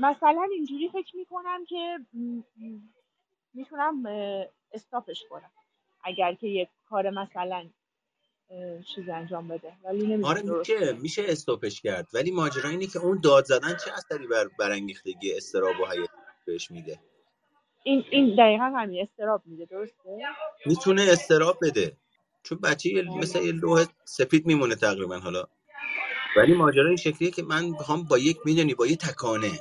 مثلا اینجوری فکر می‌کنم که می‌تونم استاپش کنم. اگر که یه کار مثلا چیز انجام بده. ولی آره میشه میشه استاپش کرد. ولی ماجرا اینه که اون داد زدن چه اثری بر برانگیختگی استراب و حیات بهش میده؟ این این دقیقا همین استراب میده درسته؟ می‌تونه استراب بده. چون بچه یه مثل یه لوح سفید میمونه تقریبا حالا. ولی ماجرا این شکلیه که من می‌خوام با یک می‌دونی با یه تکانه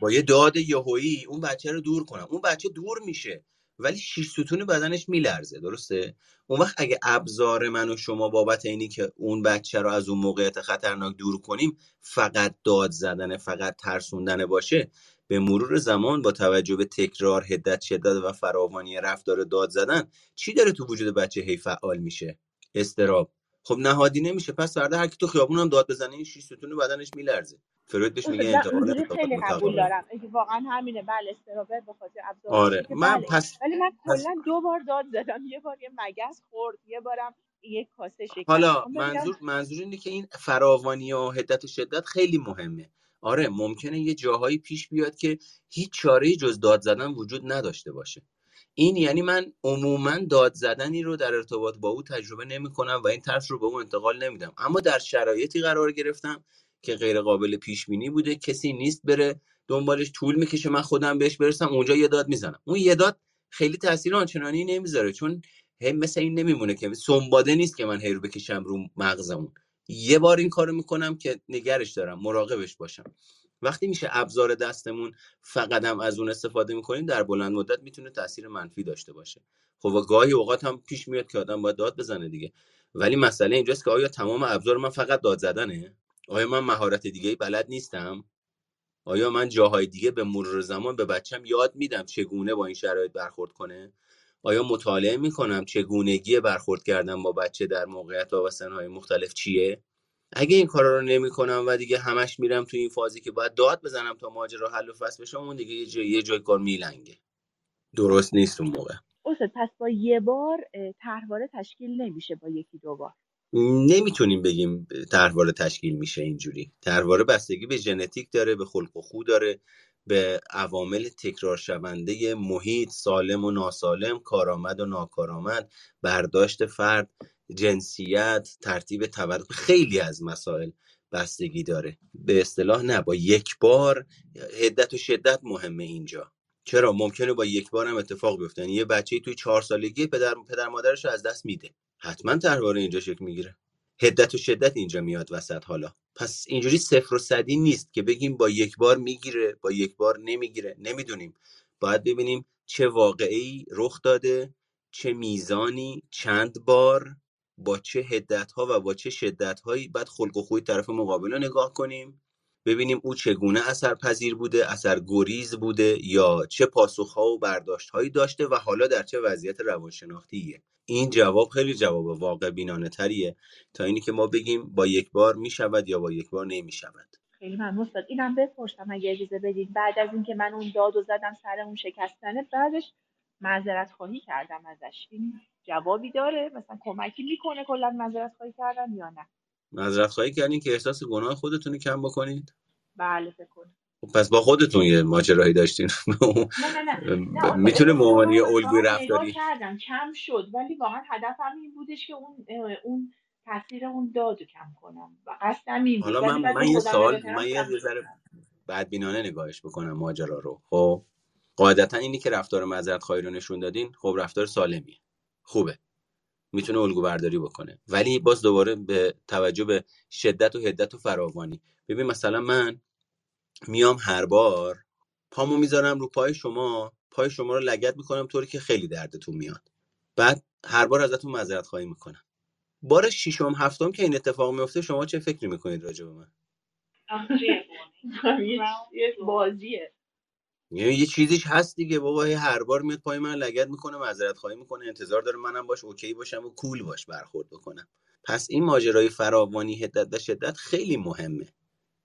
با یه داد یهویی اون بچه رو دور کنم. اون بچه دور میشه. ولی شیش ستون بدنش میلرزه درسته؟ اون وقت اگه ابزار من و شما بابت اینی که اون بچه رو از اون موقعیت خطرناک دور کنیم فقط داد زدن فقط ترسوندن باشه به مرور زمان با توجه به تکرار هدت شدت و فراوانی رفتار داد زدن چی داره تو وجود بچه هی فعال میشه؟ استراب. خب نهادی نمیشه پس فردا هر کی تو خیابون هم داد بزنه این شیش ستون بدنش میلرزه. فروید بهش میگه انتقال خیلی قبول دارم. واقعا همینه بله استرابه به خاطر آره من بله. پس ولی من کلا دو بار داد زدم. یه بار یه مگس خورد یه بارم یک کاسه شکر. حالا منظور منظور اینه که این فراوانی و حدت و شدت خیلی مهمه. آره ممکنه یه جاهایی پیش بیاد که هیچ چاره جز داد زدن وجود نداشته باشه. این یعنی من عموما داد زدنی رو در ارتباط با او تجربه نمی کنم و این ترس رو به او انتقال نمیدم. اما در شرایطی قرار گرفتم که غیر قابل پیش بینی بوده. کسی نیست بره دنبالش طول می‌کشه من خودم بهش برسم اونجا یه داد می‌زنم. اون یه داد خیلی تاثیر آنچنانی نمی‌ذاره چون هم مثل این نمیمونه که سنباده نیست که من هی رو بکشم رو مغزمون. یه بار این کارو می‌کنم که نگرش دارم مراقبش باشم. وقتی میشه ابزار دستمون فقط هم از اون استفاده می‌کنیم در بلند مدت می‌تونه تاثیر منفی داشته باشه. خب گاهی اوقات هم پیش میاد که آدم باید داد بزنه دیگه. ولی مسئله اینجاست که آیا تمام ابزار من فقط داد زدنه؟ آیا من مهارت دیگه بلد نیستم؟ آیا من جاهای دیگه به مرور زمان به بچم یاد میدم چگونه با این شرایط برخورد کنه؟ آیا مطالعه می‌کنم چگونگی برخورد کردن با بچه در موقعیت و سنهای مختلف چیه؟ اگه این کارا رو نمی‌کنم و دیگه همش میرم تو این فازی که باید داد بزنم تا ماجرا حل و فصل بشه اون دیگه یه جای یه جای کار میلنگه. درست نیست اون موقع. استاد پس با یه بار طرحواره تشکیل نمیشه با یکی دو بار؟ نمی‌تونیم بگیم طرحواره تشکیل میشه اینجوری. طرحواره بستگی به ژنتیک داره به خلق و خو داره به عوامل تکرار شونده محیط سالم و ناسالم کارآمد و ناکارآمد برداشت فرد جنسیت ترتیب تولد خیلی از مسائل بستگی داره. به اصطلاح نه با یک بار هدت و شدت مهمه اینجا. چرا؟ ممکنه با یک بار هم اتفاق بیفته. یعنی یه بچه توی چهار سالگی پدر پدر مادرش رو از دست میده. حتما تحوار اینجا شکل می‌گیره. هدت و شدت اینجا میاد وسط حالا. پس اینجوری صفر و صدی نیست که بگیم با یک بار می‌گیره با یک بار نمی‌گیره. نمی‌دونیم. باید ببینیم چه واقعی رخ داده چه میزانی چند بار. با چه هدت ها و با چه شدت هایی بعد خلق و خوی طرف مقابل رو نگاه کنیم. ببینیم او چگونه اثر پذیر بوده اثر گریز بوده یا چه پاسخ ها و برداشت هایی داشته و حالا در چه وضعیت روانشناختیه. این جواب خیلی جواب واقع بینانه تریه. تا اینی که ما بگیم با یک بار می شود یا با یک بار نمی شود. خیلی ممنون. استاد اینم بپرسم اگه اجازه بدید بعد از اینکه من اون داد و زدم سر اون شکستنه بعدش معذرت خواهی کردم ازش. این جوابی داره. مثلا کمکی می‌کنه کلا معذرت خواهی کردم یا نه. معذرت خواهی کردین که احساس گناه خودتون رو کم بکنید؟ بله فکر کنم. خب پس با خودتون یه ماجرایی داشتین. نه نه نه. نه می‌تونه عنوان یه الگوی رفتاری کردم کم شد. ولی واقعا هدفم این بودش که اون اون تاثیر اون داد رو کم کنم. و قصدم این حالا من من یه سوال من یه ذره بدبینانه نگاهش بکنم ماجرا رو. خب قاعدتا اینی که رفتار معذرت خواهی رو نشون دادین خب رفتار سالمیه. خوبه. می‌تونه الگو برداری بکنه. ولی باز دوباره به توجه به شدت و حدت و فراوانی. ببین مثلا من میام هر بار پامو می‌ذارم رو پای شما پای شما رو لگت می‌کنم طوری که خیلی دردتون میاد. بعد هر بار ازتون معذرت خواهی می‌کنم. بار ششم هفتم که این اتفاق میفته شما چه فکری می‌کنید راجع به من؟ یه یه بازیه. یعنی یه چیزیش هست دیگه بابا هر بار میاد پای من لگت می‌کنه معذرت خواهی می‌کنه انتظار داره منم باش اوکی باشم و کول باش برخورد بکنم. پس این ماجرای فراوانی حدت و شدت خیلی مهمه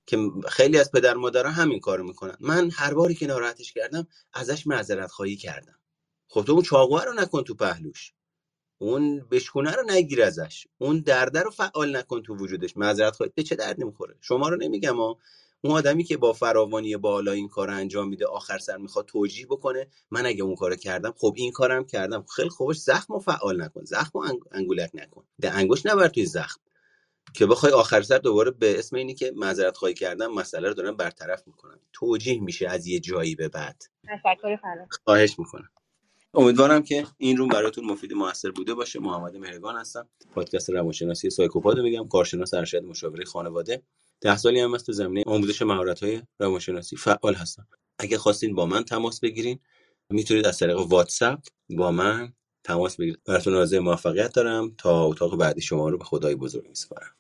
که خیلی از پدر مادرها همین کارو می‌کنن. من هر باری که ناراحتش کردم ازش معذرت خواهی کردم. خب تو اون چاقوه رو نکن تو پهلوش. اون بشکونه رو نگیر ازش. اون درده رو فعال نکن تو وجودش. معذرت خواهی به چه درد نمی‌خوره شما رو نمیگم اون آدمی که با فراوانی بالا این کار رو انجام میده آخر سر می‌خواد توجیه بکنه من اگه اون کارو کردم خب این کارم کردم. خیلی خوبش زخم رو فعال نکن زخم انگ- انگولک نکن. ده انگوش نبر توی زخم. که بخوای آخر سر دوباره به اسم اینی که معذرت خواهی کردم مسئله رو دارن برطرف می‌کنن توجیه میشه از یه جایی به بعد. تشکر خواهش می‌کنم. امیدوارم که این روم براتون مفید و موثر بوده باشه. محمد مهرگان هستم. پادکست روانشناسی سایکوپاد میگم. کارشناس ارشد مشاوره خانواده. ده سالی هم از تو زمینه آموزش مهارت های روانشناسی. فعال هستم. اگه خواستین با من تماس بگیرین می‌تونید از طریق واتساپ با من تماس بگیرید. براتون آرزوی موفقیت دارم. تا اتاق بعدی شما رو به خدای بزرگ میسپارم.